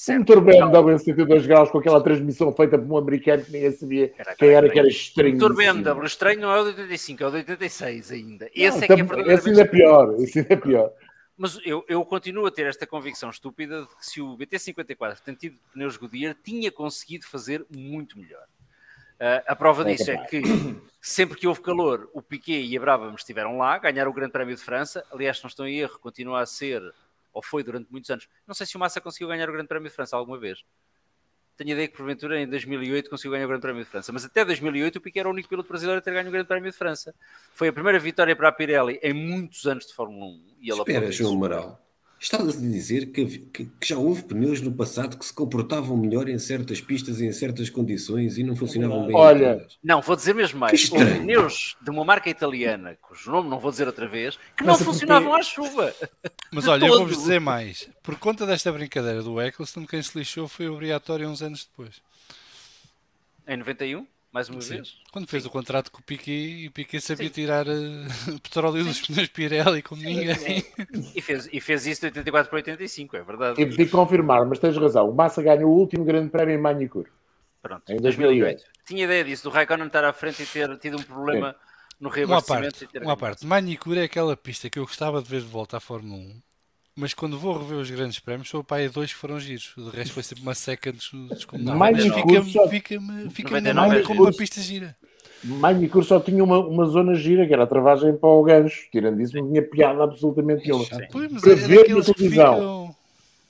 Certo. Um motor BMW 72 graus com aquela transmissão feita por um americano que ninguém sabia cara, quem era, que era estranho. O motor BMW estranho não é o de 85, é o de 86 ainda. Esse não, é que é Esse ainda é pior, esse ainda é pior. Mas eu, eu continuo a ter esta convicção estúpida de que se o BT54 tem tido pneus Goodyear, tinha conseguido fazer muito melhor. Uh, a prova é disso é que sempre que houve calor, o Piquet e a Brabham estiveram lá, ganharam o Grande Prémio de França. Aliás, não estou em erro, continua a ser, ou foi durante muitos anos. Não sei se o Massa conseguiu ganhar o Grande Prémio de França alguma vez. Tenho a ideia que, porventura, em 2008 conseguiu ganhar o Grande Prémio de França. Mas até 2008 o Piquet era o único piloto brasileiro a ter ganho o Grande Prémio de França. Foi a primeira vitória para a Pirelli em muitos anos de Fórmula 1. E ela Espera, João Amaral. Estás a dizer que, que, que, já houve pneus no passado que se comportavam melhor em certas pistas e em certas condições e não funcionavam bem. Olha, não, vou dizer mesmo mais. Houve pneus de uma marca italiana, cujo nome não vou dizer outra vez, que não funcionavam à chuva. Mas olha, eu vou-vos dizer mais. Por conta desta brincadeira do Eccleston, quem se lixou foi obrigatório uns anos depois. Em 91? Mais uma Sim. vez. Quando fez Sim. o contrato com o Piquet, o Piquet sabia Sim. tirar uh, petróleo dos pneus Pirelli como ninguém. E fez, e fez isso de 84 para 85, é verdade. Tive de confirmar, mas tens razão. O Massa ganhou o último grande prémio em Manicure. Pronto, em 2008. Tinha ideia disso, do Raikkonen estar à frente e ter tido um problema no reabastecimento. Uma parte, uma parte. Manicure é aquela pista que eu gostava de ver de volta à Fórmula 1 Mas quando vou rever os grandes prémios, sou o pai dois que foram giros. O resto foi sempre uma seca descomunal. Mais fica-me fica fica como uma pista gira. Magnicur só tinha uma, uma zona gira, que era a travagem para o gancho. Tirando isso, não tinha piada absolutamente nenhuma. para ver na televisão, ficam...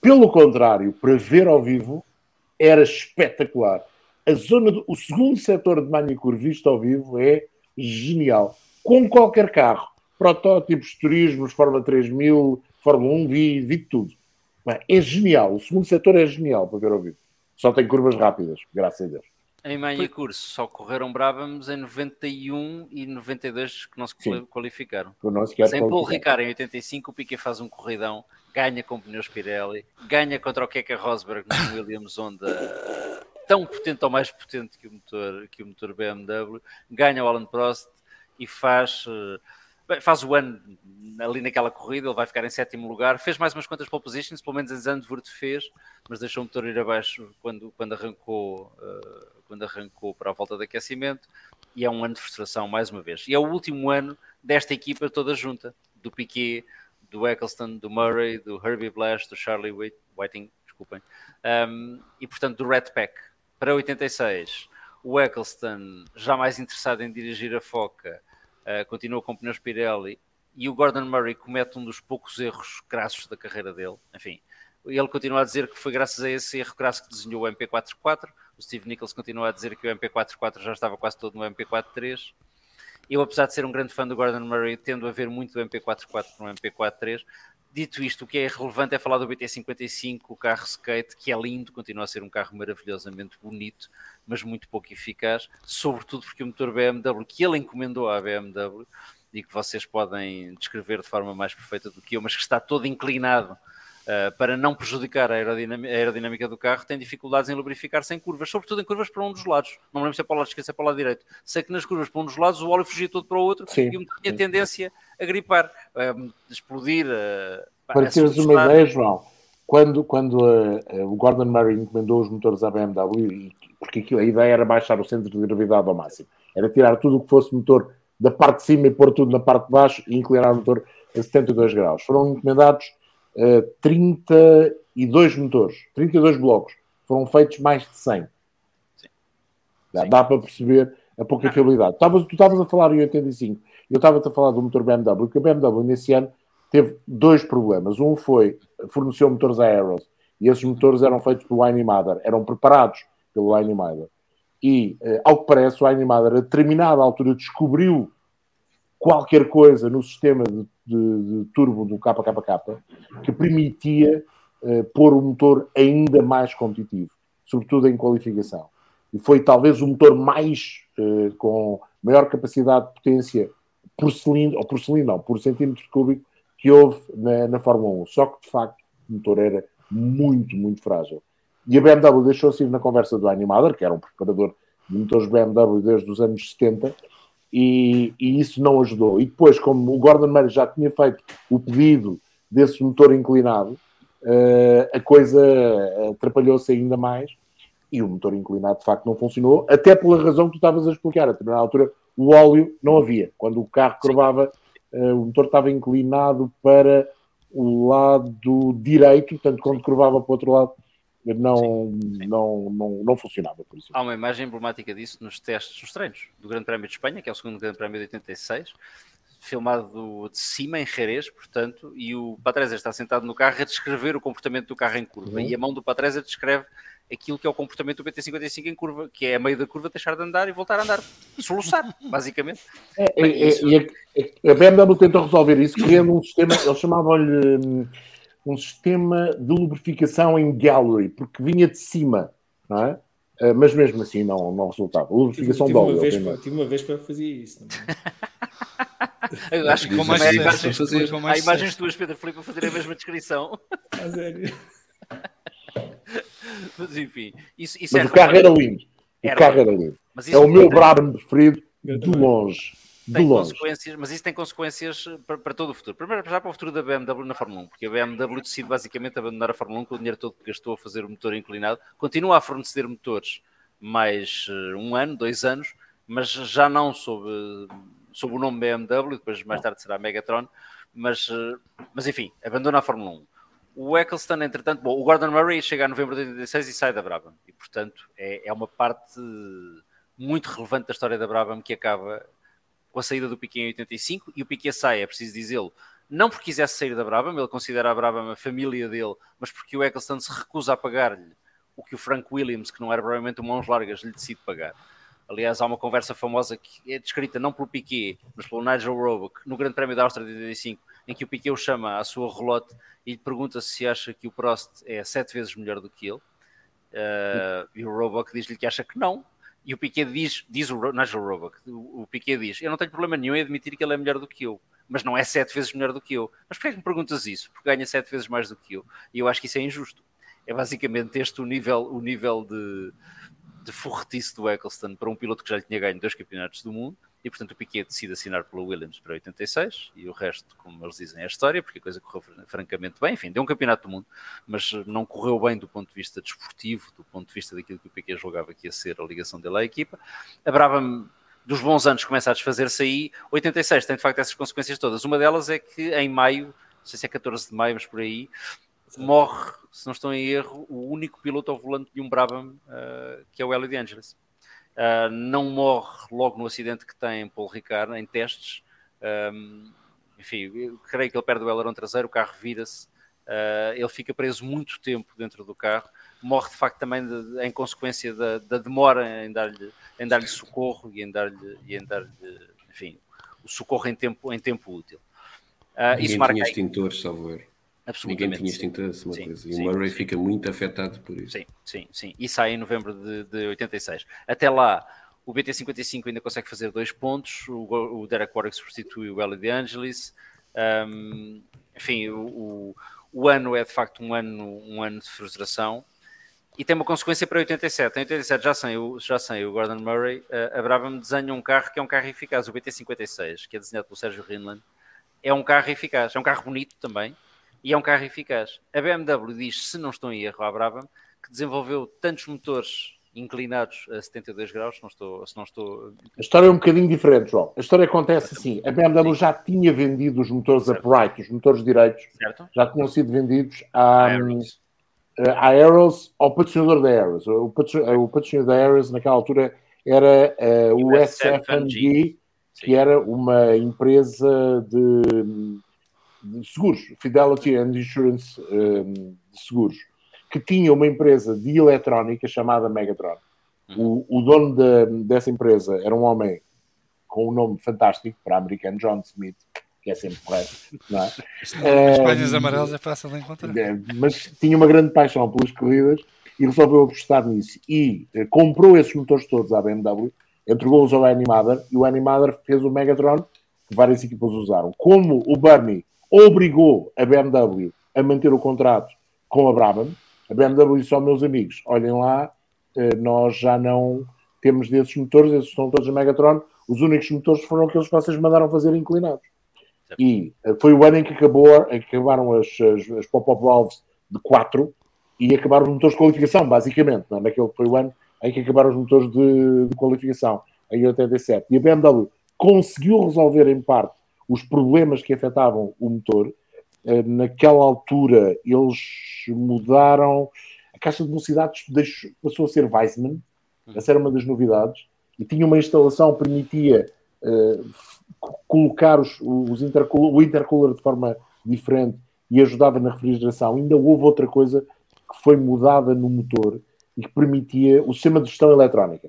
pelo contrário, para ver ao vivo, era espetacular. A zona do, o segundo setor de Magnicur visto ao vivo é genial. Com qualquer carro, protótipos, turismos, Fórmula 3000, Fórmula 1, vi, vi tudo. É genial. O segundo setor é genial para ver ao vivo. Só tem curvas rápidas, graças a Deus. Em meio curso só correram Brabhams em 91 e 92 que não se Sim. qualificaram. Sem Paul Ricard em 85, o Piquet faz um corridão, ganha com pneus Pirelli, ganha contra o Keke Rosberg no Williams Honda tão potente ou mais potente que o motor, que o motor BMW, ganha o Alan Prost e faz uh, faz o ano ali naquela corrida, ele vai ficar em sétimo lugar. Fez mais umas quantas pole positions, pelo menos em Zandvoort fez, mas deixou o motor ir abaixo quando, quando, arrancou, uh, quando arrancou para a volta de aquecimento. E é um ano de frustração, mais uma vez. E é o último ano desta equipa toda junta, do Piquet, do Eccleston, do Murray, do Herbie Blash, do Charlie Whiting, desculpem, um, e portanto do Red Pack. Para 86, o Eccleston, já mais interessado em dirigir a Foca, uh, continua com pneus Pirelli e o Gordon Murray comete um dos poucos erros crassos da carreira dele. Enfim, ele continua a dizer que foi graças a esse erro crasso que desenhou o MP44. O Steve Nichols continua a dizer que o MP44 já estava quase todo no MP43. Eu, apesar de ser um grande fã do Gordon Murray, tendo a ver muito do MP44 no MP43, Dito isto, o que é relevante é falar do BT55, o carro skate, que é lindo, continua a ser um carro maravilhosamente bonito, mas muito pouco eficaz, sobretudo porque o motor BMW que ele encomendou à BMW e que vocês podem descrever de forma mais perfeita do que eu, mas que está todo inclinado uh, para não prejudicar a aerodinâmica, a aerodinâmica, do carro, tem dificuldades em lubrificar sem curvas, sobretudo em curvas para um dos lados. Não me lembro se é para o lado esquerdo, se é para o lado direito. Sei que nas curvas para um dos lados o óleo fugia todo para o outro Sim. e o motor tinha tendência a gripar, a explodir. A, para teres uma ideia, João, quando, quando uh, o Gordon Murray encomendou os motores à BMW, porque aquilo, a ideia era baixar o centro de gravidade ao máximo, era tirar tudo o que fosse motor da parte de cima e pôr tudo na parte de baixo e inclinar o motor a 72 graus. Foram encomendados uh, eh, 32 motores, 32 blocos. Foram feitos mais de 100. Sim. Dá, Sim. dá para perceber a pouca ah. fiabilidade. tu estavas a falar em 85, eu estava-te a falar do motor BMW, que a BMW nesse ano teve dois problemas. Um foi, forneceu motores a Aeros, e esses motores eram feitos pelo Animader, eram preparados pelo Animader. E, eh, ao que parece, o Animader, a determinada altura, descobriu qualquer coisa no sistema de, de, de turbo do KKK que permitia uh, pôr o motor ainda mais competitivo, sobretudo em qualificação. E foi talvez o motor mais uh, com maior capacidade de potência por cilindro, ou por cilindro não, por centímetro cúbico que houve na, na Fórmula 1. Só que de facto o motor era muito, muito frágil. E a BMW deixou-se ir na conversa do Animator, que era um preparador de motores BMW desde os anos 70, e, e, isso não ajudou. E depois, como o Gordon Murray já tinha feito o pedido desse motor inclinado, uh, a coisa atrapalhou-se ainda mais e o motor inclinado de facto não funcionou, até pela razão que tu estavas a explicar. A determinada altura o óleo não havia. Quando o carro curvava, uh, o motor estava inclinado para o lado direito, portanto, quando curvava para o outro lado, não, sim, sim. Não, não, não funcionava. Por. Há uma imagem emblemática disso nos testes, nos treinos do Grande Prémio de Espanha, que é o segundo Grande Prémio de 86, filmado de cima em Jerez, portanto, e o Patrese está sentado no carro a descrever o comportamento do carro em curva, uhum. e a mão do Patrese descreve aquilo que é o comportamento do PT55 em curva, que é a meio da curva deixar de andar e voltar a andar, soluçar, basicamente. É, é, é, isso... a, a BMW tentou resolver isso criando um sistema, eles chamavam-lhe hum, um sistema de lubrificação em gallery, porque vinha de cima, não é? Uh, mas mesmo assim não, não resultava. Lubrificação tive, tive, uma vez, para, tive uma vez para fazer isso. Eu acho que como há imagens, tuas, há imagens tuas, Pedro Felipe, a fazer a mesma descrição. A sério. mas enfim, isso, isso mas é o carro era lindo. O era carro era lindo. é o meu Brabham preferido de longe tem consequências, mas isso tem consequências para, para, todo o futuro. Primeiro, já para o futuro da BMW na Fórmula 1, porque a BMW decide basicamente abandonar a Fórmula 1 com o dinheiro todo que gastou a fazer o motor inclinado. Continua a fornecer motores mais uh, um ano, dois anos, mas já não sob, sob o nome BMW, depois mais tarde será Megatron. Mas, mas enfim, abandona a Fórmula 1 O Eccleston, entretanto, bom, o Gordon Murray chega a novembro de 86 e sai da Brabham. E, portanto, é, é uma parte muito relevante da história da Brabham que acaba com a saída do Piquet em 85 e o Piquet sai, é preciso dizê-lo, não porque quisesse sair da Brabham, ele considera a Brabham a família dele, mas porque o Eccleston se recusa a pagar-lhe o que o Frank Williams, que não era provavelmente um mãos largas, lhe decide pagar. Aliás, há uma conversa famosa que é descrita não pelo Piquet, mas pelo Nigel Roebuck, no Grande Prémio da Áustria de 85, em que o Piquet o chama à sua relote e lhe pergunta se acha que o Prost é sete vezes melhor do que ele. Uh, e o Roebuck diz-lhe que acha que não, e o Piquet diz, diz o Nigel Roebuck, o, o Piquet diz, eu não tenho problema nenhum em admitir que ele é melhor do que eu, mas não é sete vezes melhor do que eu. Mas porquê é que me perguntas isso? Porque ganha sete vezes mais do que eu. E eu acho que isso é injusto. É basicamente este o nível, o nível de, de forretice do Eccleston para um piloto que já lhe tinha ganho dois campeonatos do mundo e portanto o Piquet decide assinar pela Williams para 86 e o resto, como eles dizem, é a história, porque a coisa correu francamente bem, enfim, deu um campeonato do mundo, mas não correu bem do ponto de vista desportivo, do ponto de vista daquilo que o Piquet julgava que ia ser a ligação dele à equipa. A Brabham dos bons anos começa a desfazer-se aí, 86 tem de facto essas consequências todas, uma delas é que em maio, não sei se é 14 de maio, mas por aí, morre, se não estou em erro, o único piloto ao volante de um Brabham, uh, que é o Hélio de Angelis. Uh, não morre logo no acidente que tem Paul Ricard em testes. Um, enfim, creio que ele perde o aileron traseiro, o carro vira-se, uh, ele fica preso muito tempo dentro do carro. Morre de facto também de, em consequência da, da demora em dar-lhe em dar socorro e em dar-lhe dar enfim, o socorro em tempo, em tempo útil. Uh, isso marca extintores, salvo Ninguém tinha extinto uma sim, coisa. E sim, o Murray sim. fica muito afetado por isso. Sim, sim, sim. E sai em novembro de, de 86. Até lá, o BT55 ainda consegue fazer dois pontos. O, o Derek Warwick substitui o Ellie De Angelis. Um, enfim, o, o, o, ano é de facto um ano, um ano de frustração. E tem uma consequência para 87. Em 87 já sem o, já sem o Gordon Murray, a Brabham desenha um carro que é um carro eficaz, o BT56, que é desenhado pelo Sérgio Rinland. É um carro eficaz, é um carro bonito também e é um carro eficaz. A BMW diz, se não estou em erro, a Brabham, que desenvolveu tantos motores inclinados a 72 graus, se não estou... Se não estou... A história é um bocadinho diferente, João. A história acontece assim, a BMW já tinha vendido os motores certo. upright, os motores direitos, certo. já tinham sido vendidos a, a Aeros, ao patrocinador da Aeros. O, patrocinador da Aeros, naquela altura, era uh, o SFNG, que era uma empresa de de seguros, Fidelity and Insurance um, de seguros, que tinha uma empresa de eletrónica chamada Megatron. O, o dono de, dessa empresa era um homem com um nome fantástico para americano, John Smith, que é sempre correto. Não é? As páginas um, amarelas é fácil de encontrar. É, mas tinha uma grande paixão pelas corridas e resolveu apostar nisso. E eh, comprou esses motores todos à BMW, entregou-os ao Animator e o Animator fez o Megatron que várias equipas usaram. Como o Bernie obrigou a BMW a manter o contrato com a Brabham. A BMW aos meus amigos: olhem lá, eh, nós já não temos desses motores, esses são todos a Megatron, os únicos motores foram aqueles que vocês mandaram fazer inclinados. E eh, foi o ano em que acabou, acabaram as, as, as pop-up valves de 4 e acabaram os motores de qualificação, basicamente. Não é? Naquele foi o ano em que acabaram os motores de, de qualificação, em 87. E a BMW conseguiu resolver em parte os problemas que afetavam o motor. Eh, naquela altura, eles mudaram. A caixa de velocidades passou a ser Weissman, essa era uma das novidades, e tinha uma instalação que permitia uh, colocar os, os intercooler, o intercooler de forma diferente e ajudava na refrigeração. Ainda houve outra coisa que foi mudada no motor e que permitia o sistema de gestão eletrónica.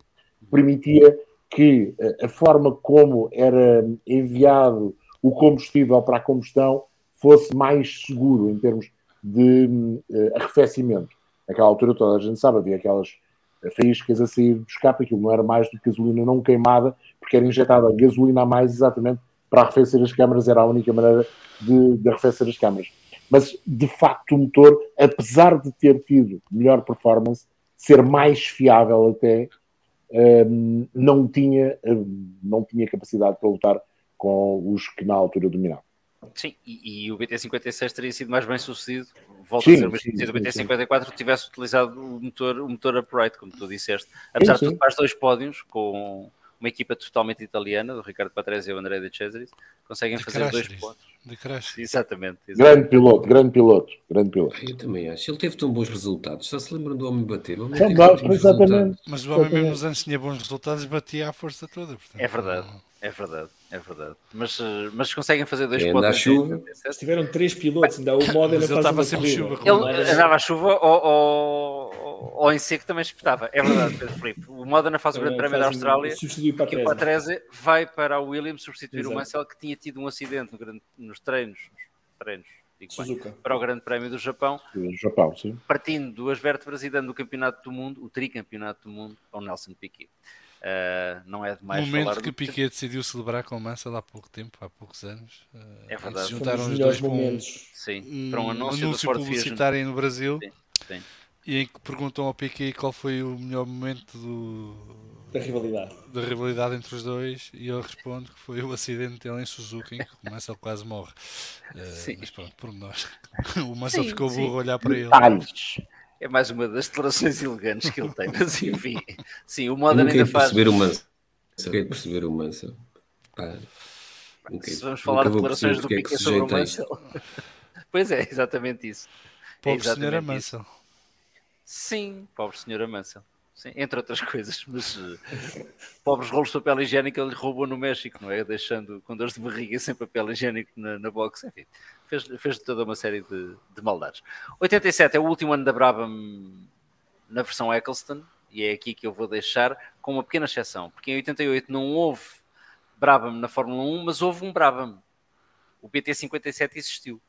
Permitia que eh, a forma como era enviado o combustível para a combustão fosse mais seguro em termos de uh, arrefecimento. Naquela altura toda a gente sabe, havia aquelas faíscas a sair do escape, aquilo não era mais do que gasolina não queimada, porque era injetada gasolina a mais exatamente para arrefecer as câmaras, era a única maneira de, de arrefecer as câmaras. Mas, de facto, o motor, apesar de ter tido melhor performance, ser mais fiável até, um, não, tinha, um, não tinha capacidade para lutar com os que na altura dominavam. Sim, e, e, o BT56 teria sido mais bem sucedido, volto sim, a dizer, mas o BT54 tivesse utilizado o motor, o motor upright, como tu disseste. Apesar sim, de tudo, faz dois pódios com uma equipa totalmente italiana, do Ricardo Patrese e o André De Cesaris, conseguem fazer dois pontos. De crash. Exatamente, exatamente, Grande piloto, grande piloto, grande piloto. Eu também acho. Ele teve tão bons resultados. Só se lembram do homem bater. O homem bons, ótimos exatamente. resultados. Mas o homem mesmo nos anos tinha bons resultados, batia à força toda. Portanto, É verdade, é verdade, é verdade. Mas, eh, mas conseguem fazer dois É, em chuva. 87. Tiveram três pilotos, ainda o Modena Mas ele estava uma sempre chuva, O. Ele andava à chuva ou, ou, ou em seco também espetava. É verdade, Pedro Filipe. O Modena faz o Grande Prémio da um- Austrália Substitui para e o a Treze. Patrese vai para a Williams substituir Exato. o Mansell que tinha tido um acidente no grande- nos treinos, nos treinos digo bem, para o Grande Prémio do Japão, Japão, sim. partindo duas vértebras e dando o Campeonato do Mundo, o tricampeonato do mundo, ao Nelson Piquet. Uh, não é No demais momento falar que Piquet decidiu celebrar com o Mansell há pouco tempo, há poucos anos, eh, É verdade. juntaram os dois para um, momentos. Sim, um para um anúncio, anúncio publicitário no Brasil Sim, sim. E em que perguntam ao Piquet qual foi o melhor momento do, Da rivalidade. da rivalidade entre os dois e ele responde que foi o acidente dele em Suzuka em que o Mansell quase morre. Sim. mas pronto, por nós. O Mansell ficou sim. burro a olhar para ele. Detalhes. É mais uma das declarações elegantes que ele tem, mas enfim. Sim, o Eu ia ainda faz. perceber o Mansell. Nunca ia perceber o Mansell. Pá, nunca- Se vamos falar de declarações do é que Piquet se sobre o. Mansell. Pois é, exatamente isso. É Pobre senhora exatamente isso. Mansell. Sim, pobre senhora Mansell. Sim, entre outras coisas, mas eh, pobres rolos de papel higiênico ele roubou no México, não é? Deixando com dores de barriga sem papel higiênico na, na box, enfim, fez, fez toda uma série de, de maldades. 87 é o último ano da Brabham na versão Eccleston, e é aqui que eu vou deixar, com uma pequena exceção, porque em 88 não houve Brabham na Fórmula 1, mas houve um Brabham. O PT57 existiu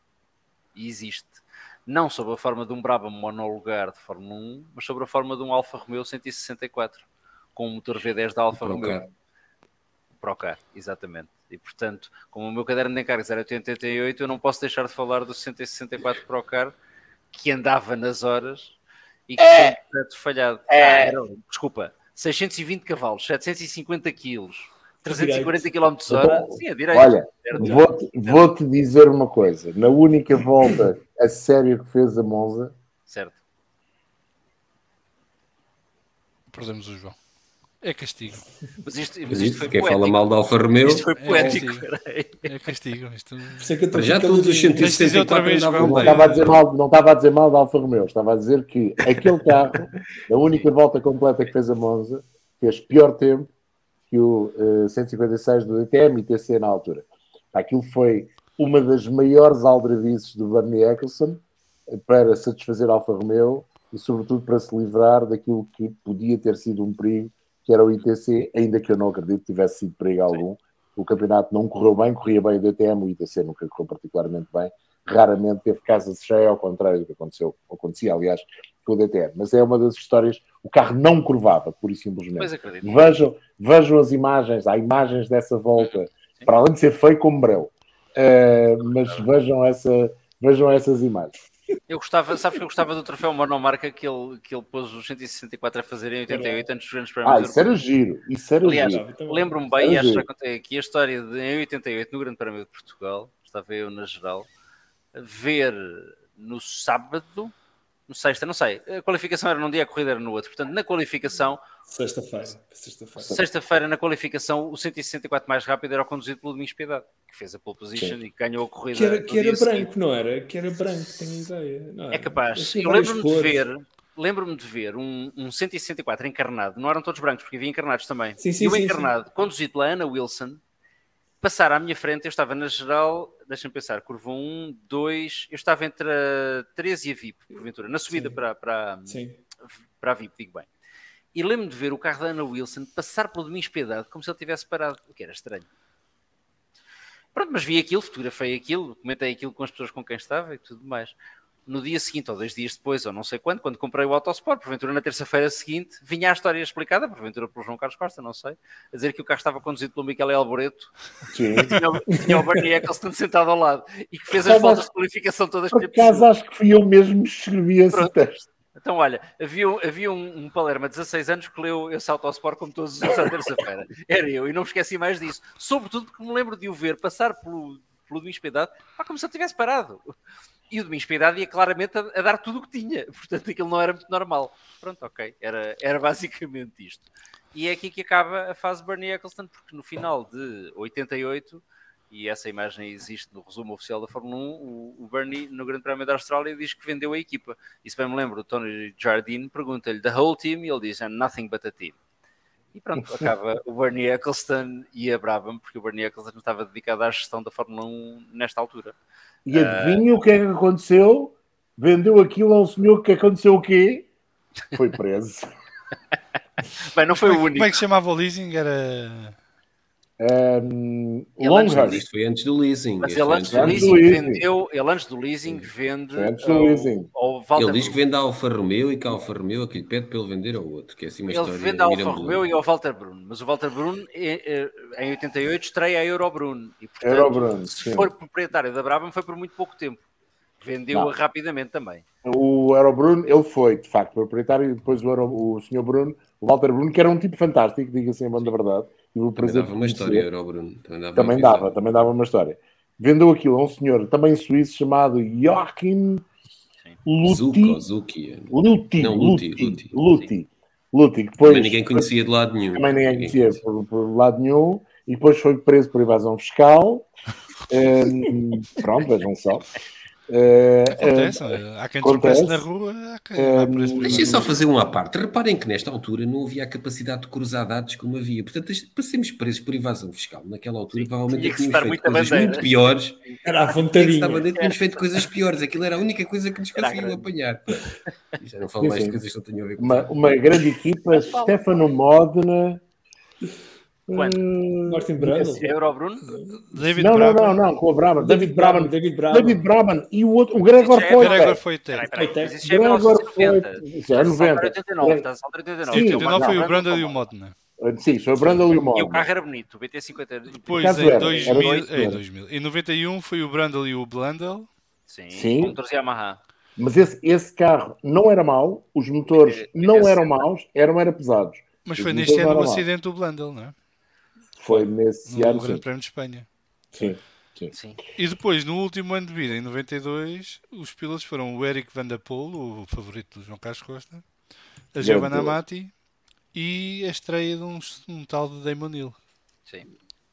e existe não sob a forma de um Brabham monolugar de Fórmula 1, mas sob a forma de um Alfa Romeo 164, com um motor V10 da Alfa. Romeo. Procar, exatamente. E portanto, como o meu caderno de encargos era 88, eu não posso deixar de falar do 164 Procar, que andava nas horas e que foi um projeto falhado. Ah, era, desculpa, 620 cavalos, 750 quilos, 340 km hora. Sim, a direito. Olha, vou-te vou-te dizer uma coisa. Na única volta a sério que fez a Monza, certo. Perdemos o João. É castigo. Mas isto, mas isto isto, foi quem poético. fala mal da Alfa Romeo, Isto foi É, poético. sim. peraí. É castigo. Isto... É já todos os caladinho. Tens de dizer outra 164 vez, andavam João. não bem. estava a dizer mal, não estava a dizer mal da Alfa Romeo, estava a dizer que aquele carro, a única volta completa que fez a Monza, fez pior tempo que o eh, 156 do DTM e TC na altura. Aquilo foi uma das maiores aldrabices do Bernie Eccleston para satisfazer Alfa Romeo e, sobretudo, para se livrar daquilo que podia ter sido um perigo, que era o ITC, ainda que eu não acredito que tivesse sido perigo algum. O campeonato não correu bem, corria bem o DTM, o ITC nunca correu particularmente bem. Raramente teve casa cheia, ao contrário do que aconteceu, acontecia, aliás, com o DTM. Mas é uma das histórias, o carro não curvava, pura e simplesmente. Vejam, vejam as imagens, há imagens dessa volta, para além de ser feio como breu. Eh, mas vejam, essa, vejam essas imagens. Eu gostava, sabes que eu gostava do troféu monomarca que ele, que ele pôs os 164 a fazer em 88 antes dos grandes Ah, prémios isso era giro, isso era Aliás, giro. Então, lembro-me Era bem, e acho que contei aqui a história de em 88 no Grande Prémio de Portugal, estava eu na geral, a ver no sábado, no sexta, não sei, a qualificação era num dia, a corrida era no outro, portanto na qualificação, Sexta-feira. Sexta-feira. sexta-feira na qualificação, o 164 mais rápido era o conduzido pelo Domingos Piedade, que fez a pole position e ganhou a corrida. Que era, que era dia seguinte. branco, não era? Que era branco, tenho ideia. Não É era? capaz. Assim, Eu lembro-me de ver, lembro-me de ver um, um 164 encarnado, não eram todos brancos, porque havia encarnados também. Sim, sim, e o sim, encarnado, conduzido pela Ana Wilson, passar à minha frente, eu estava na geral, deixa-me pensar, curva 1, 2, eu estava entre a 13 e a VIP, porventura, na subida Sim. para, para, Sim. para a VIP, digo bem. E lembro-me de ver o carro da Ana Wilson passar pelo Domingos Piedade como se ele tivesse parado, o que era estranho. Pronto, mas vi aquilo, fotografei aquilo, comentei aquilo com as pessoas com quem estava e tudo mais. No dia seguinte, ou dois dias depois, ou não sei quando, quando comprei o Autosport, porventura na terça-feira seguinte, vinha a história explicada, porventura pelo João Carlos Costa, não sei, a dizer que o carro estava conduzido pelo Miquel Alboreto e tinha, o- tinha o Bernie Eccleston sentado ao lado e que fez as voltas de qualificação todas Por acaso acho que fui eu mesmo que escrevi esse texto. Então, olha, havia, havia um, um Palerma de 16 anos que leu esse Autosport como todos os anos à terça-feira. Era eu, e não me esqueci mais disso. Sobretudo porque me lembro de o ver passar pelo, pelo Domingos Piedade, pá, como se ele tivesse parado. E o Domingos Piedade ia claramente a, a dar tudo o que tinha. Portanto, aquilo não era muito normal. Pronto, ok. Era, era basicamente isto. E é aqui que acaba a fase Bernie Eccleston, porque no final de 88 e essa imagem existe no resumo oficial da Fórmula 1, o, o Bernie, no Grande Prémio da Austrália, diz que vendeu a equipa. E se bem me lembro, o Tony Jardine pergunta-lhe the whole team e ele diz I'm nothing but a team. E pronto, acaba o Bernie Eccleston e a Brabham, porque o Bernie Eccleston estava dedicado à gestão da Fórmula 1 nesta altura. E adivinha uh... o que é que aconteceu? Vendeu aquilo a um senhor que aconteceu o quê? Foi preso. Bem, não foi o único. Como é que se chamava o leasing? Era. Um, Longhurst. Isto foi antes do leasing. Mas ele antes do leasing, vendeu, ele antes do leasing vende antes do leasing. Ao, ao ele diz que vende a Alfa Romeo e que a Alfa Romeo que lhe pede para ele vender ao outro, que é assim uma ele história. Ele vende a Alfa Romeo e ao Walter Bruno, mas o Walter Bruno em 88 estreia a Euro Bruno e portanto, Euro Bruno, se sim. for proprietário da Brabham foi por muito pouco tempo. Vendeu-a rapidamente também. O Euro Bruno, ele foi de facto proprietário e depois o, Euro, o senhor Bruno, o Walter Bruno, que era um tipo fantástico, diga-se em banda verdade. Tive o também dava uma história, Euro Bruno. Também dava, também dava, também dava uma história. Vendeu aquilo a um senhor também suíço chamado Joachim Luti. Zuki. Luti. Não, Luti. Luti. Luti. Luti. Depois, também ninguém conhecia de lado nenhum. Também ninguém conhecia por, por lado nenhum. E depois foi preso por evasão fiscal. um, pronto, vejam só. Uh, acontece, uh, há quem tropece na rua, há quem uh, Deixem só fazer um à parte. Reparem que nesta altura não havia a capacidade de cruzar dados como havia. Portanto, para sermos presos por evasão fiscal, naquela altura, provavelmente tínhamos feito coisas bandeira. muito piores. Era a vontadinha. Dentro, tínhamos feito coisas piores. Aquilo era a única coisa que nos conseguiam apanhar. Já não falo sim, mais de coisas que não tenham a ver com uma, uma grande equipa, Stefano Modena. Quando? Hum, Martin Brandle? Euro Bruno? David não, Brabham. não, não, não, com o Brabham. David Brabham. David Brabham. David Brabham. E o outro, o Gregor é foi. Gregor foi isso é Gregor 1990. foi. Isso é 90. 89, está a 89. Sim, 89 foi o Brandon e o Modena. Sim, foi o Brandon e o Modena. E o carro era bonito, o BT50. Depois, Caso em era, 2000, era dois, em 2000. Em 91 foi o Brandle e o Blundell. Sim, Sim. motores Yamaha. Mas esse, esse carro não era mau, os motores É, não eram é. maus, eram era pesados. Mas Os foi neste ano o acidente do Blundell, não é? Foi nesse No ano, Grande sim. Prémio de Espanha. sim. Sim. E depois, no último ano de vida, em 92, os pilotos foram o Eric Van der Poel, o favorito do João Carlos Costa, a Giovanna piloto. Amati e a estreia de um, um tal de Damon Hill. Sim.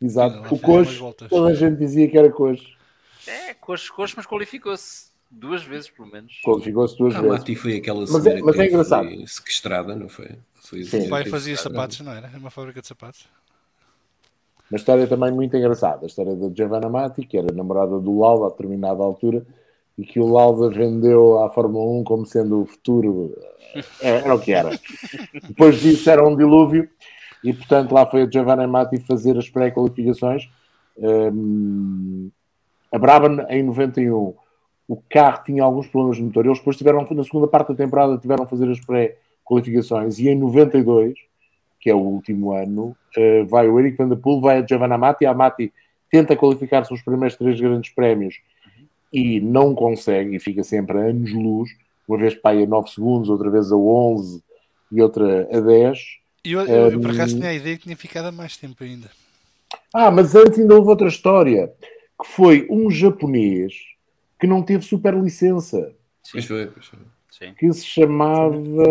Exato. O coxo, voltas. toda a gente dizia que era coxo. É, coxo, coxo, mas qualificou-se duas vezes, pelo menos. Qualificou-se duas A vezes. Mati foi aquela Mas é- mas é engraçado. foi sequestrada, não foi? foi Sim. O pai fazia sequestrada. sapatos, não era? Era uma fábrica de sapatos. Uma história também muito engraçada. A história da Giovanna Mati, que era namorada do Lauda a determinada altura, e que o Lauda vendeu à Fórmula 1 como sendo o futuro. É, Era o que era. Depois disso era um dilúvio, e portanto lá foi a Giovanna Mati fazer as pré-qualificações. Hum, a Brabham em 91, o carro tinha alguns problemas de motor. Eles depois tiveram, na segunda parte da temporada, tiveram a fazer as pré-qualificações, e em 92 que é o último ano, eh, vai o Eric Van der Poel, vai a Giovanna Amati, a Amati tenta qualificar-se nos primeiros três grandes prémios e não consegue, e fica sempre a anos-luz, uma vez para aí a 9 segundos, outra vez a 11 e outra a 10. E eu, eu, eu, por acaso tinha a ideia que tinha ficado há mais tempo ainda. Ah, mas antes ainda houve outra história, que foi um japonês que não teve super licença, Pois foi, pois foi. Sim. que se chamava...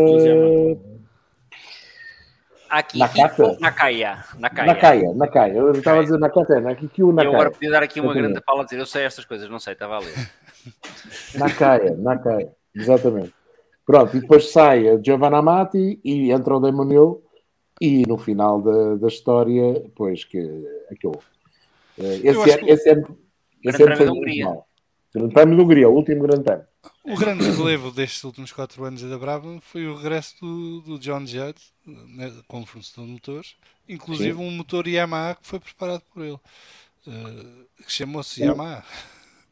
Aqui, Nakata? Nakaya. Nakaya. Nakaya, Nakaya. Eu estava a dizer Nakata, Nakikyu Eu agora Nakaya. podia dar aqui uma Exatamente. grande pala a dizer, eu sei estas coisas, não sei, estava a ler. Nakaya, Nakaya, exatamente. Pronto, e depois sai a Giovanna Amati e entra o Hill e no final da, da história, pois que aquilo. eh, Eu Esse, ano- que- esse ano, esse Grande ano foi Prémio da muito Hungria. mal. Grande Prémio da Hungria, o último grande prémio. O grande relevo destes últimos 4 anos da Brabham foi o regresso do, do John Judd né, como fornecedor de motores, inclusive um motor Yamaha que foi preparado por ele, eh, que chamou-se Yamaha.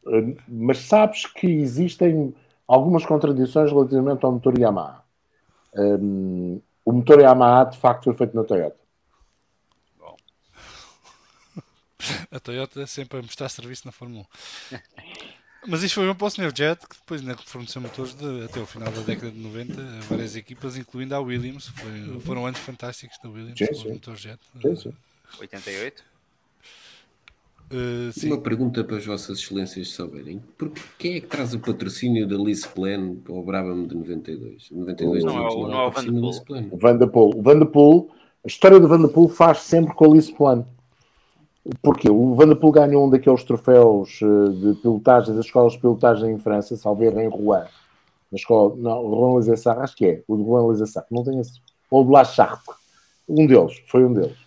Eh, Mas sabes que existem algumas contradições relativamente ao motor Yamaha. Um, o motor Yamaha de facto foi feito na Toyota. A Toyota sempre a mostrar serviço na Fórmula 1. Mas isto foi bom para o Sr. Jet, que depois ainda forneceu motores de, até o final da década de 90 a várias equipas, incluindo a Williams. Foi- foram anos fantásticos da Williams Sim, com sim. o motor Jet. Sim, sim. 88? Eh, sim. Uma pergunta para as vossas excelências souberem. Por quem é que traz o patrocínio da Lisplan para o Brabham de 92? 92 Não o- tínhamos lá não é o Vanderpool. O Vanderpool, a história do Vanderpool faz sempre com o Lice Plano. Porque o Vanderpool ganhou um daqueles troféus eh, de pilotagem das escolas de pilotagem em França, salver em Rouen. Na escola, não, Rouen Lesessart, acho que é, o de Rouen não tenho esse. Ou de La Charte, um deles, foi um deles.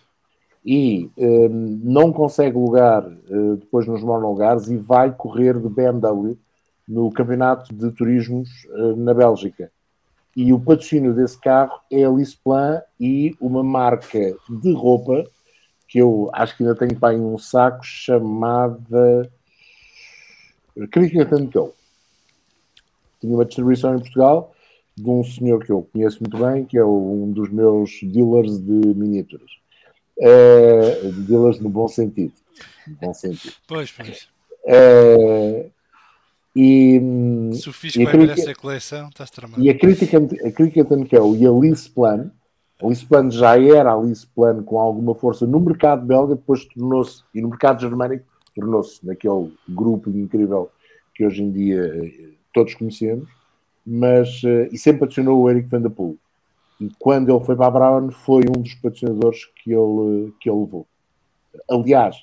E um, ehm, não consegue lugar uh, depois nos monolugares e vai correr de BMW no campeonato de turismos uh, na Bélgica. E o patrocínio desse carro é a Lisplan e uma marca de roupa que eu acho que ainda tenho para em um saco chamada Cricket Co. Tinha uma distribuição em Portugal de um senhor que eu conheço muito bem, que é um dos meus dealers de miniaturas. Uh, dealers no bom sentido. No bom sentido. Pois, pois. Uh, e, Se o Fisco vai ver essa coleção, está tramado. E a Cricket, a Cricket Co. e a Lease Plan, a Lease Plan já era a Lease Plan com alguma força no mercado belga, depois tornou-se, e no mercado germânico, tornou-se naquele grupo incrível que hoje em dia eh, todos conhecemos, mas uh, e sempre patrocinou o Eric Van der Poel. E quando ele foi para a Brown, foi um dos patrocinadores que ele, que ele levou. Aliás,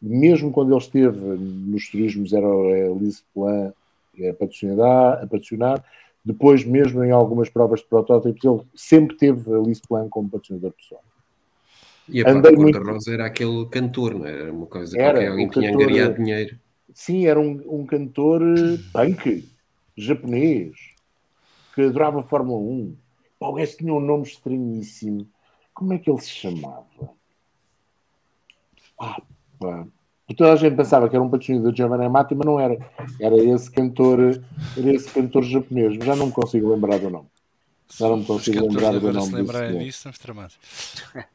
mesmo quando ele esteve nos turismos, era a Plan a patrocinar, a patrocinar, depois, mesmo em algumas provas de protótipos, ele sempre teve a Lise Plan como patrocinador pessoal. E a parte muito... rosa era aquele cantor, não é? era? uma coisa era, que alguém tinha angariado dinheiro. Sim, era um, um cantor eh, punk japonês que adorava a Fórmula 1. Pá, o gajo tinha um nome estranhíssimo. Como é que ele se chamava? Ah, pá. Toda a gente pensava que era um patrocínio da Giovanni Amati, mas não era. Era esse cantor, era esse cantor japonês. Já não me consigo lembrar do nome. Já não me consigo lembrar do nome. Se lembrarem disso, estamos tramados.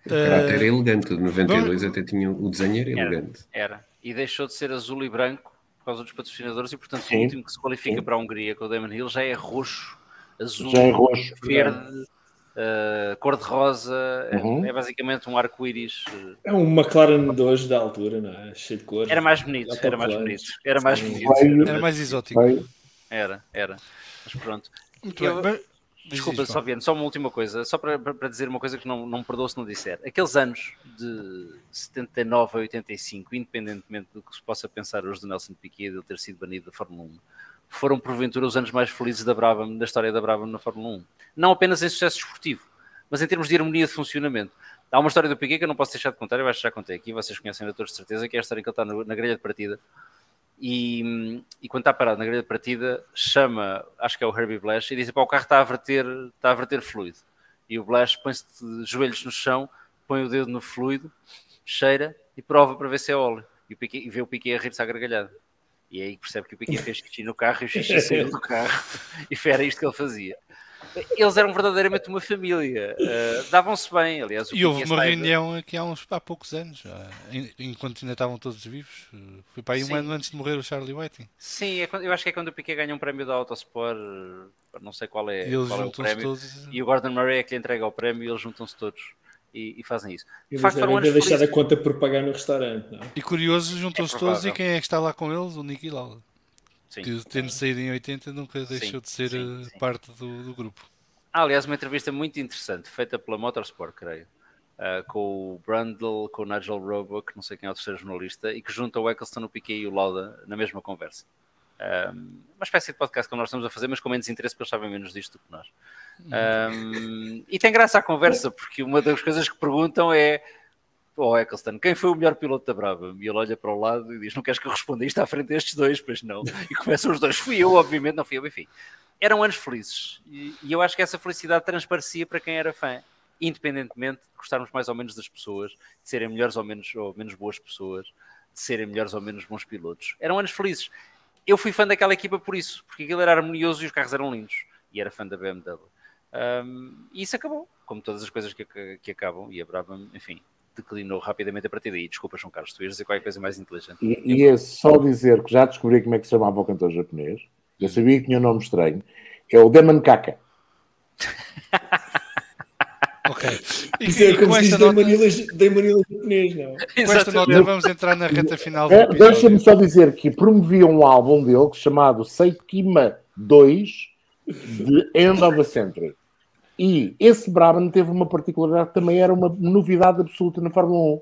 O caráter era elegante. De 92 até tinha o desenho era elegante. Era, era. E deixou de ser azul e branco por causa dos patrocinadores e, portanto, Sim. o último que se qualifica Sim. para a Hungria, com o Damon Hill, já é roxo, azul, já é roxo, verde, uh, cor-de-rosa. É, uhum. É, é, basicamente um arco-íris. Uh... É um McLaren 2 da altura, não é? Cheio de cores. Era mais bonito, era mais bonito. Era mais bonito. Era mais exótico. Era, era. Mas pronto. Muito eu, bem. Desculpa, só vendo, só uma última coisa, só para, para dizer uma coisa que não, não me perdoou se não disser. Aqueles anos de 79 a 85, independentemente do que se possa pensar hoje do Nelson Piquet de ele ter sido banido da Fórmula 1, foram porventura os anos mais felizes da Brabham, da história da Brabham na Fórmula 1. Não apenas em sucesso esportivo, mas em termos de harmonia de funcionamento. Há uma história do Piquet que eu não posso deixar de contar, eu acho que já contei aqui, vocês conhecem a todos de certeza, que é a história que ele está na grelha de partida e, e, quando está parado na grelha de partida, chama, acho que é o Herbie Blash, e diz: o carro está a verter, está a verter fluido. E o Blash põe-se de joelhos no chão, põe o dedo no fluido, cheira e prova para ver se é óleo. E, o Piquet, e vê o Piquet a rir-se à gargalhada. E é aí percebe que o Piquet fez xixi no carro e o xixi saiu do carro. E era isto que ele fazia eles eram verdadeiramente uma família, uh, davam-se bem, aliás. E houve uma reunião aqui há, uns, há poucos anos, enquanto ainda estavam todos vivos. Foi para aí Sim. um ano antes de morrer o Charlie Whiting. Sim, é quando, eu acho que é quando o Piquet ganha um prémio da Autosport, não sei qual é, qual é o prémio. Todos... E o Gordon Murray é que lhe entrega o prémio e eles juntam-se todos. E, e, fazem isso. De facto, foram anos deixar a conta por pagar no restaurante. Não? E curioso, juntam-se é todos e quem é que está lá com eles? O Nicky Lauda. Sim. Que tendo saído em 80 nunca deixou sim, de ser sim, eh, parte do, do grupo. Ah, aliás, uma entrevista muito interessante, feita pela Motorsport, creio, uh, com o Brundle, com o Nigel Roebuck, não sei quem é o terceiro jornalista, e que junta o Eccleston, o Piquet e o Lauda na mesma conversa. Um, uma espécie de podcast que nós estamos a fazer, mas com menos interesse, porque eles sabem menos disto do que nós. Um, e tem graça a conversa, porque uma das coisas que perguntam é oh, Eccleston, quem foi o melhor piloto da Brava? E ele olha para o lado e diz: Não queres que eu responda isto à frente destes dois? Pois não. E começam os dois: Fui eu, obviamente, não fui eu, enfim eram anos felizes e, e, eu acho que essa felicidade transparecia para quem era fã, independentemente de gostarmos mais ou menos das pessoas, de serem melhores ou menos, ou menos boas pessoas, de serem melhores ou menos bons pilotos. Eram anos felizes. Eu fui fã daquela equipa por isso, porque aquilo era harmonioso e os carros eram lindos, e era fã da BMW. Um, e isso acabou, como todas as coisas que, que, que acabam, e a Brava, enfim, declinou rapidamente a partir daí. Desculpa, João Carlos, tu ias dizer qualquer coisa mais inteligente. E, e é só dizer que já descobri como é que se chamava o cantor japonês eu sabia que tinha um nome estranho, é o Demon Kaka. ok. E, Isso é como se diz nota... Manila japonês, não? Com esta nota vamos entrar na reta final do é, Deixa-me só dizer que promovia um álbum dele chamado Seikima 2 de End of a Century. E esse Brabham teve uma particularidade que também era uma novidade absoluta na Fórmula 1.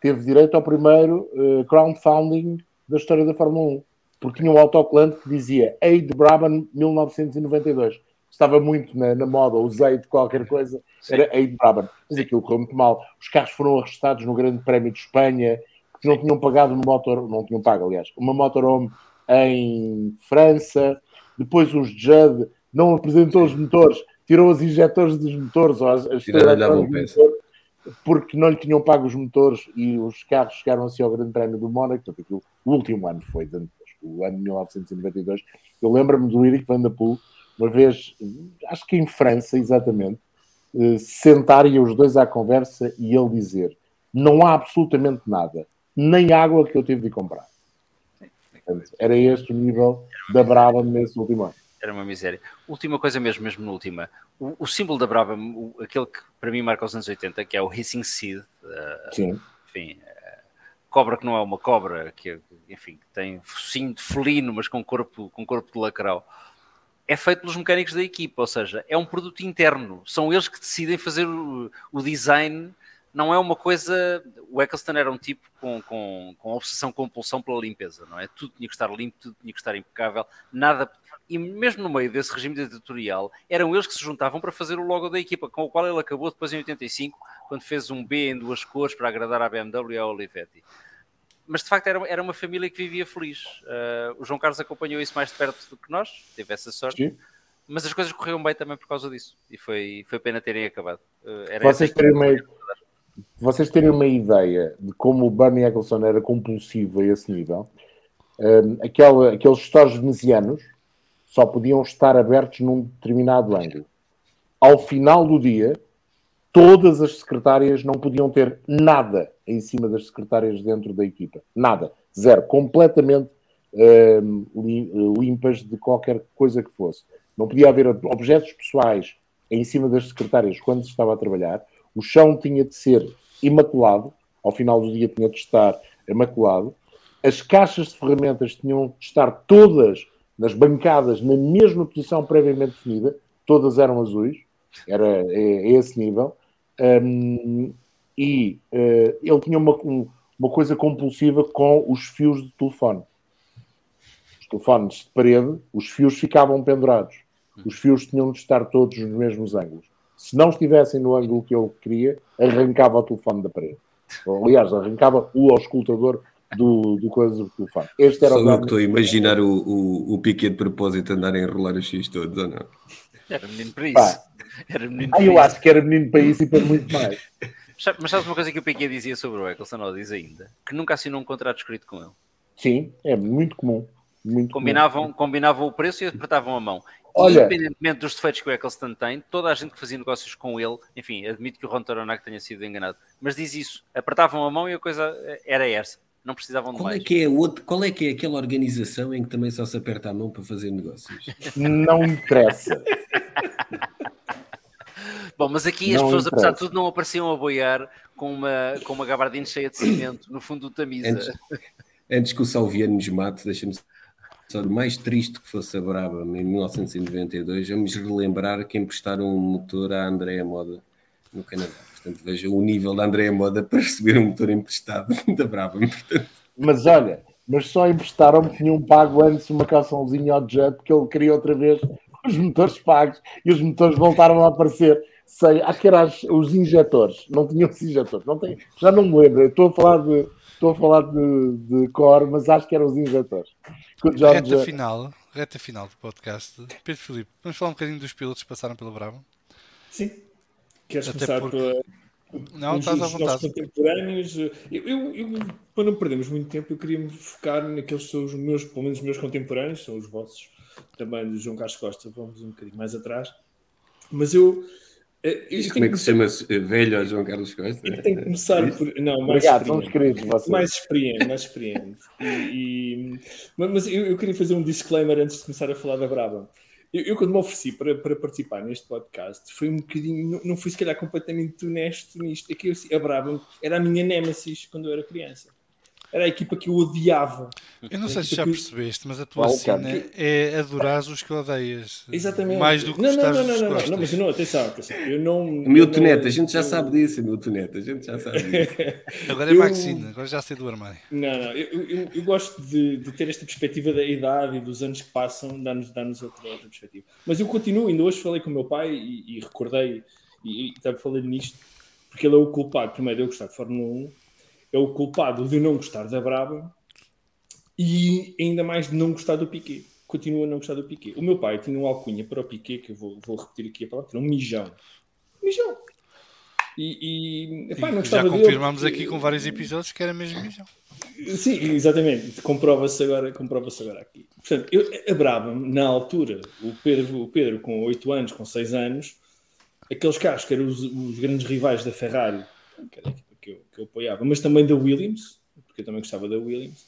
teve direito ao primeiro uh, crowdfunding da história da Fórmula 1, porque tinha um autocolante que dizia Aid Brabham 1992. Estava muito na, na moda, usei de qualquer coisa, Sim. era Aid Brabham. Mas aquilo correu muito mal. Os carros foram arrestados no Grande Prémio de Espanha, porque não tinham pagado uma motor, não tinham pago, aliás, uma motorhome em França. Depois os Judd não apresentou os motores, tirou os injetores dos motores, ou as, as porque não lhe tinham pago os motores e os carros chegaram assim ao Grande Prémio do Mónaco. Portanto, o último ano foi, o ano de 1992. Eu lembro-me do Eric Van der Poel, uma vez, acho que em França, exatamente, eh, sentarem os dois à conversa e ele dizer: Não há absolutamente nada, nem água que eu tive de comprar. Era este o nível da Brava nesse último ano. Era uma miséria. Última coisa mesmo, mesmo na última. O, o símbolo da Brava, o, aquele que para mim marca os anos 80, que é o Hissing Seed. Uh, Sim. Enfim, uh, cobra que não é uma cobra, que enfim, tem focinho de felino, mas com corpo, com corpo de lacrau. É feito pelos mecânicos da equipa, ou seja, é um produto interno. São eles que decidem fazer o, o design não é uma coisa. O Eccleston era um tipo com, com, com obsessão, compulsão pela limpeza, não é? Tudo tinha que estar limpo, tudo tinha que estar impecável, nada e mesmo no meio desse regime ditatorial, eram eles que se juntavam para fazer o logo da equipa, com o qual ele acabou depois em 85, quando fez um B em duas cores para agradar à BMW e ao Olivetti. Mas de facto era, era uma família que vivia feliz. Uh, o João Carlos acompanhou isso mais de perto do que nós, teve essa sorte. Sim. Mas as coisas correram bem também por causa disso. E foi, foi pena terem acabado. Uh, vocês, terem uma, vocês terem uma ideia de como o Bernie Eccleston era compulsivo a esse nível, um, aquele, aqueles gestores venezianos só podiam estar abertos num determinado ângulo. Ao final do dia, todas as secretárias não podiam ter nada em cima das secretárias dentro da equipa. Nada. Zero. Completamente uh, limpas de qualquer coisa que fosse. Não podia haver objetos pessoais em cima das secretárias quando se estava a trabalhar. O chão tinha de ser imaculado. Ao final do dia tinha de estar imaculado. As caixas de ferramentas tinham de estar todas nas bancadas na mesma posição previamente definida, todas eram azuis, era é, é esse nível, um, e uh, ele tinha uma, um, uma coisa compulsiva com os fios de telefone. Os telefones de parede, os fios ficavam pendurados. Os fios tinham de estar todos nos mesmos ângulos. Se não estivessem no ângulo que ele queria, arrancava o telefone da parede. Aliás, arrancava o auscultador do, do coisa do telefone. Este era Só o eu que estou a imaginar o, o, o Piquet de propósito andar a enrolar os X todos, ou não? Era menino para isso. Pá. Era menino ah, eu isso. acho que era menino para isso e para muito mais. Mas sabes uma coisa que o Piquet dizia sobre o Eccleston, ou diz ainda? Que nunca assinou um contrato escrito com ele. Sim, é muito comum. Muito combinavam, comum. combinavam o preço e apertavam a mão. Olha, Independentemente dos defeitos que o Eccleston tem, toda a gente que fazia negócios com ele, enfim, admito que o Ron Taronac tenha sido enganado, mas diz isso, apertavam a mão e a coisa era essa não precisavam de qual mais. É que é outro, qual é que é aquela organização em que também só se aperta a mão para fazer negócios? Não interessa. Bom, mas aqui as pessoas, apesar de tudo, não apareciam a boiar com uma, com uma gabardina cheia de cimento no fundo do Tamisa. Antes, antes que o Salviano nos mate, deixa-me o mais triste que fosse a Braba em 1992, vamos relembrar que emprestaram um motor à Andréa Moda no Canadá. Portanto, veja o nível da Andréa Moda para receber um motor emprestado da Brava. Portanto... Mas olha, mas só emprestaram que tinham pago antes uma calçãozinha ao Jet, porque ele queria outra vez os motores pagos e os motores voltaram a aparecer. Sei, acho que eram os injetores, não tinham os injetores, não tem, já não me lembro, estou a falar de, estou a falar de, de cor, mas acho que eram os injetores. Reta final, reta final do podcast. Pedro Filipe, vamos falar um bocadinho dos pilotos que passaram pelo Bravo? Sim. Queres Até começar porque... pela, não, estás à vontade. contemporâneos. Eu, eu, eu, para não perdermos muito tempo, eu queria me focar naqueles que são os meus, pelo menos os meus contemporâneos, são os vossos, também do João Carlos Costa, vamos um bocadinho mais atrás. Mas eu. Eh, eu como é que se chama -se velho João Carlos Costa? Eu tenho que começar por. Não, mais Obrigado, somos queridos. Vocês. Mais experiente, mais experiente. E, e... mas eu, eu, queria fazer um disclaimer antes de começar a falar da Braba. Eu, eu, quando me ofereci para, para participar neste podcast, foi um bocadinho, não, não fui se calhar completamente honesto nisto. É que eu, a Brabham era a minha némesis quando eu era criança. Era a equipa que eu odiava. Eu não sei se já percebeste, mas a tua cena é adorar os que odeias. Exatamente. Mais do que não, não, não, não, não, não, mas não, atenção, atenção. Eu não. Milton Neto, a gente já sabe disso, Milton Neto, a gente já sabe disso. agora é eu... Maxine, agora já sei do armário. Não, não, eu, eu, eu gosto de, de, ter esta perspectiva da idade e dos anos que passam, dá-nos dá outra, outra perspectiva. Mas eu continuo, ainda hoje falei com o meu pai e, e recordei, e, e estava falando nisto, porque ele é o culpado, primeiro de eu gostar de Fórmula 1, é o culpado de não gostar da Braba e ainda mais de não gostar do Piquet. Continua a não gostar do Piquet. O meu pai tinha um alcunha para o Piquet, que eu vou, vou repetir aqui a palavra, um mijão. Mijão. E, e, epá, não já confirmamos dele, aqui com vários episódios que era mesmo mijão. Sim, exatamente. Comprova-se agora, comprova agora aqui. Portanto, eu, a Braba, na altura, o Pedro, o Pedro com 8 anos, com 6 anos, aqueles carros que eram os, os grandes rivais da Ferrari, que que eu, que eu apoiava, mas também da Williams, porque eu também gostava da Williams,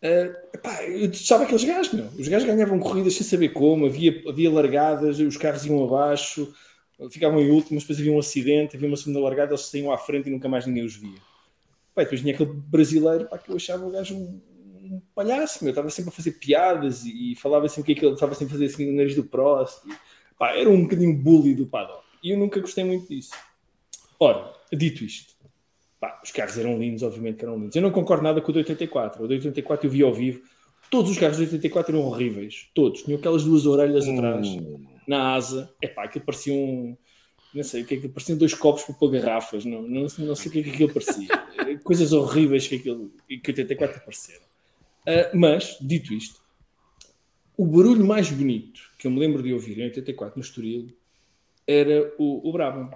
Uh, epá, eu sabe aqueles gajos, meu. Os gajos ganhavam corridas sem saber como, havia, havia largadas, os carros iam abaixo, ficavam em últimos, depois havia um acidente, havia uma segunda largada, eles saíam à frente e nunca mais ninguém os via. Epá, depois tinha aquele brasileiro pá, que eu achava o gajo um, um palhaço, meu. Estava sempre a fazer piadas e, e falava sempre que ele estava sempre a fazer assim no nariz do Prost. Pá, era um bocadinho bully do paddock. E eu nunca gostei muito disso. Ora, dito isto, Pá, os carros eram lindos, obviamente que eram lindos. Eu não concordo nada com o de 84. O de 84 eu vi ao vivo. Todos os carros de 84 eram horríveis. Todos. Tinham aquelas duas orelhas hum. atrás, na asa. É pá, aquilo parecia um. Não sei o que é que pareciam dois copos para pôr garrafas. Não, não, não sei o que é que aquilo parecia. Coisas horríveis que, aquilo, que 84 apareceram. Uh, mas, dito isto, o barulho mais bonito que eu me lembro de ouvir em 84 no Estoril era o, o Brabham.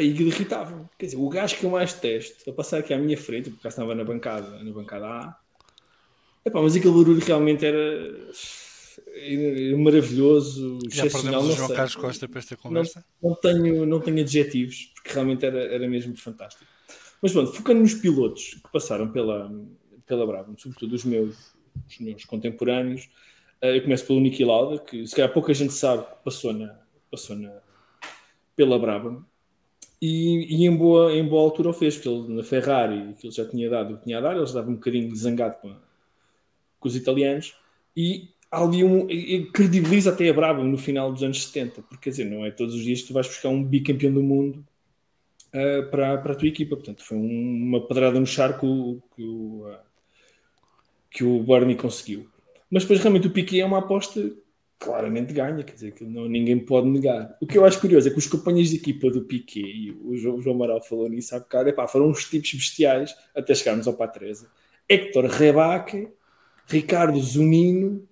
Aí irritava. Quer dizer, o gajo que eu mais testo a passar aqui à minha frente, porque já estava na bancada, na bancada A, epá, mas aquele barulho realmente era maravilhoso, Já perdemos o João sei. Carlos Costa para esta conversa? Não, não, tenho, não tenho adjetivos, porque realmente era, era mesmo fantástico. Mas pronto, focando nos pilotos que passaram pela, pela Brabham, sobretudo os meus, os meus contemporâneos, eh, eu começo pelo Niki Lauda, que se calhar pouca gente sabe que passou, na, passou na, pela Brabham, e, e, em, boa, em boa altura o fez, porque ele na Ferrari, que ele já tinha dado o que tinha a dar, ele estava um bocadinho zangado com, com os italianos, e ali um, credibiliza até a Brabham no final dos anos 70, porque quer dizer, não é todos os dias que tu vais buscar um bicampeão do mundo uh, para, para a tua equipa, portanto foi um, uma pedrada no charco que o, uh, que o Bernie conseguiu. Mas depois realmente o Piquet é uma aposta claramente ganha, quer dizer, que não, ninguém pode negar. O que eu acho curioso é que os companheiros de equipa do Piquet, e o João, o Amaral falou nisso há bocado, epá, foram uns tipos bestiais até chegarmos ao Patrese. Héctor Rebaque, Ricardo Zunino,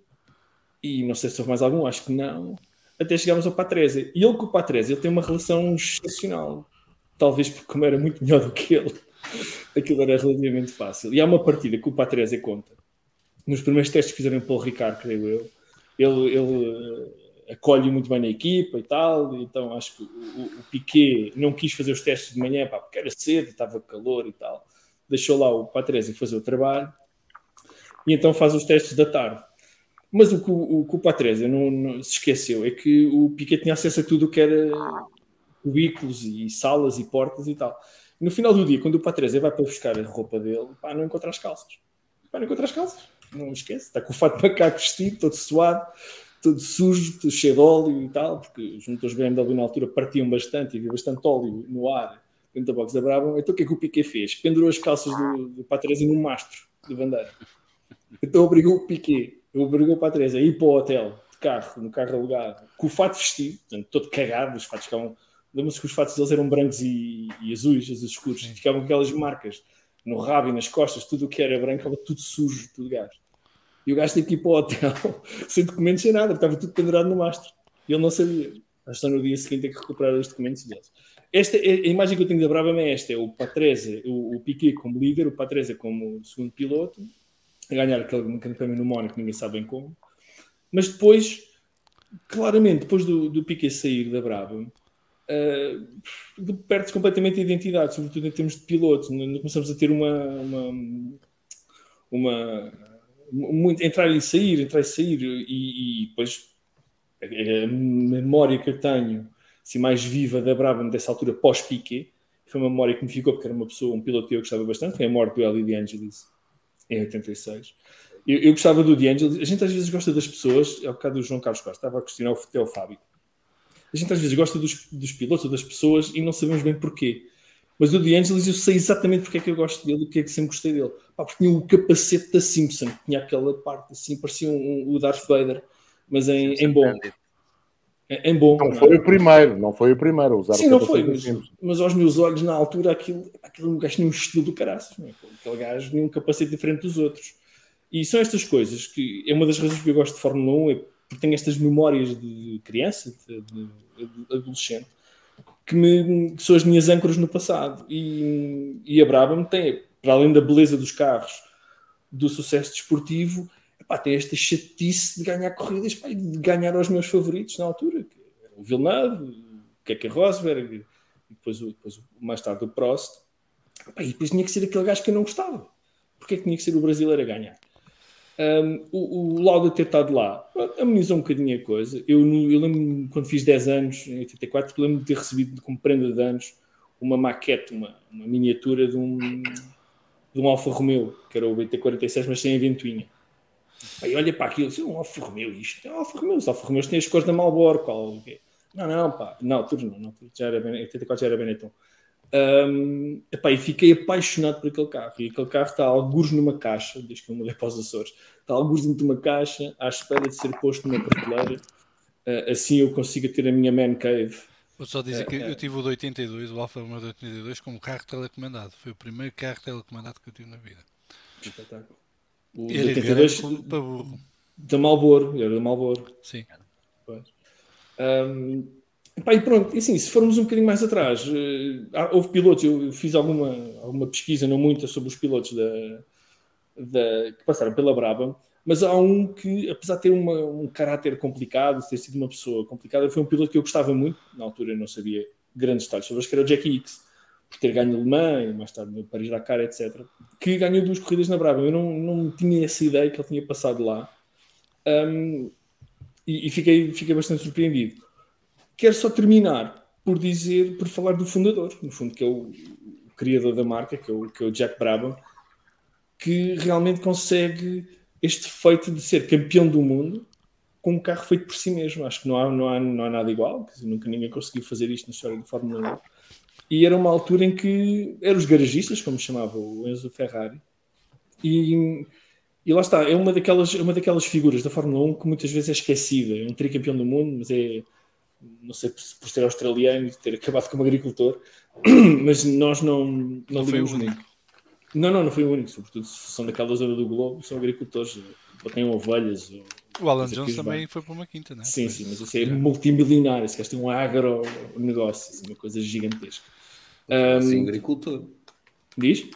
e não sei se houve mais algum, acho que não, até chegarmos ao Patrese. E ele com o Patrese ele tem uma relação excepcional. Talvez porque como era muito melhor do que ele, aquilo era relativamente fácil. E há uma partida que o Patrese conta. Nos primeiros testes que fizeram pelo Ricardo, creio eu, ele, ele eh, acolhe muito bem na equipa e tal, então acho que o, o Piquet não quis fazer os testes de manhã pá, porque era cedo, estava calor e tal, deixou lá o Patrese fazer o trabalho e então faz os testes da tarde. Mas o que o, o, o Patrese não, não, se esqueceu é que o Piquet tinha acesso a tudo o que era cubículos e salas e portas e tal. no final do dia, quando o Patrese vai para buscar a roupa dele, pá, não encontra as calças. Pá, não encontra as calças não esquece, está com o fato de macaco vestido, todo suado, todo sujo, todo cheio de óleo e tal, porque os motores BMW na altura partiam bastante e havia bastante óleo no ar dentro da box da Brabham. Então o que é que o Piquet fez? Pendurou as calças do, do Patrese num mastro de bandeira. Então obrigou o Piquet, obrigou o Patrese a ir para o hotel de carro, no carro alugado, com o fato vestido, portanto, todo cagado, os fatos ficavam. Lembra-se que os fatos deles eram brancos e, e azuis, azuis escuros, e ficavam aquelas marcas no rabo e nas costas, tudo o que era branco estava tudo sujo, tudo gasto. E o gajo teve que ir para o hotel sem documentos, sem nada, estava tudo pendurado no mastro. E ele não sabia. Mas só no dia seguinte tem que recuperar os documentos deles. Esta, a imagem que eu tenho da Brabham é esta: é o Patrese, o, o Piquet como líder, o Patrese como segundo piloto, a ganhar aquele campeonato no Mónaco, ninguém sabe bem como. Mas depois, claramente, depois do, do Piquet sair da Brabham, uh, perde-se completamente a identidade, sobretudo em termos de piloto. Começamos a ter uma, uma, uma muito, entrar e sair, entrar e sair, e, e depois a, memória que eu tenho, assim, mais viva da Brabham dessa altura pós-Piquet, foi uma memória que me ficou porque era uma pessoa, um piloto que eu gostava bastante, foi a morte do Eli De Angelis em 86. Eu, eu gostava do D'Angelo. A gente às vezes gosta das pessoas. Ao bocado do João Carlos Costa, estava a questionar o, o Fábio. A gente às vezes gosta dos, dos pilotos ou das pessoas e não sabemos bem porquê. Mas o D'Angelis eu sei exatamente porque é que eu gosto dele e porque é que sempre gostei dele. Pá, porque tinha o capacete da Simpson, tinha aquela parte assim, parecia um, um, o Darth Vader, mas em, em bom. Em, bom. Não, não foi o primeiro, não foi o primeiro a usar Sim, não foi, mas, mas, aos meus olhos, na altura, aquilo, aquele gajo tinha um estilo do caraças. É? Aquele gajo tinha um capacete diferente dos outros. E são estas coisas que é uma das razões que eu gosto de Fórmula 1, é porque tenho estas memórias de criança, de, de, adolescente, que, me, que são as minhas âncoras no passado. E, e a Brabham tem, para além da beleza dos carros, do sucesso desportivo, epá, tem esta chatice de ganhar corridas de ganhar aos meus favoritos na altura. O Villeneuve, o Keke Rosberg, e depois, depois mais tarde o Prost. Epá, e depois tinha que ser aquele gajo que eu não gostava. Porque é que tinha que ser o brasileiro a ganhar? Um, o, o Lauda ter estado lá amenizou um bocadinho a coisa. Eu, eu lembro quando fiz 10 anos, em 84, lembro de ter recebido como prenda de anos uma maquete, uma, uma miniatura de um, de um Alfa Romeo, que era o BT46, mas sem a ventoinha. Aí olha para aquilo, assim, um Alfa Romeo, isto é um Alfa Romeo, os Alfa Romeos têm as cores da Malboro, qual, não, não, pá, não, tudo não, não, já era, 84 já era Benetton. Um, epá, e fiquei apaixonado por aquele carro. E aquele carro está alguns numa caixa, desde que eu mudei para os Açores, está alguns dentro de uma caixa, à espera de ser posto numa prateleira. Uh, assim eu consigo ter a minha man cave. Vou só dizer uh, que uh, eu tive o de 82, o Alfa Romeo de 82, como carro telecomandado. Foi o primeiro carro telecomandado que eu tive na vida. Espetáculo. O era 82 para burro. Da Malboro, era da Malboro. Sim. Um, Pá, e pronto, e assim, se formos um bocadinho mais atrás, uh, houve pilotos, eu fiz alguma, alguma pesquisa, não muita, sobre os pilotos da, da, que passaram pela Brabham, mas há um que, apesar de ter uma, um caráter complicado, ter sido uma pessoa complicada, foi um piloto que eu gostava muito, na altura eu não sabia grandes detalhes sobre, acho que era o Jackie Hicks, por ter ganho alemã e mais tarde no Paris-Dakar, etc., que ganhou duas corridas na Brabham. Eu não, não tinha essa ideia que ele tinha passado lá um, e, e fiquei, fiquei bastante surpreendido. Quero só terminar por dizer, por falar do fundador, no fundo, que é o, o criador da marca, que é o, que é o Jack Brabham, que realmente consegue este feito de ser campeão do mundo com um carro feito por si mesmo. Acho que não há, não há, não há nada igual, dizer, nunca ninguém conseguiu fazer isto na história de Fórmula 1. E era uma altura em que eram os garagistas, como chamava o Enzo Ferrari, e, e lá está, é uma daquelas, uma daquelas figuras da Fórmula 1 que muitas vezes é esquecida. É um tricampeão do mundo, mas é não sei por, por ser australiano e ter acabado como agricultor, mas nós não, não, não ligamos muito. Não, não, não foi o único, sobretudo se são daquela zona do globo, são agricultores, ou têm ovelhas. Ou, o Alan Jones também foi para uma quinta, não é? Sim, sim, mas isso é multimilionário, esse gajo tem um agronegócio, assim, uma coisa gigantesca. Um, sim, agricultor. Diz?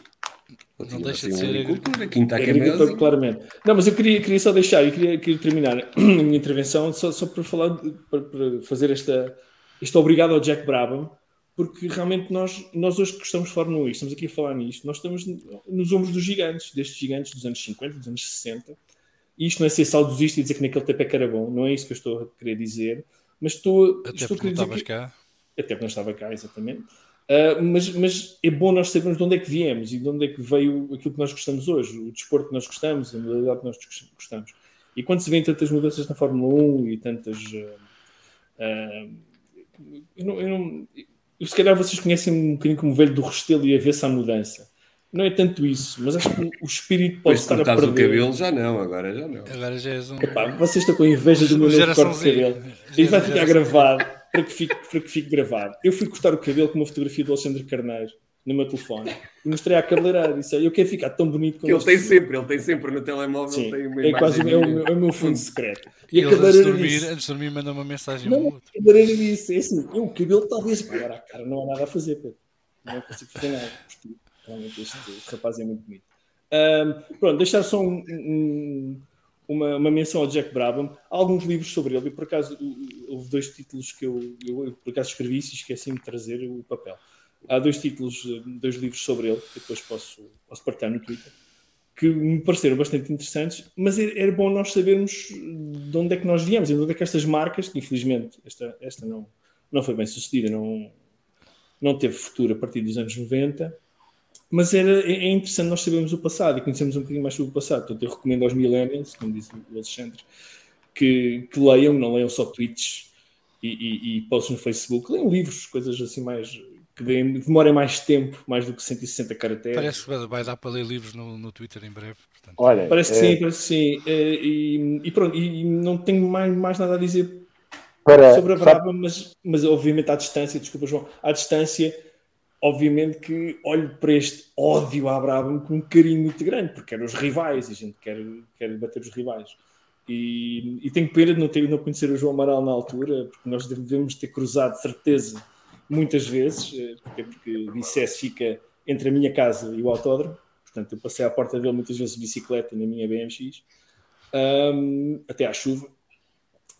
Não deixa de ser agricultura. Quinta é claramente. Não, mas eu queria, queria só deixar, e queria, queria terminar a minha intervenção só, só para falar, para, para, fazer esta, este obrigado ao Jack Brabham, porque realmente nós, nós hoje que estamos de Fórmula 1 estamos aqui a falar nisto, nós estamos nos ombros dos gigantes, destes gigantes dos anos 50, dos anos 60, e isto não é ser saudosista e dizer que naquele tempo é que era bom, não é isso que eu estou a querer dizer, mas estou, Até estou a querer dizer que... cá. Até porque não estava cá, exatamente. Uh, mas, mas, é bom nós sabermos de onde é que viemos e de onde é que veio aquilo que nós gostamos hoje, o desporto que nós gostamos, a modalidade que nós gostamos. E quando se vêem tantas mudanças na Fórmula 1 e tantas. Uh, uh, eu não, eu não, eu, se calhar vocês conhecem um bocadinho como velho do Restelo e a ver-se a mudança. Não é tanto isso, mas acho que o espírito pode pois estar a perder. o cabelo já não, agora já não. Agora já és um... Epá, vocês estão com inveja do meu novo corte de cabelo. Isso vai ficar gravado para que, fique, para que fique gravado. Eu fui cortar o cabelo com uma fotografia do Alexandre Carneiro no meu telefone e mostrei à cabeleireira. Disse: Eu quero ficar tão bonito como ele tem sempre, ele tem sempre no telemóvel. Sim, é quase é o, meu, é o meu fundo secreto. E, e a cabeleireira antes de dormir, disse, antes de dormir manda uma mensagem não, a cabeleireira disse: é assim, eu, o cabelo talvez, agora a cara não há nada a fazer, Pedro. não consigo fazer nada. Realmente este, este rapaz é muito bonito. Um, pronto, deixar só um, um uma, uma menção ao Jack Brabham. Há alguns livros sobre ele, e por acaso houve dois títulos que eu, eu, eu por acaso escrevi e esqueci-me de trazer o papel. Há dois títulos, dois livros sobre ele, que depois posso, posso partilhar no Twitter, que me pareceram bastante interessantes, mas era, era bom nós sabermos de onde é que nós viemos de onde é que estas marcas, que infelizmente esta, esta não, não foi bem sucedida, não, não teve futuro a partir dos anos 90, mas era, é, é interessante nós sabermos o passado e conhecemos um bocadinho mais sobre o passado. Portanto, eu recomendo aos millennials, como diz o Alexandre, que, que leiam, não leiam só tweets e, e, e posts no Facebook, leiam livros, coisas assim mais que demorem mais tempo, mais do que 160 caracteres. Parece que vai dar para ler livros no, no Twitter em breve. Portanto. Olha, parece que é... sim, parece que sim. Eh, e, e, pronto, e não tenho mais, mais nada a dizer para, sobre a Braba, mas, mas obviamente à distância, desculpa João, à distância obviamente que olho para este ódio à Brabham com um carinho muito grande, porque eram os rivais e a gente quer, quer bater os rivais. E, e tenho pena de não, ter, não conhecer o João Amaral na altura, porque nós devemos ter cruzado, certeza, muitas vezes, eh, porque, porque Vicesse fica entre a minha casa e o autódromo, portanto eu passei à porta dele muitas vezes de bicicleta na minha BMX, um, até à chuva.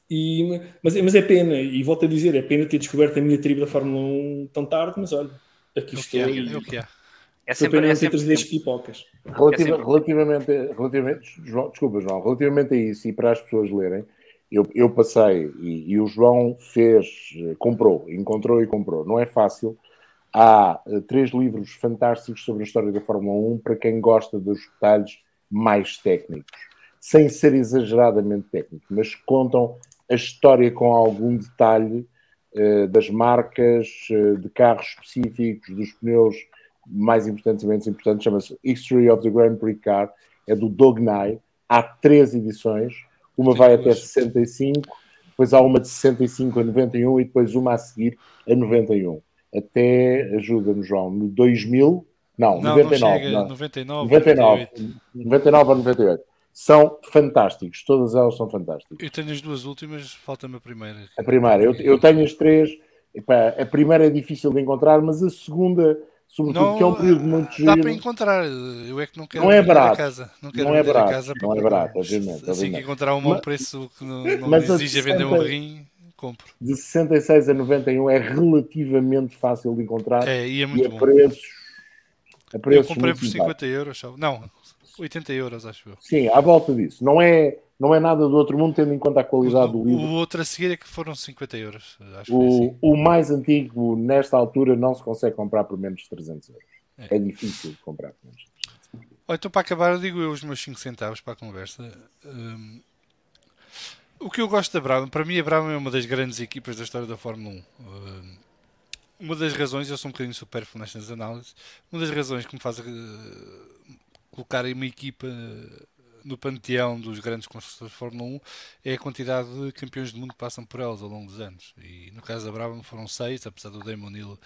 E, mas, mas é pena, e volto a dizer, é pena ter descoberto a minha tribo da Fórmula 1 tão tarde, mas olha, Aqui estou. É, e... é o que é. É sempre, é sempre... trazer pipocas. Relativa, é sempre... relativamente, relativamente, João, desculpa, João, relativamente a isso e para as pessoas lerem, eu, eu passei e, e, o João fez, comprou, encontrou e comprou. Não é fácil. Há uh, três livros fantásticos sobre a história da Fórmula 1 para quem gosta dos detalhes mais técnicos, sem ser exageradamente técnico, mas contam a história com algum detalhe eh, das marcas, eh, de carros específicos, dos pneus mais importantes e menos importantes, chama-se History of the Grand Prix Car, é do Doug Nye, há três edições, uma vai até 65, depois há uma de 65 a 91 e depois uma a seguir a 91. Até, ajuda-me João, no 2000, não, não 99. Não chega, não. 99, 99, 98. 99 a 98 são fantásticos, todas elas são fantásticas. Eu tenho as duas últimas, falta-me a primeira. A primeira, eu, eu tenho as três, Epá, a primeira é difícil de encontrar, mas a segunda, sobretudo, não, que é um período muito giro. Dá para encontrar, eu é que não quero não é barato, casa. Não, quero não é barato, casa não é barato, obviamente. Assim que encontrar um bom preço que não, não 60, vender um rim, compro. De 66 a 91 é relativamente fácil de encontrar é, e, é muito e a bom. preços. A preços eu comprei por 50 euros, não, 80 euros, acho eu. Sim, à volta disso. Não é, não é nada do outro mundo, tendo em conta a qualidade do livro. O outro a seguir é que foram 50 euros. o, assim. o mais antigo, nesta altura, não se consegue comprar por menos de 300 euros. É, é difícil de comprar por menos de 300 euros. então, para acabar, digo eu os meus 5 centavos para a conversa. Um, o que eu gosto da Brabham, para mim a Brabham é uma das grandes equipas da história da Fórmula 1. Um, uma das razões, eu sou um bocadinho supérfluo nestas análises, uma das razões que me faz uh, colocarem uma equipa no panteão dos grandes construtores de Fórmula 1 é a quantidade de campeões do mundo que passam por elas ao longo dos anos. E no caso da Brabham foram seis, apesar do Damon Hill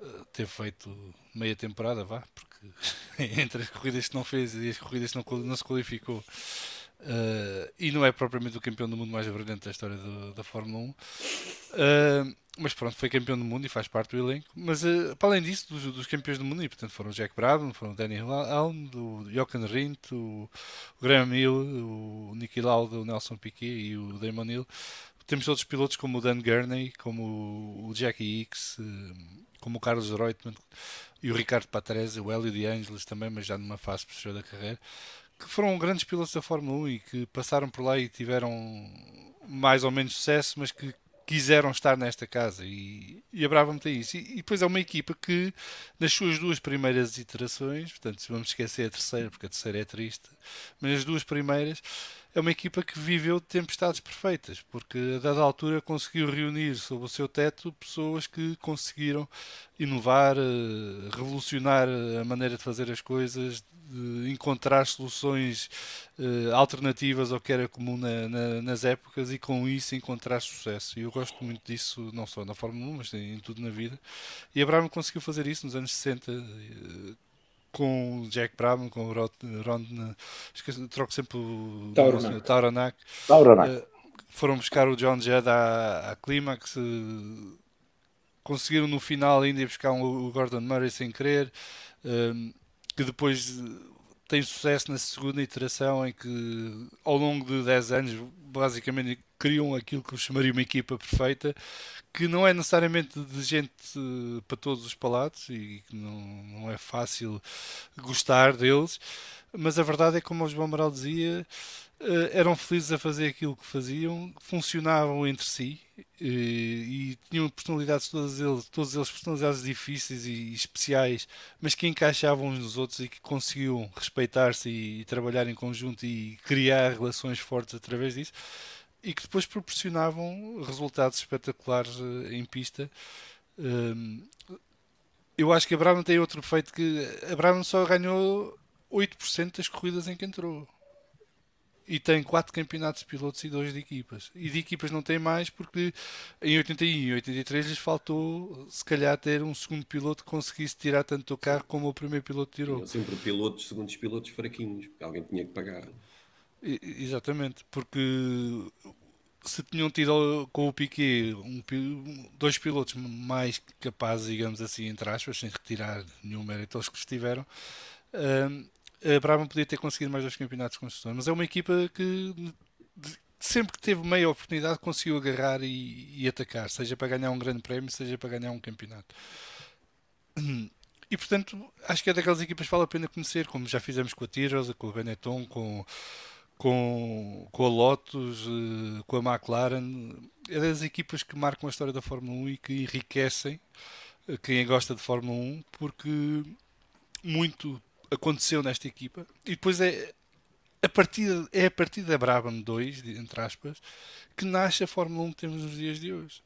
uh, ter feito meia temporada, vá, porque entre as corridas que não fez e as corridas que não, não se qualificou. Uh, e não é propriamente o campeão do mundo mais brilhante da história do, da Fórmula 1. Uh, mas pronto, foi campeão do mundo e faz parte do elenco. Mas uh, para além disso, dos, dos, campeões do mundo, e portanto foram o Jack Brabham, foram o Danny Alm, o Jochen Rindt, o, o Graham Hill, o Nicky Lauda, o Nelson Piquet e o Damon Hill. Temos outros pilotos como o Dan Gurney, como o, Jackie Hicks, como o Carlos Reutemann e o Ricardo Patrese, o Hélio de Angelis também, mas já numa fase posterior da carreira, que foram grandes pilotos da Fórmula 1 e que passaram por lá e tiveram mais ou menos sucesso, mas que quiseram estar nesta casa e, e a Brabham tem isso. E, e, depois é uma equipa que, nas suas duas primeiras iterações, portanto, vamos esquecer a terceira, porque a terceira é triste, mas as duas primeiras, é uma equipa que viveu tempestades perfeitas, porque a dada altura conseguiu reunir sob o seu teto pessoas que conseguiram inovar, eh, revolucionar a maneira de fazer as coisas, encontrar soluções uh, alternativas ao que era comum na, na, nas épocas e com isso encontrar sucesso. E eu gosto muito disso, não só na Fórmula 1, mas em, tudo na vida. E a Brabham conseguiu fazer isso nos anos 60. Com o Jack Brabham, com o Ron, Ron esqueci, troco sempre o. Tauranak. Uh, foram buscar o John Judd à, à Clímax, conseguiram no final ainda ir buscar um, o Gordon Murray sem querer que depois tem sucesso na segunda iteração em que ao longo de 10 anos basicamente criam aquilo que eu chamaria uma equipa perfeita, que não é necessariamente de gente uh, para todos os palatos e que não, não é fácil gostar deles, mas a verdade é como o João Amaral dizia, uh, eram felizes a fazer aquilo que faziam, funcionavam entre si e, e tinham personalidades todas eles, todos eles personalidades difíceis e especiais, mas que encaixavam uns nos outros e que conseguiam respeitar-se e, e trabalhar em conjunto e criar relações fortes através disso e que depois proporcionavam resultados espetaculares eh, em pista. Ehm, eu acho que a Brown tem outro defeito que a Brown só ganhou 8% das corridas em que entrou. E tem 4 campeonatos de pilotos e 2 de equipas. E de equipas não tem mais porque em 81 e 83 lhes faltou se calhar ter um segundo piloto que conseguisse tirar tanto o carro como o primeiro piloto tirou. Tinham sempre pilotos, segundos pilotos fraquinhos, porque alguém tinha que pagar. Exatamente, porque se tinham tido com o Piquet um, dois pilotos mais capazes, digamos assim, entre aspas, sem retirar nenhum mérito aos que estiveram, a Brabham podia ter conseguido mais dois campeonatos de construção. Mas é uma equipa que sempre que teve meia oportunidade conseguiu agarrar e, e atacar, seja para ganhar um grande prémio, seja para ganhar um campeonato. E portanto, acho que é daquelas equipas que vale a pena conhecer, como já fizemos com a Tiros, com a Benetton, com com, com a Lotus, eh, com a McLaren, é das equipas que marcam a história da Fórmula 1 e que enriquecem eh, quem gosta de Fórmula 1, porque muito aconteceu nesta equipa. E depois é a partir, é a partir da Brabham 2, entre aspas, que nasce a Fórmula 1 que temos nos dias de hoje.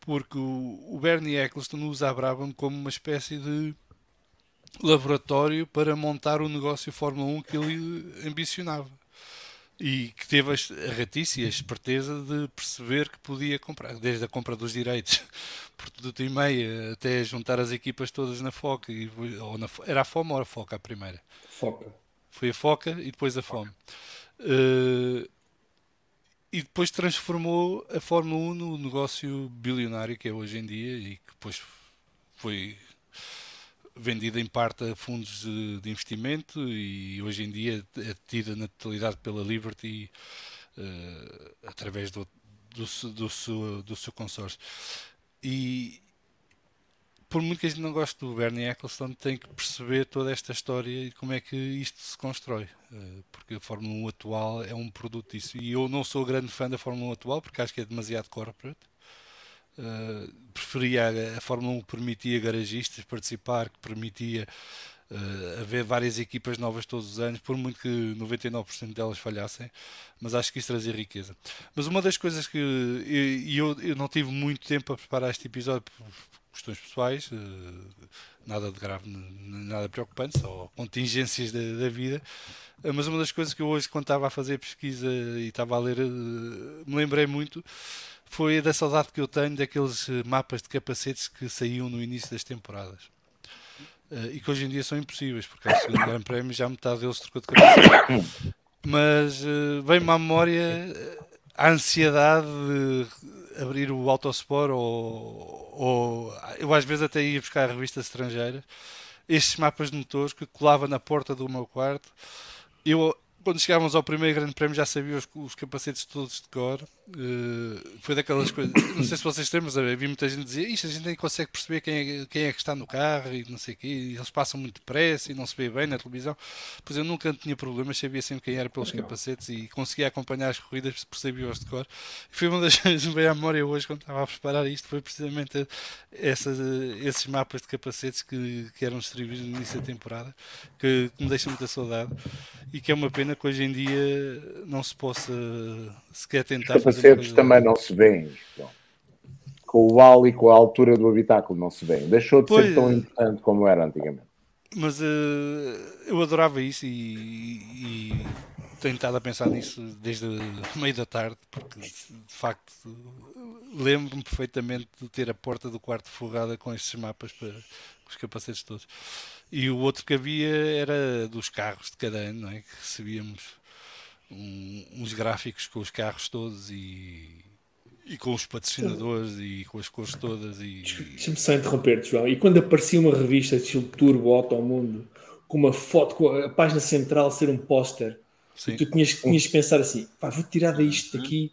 Porque o, o Bernie Eccleston usa a Brabham como uma espécie de laboratório para montar o negócio Fórmula 1 que ele ambicionava e que teve a ratice e a esperteza de perceber que podia comprar, desde a compra dos direitos por tudo e meia até juntar as equipas todas na Foca, e, ou na, era a Fome ou a Foca a primeira? Foca. Foi a Foca e depois a Fome. Uh, e depois transformou a Fórmula 1 no negócio bilionário que é hoje em dia e que depois foi vendida em parte a fundos de, de, investimento e hoje em dia é tida na totalidade pela Liberty uh, através do, do, do, seu, do seu consórcio. E por muito que a gente não goste do Bernie Ecclestone, tem que perceber toda esta história e como é que isto se constrói. Uh, porque a Fórmula 1 atual é um produto disso. E eu não sou grande fã da Fórmula 1 atual porque acho que é demasiado corporate Uh, preferia a, a Fórmula 1 que permitia garagistas participar, que permitia uh, haver várias equipas novas todos os anos, por muito que 99% delas falhassem, mas acho que isso trazia riqueza. Mas uma das coisas que e eu, eu, não tive muito tempo a preparar este episódio por questões pessoais, uh, nada de grave, nada preocupante, só contingências da, da vida. Mas uma das coisas que eu hoje, quando estava a fazer pesquisa e estava a ler, me lembrei muito foi da saudade que eu tenho daqueles eh, mapas de capacetes que saíam no início das temporadas. Uh, e que hoje em dia são impossíveis, porque ao segundo Grande Prémio já metade deles trocou de capacete. Mas uh, vem-me à memória a ansiedade de abrir o Autosport ou, ou eu às vezes até ia buscar revistas estrangeiras estes mapas de motores que colava na porta do meu quarto eu quando chegávamos ao primeiro grande prémio já sabia os, os capacetes todos de cor. Uh, foi daquelas coisas. Não sei se vocês têm, mas havia muita gente dizia isto, a gente nem consegue perceber quem é, quem é que está no carro e não sei o quê. E eles passam muito depressa e não se vê bem na televisão. Pois eu nunca tinha problemas, sabia sempre quem era pelos capacetes e conseguia acompanhar as corridas, percebia-os de cor. E foi uma das coisas que me veio à memória hoje quando estava a preparar isto. Foi precisamente esses mapas de capacetes que, que eram distribuídos no início da temporada que, que me deixam muita saudade e que é uma pena que hoje em dia não se possa sequer tentar Os capacetes também não se vêem. Com o vale e com a altura do habitáculo não se vêem. Deixou de pois, ser tão importante como era antigamente. Mas uh, eu adorava isso e, e tenho estado a pensar nisso desde meio da tarde, porque de facto lembro-me perfeitamente de ter a porta do quarto forrada com estes mapas para os capacetes todos. E o outro que havia era dos carros de cada ano, não é? que recebíamos um, uns gráficos com os carros todos e, e com os patrocinadores e com as cores todas. E... Deixa-me só interromper-te, João. E quando aparecia uma revista de estilo Turbo Auto ao Mundo, com uma foto, com a página central ser um póster. E tu tinhas, tinhas que pensar assim: pá, vou tirar isto daqui,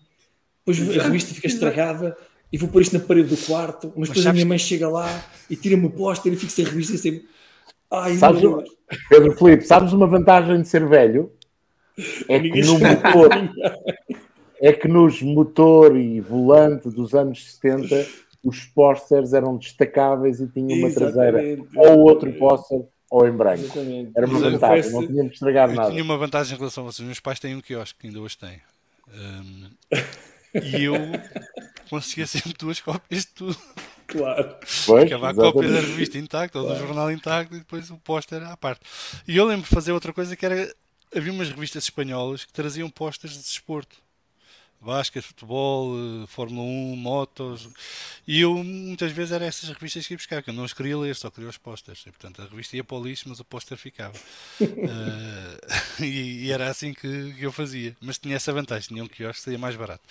depois a revista fica estragada e vou pôr isto na parede do quarto, mas, mas depois a minha mãe chega lá e tira-me o póster e fico sem revista e assim. Ai, sabes, Pedro Felipe, sabes uma vantagem de ser velho? É que no motor, é que nos motor e volante dos anos 70 os pósteres eram destacáveis e tinham uma traseira ou outro póster ou em branco. Exatamente. Era uma vantagem, não tínhamos estragar nada. Tinha uma vantagem em relação a vocês. Meus pais têm um quiosque, que ainda hoje têm. Um, e eu conseguia sempre duas cópias de tudo. Claro. Pois, Ficava a cópia da revista intacta ou do jornal intacto e depois o póster à parte. E eu lembro de fazer outra coisa que era. Havia umas revistas espanholas que traziam pósteres de desporto basquete, futebol, eh, Fórmula 1, motos. E eu muitas vezes era essas revistas que ia buscar, que eu não os queria ler, só queria os posters. E, portanto, a revista ia para o lixo, mas o póster ficava. uh, e, e, era assim que, que, eu fazia. Mas tinha essa vantagem, tinha um quiosque, seria mais barato.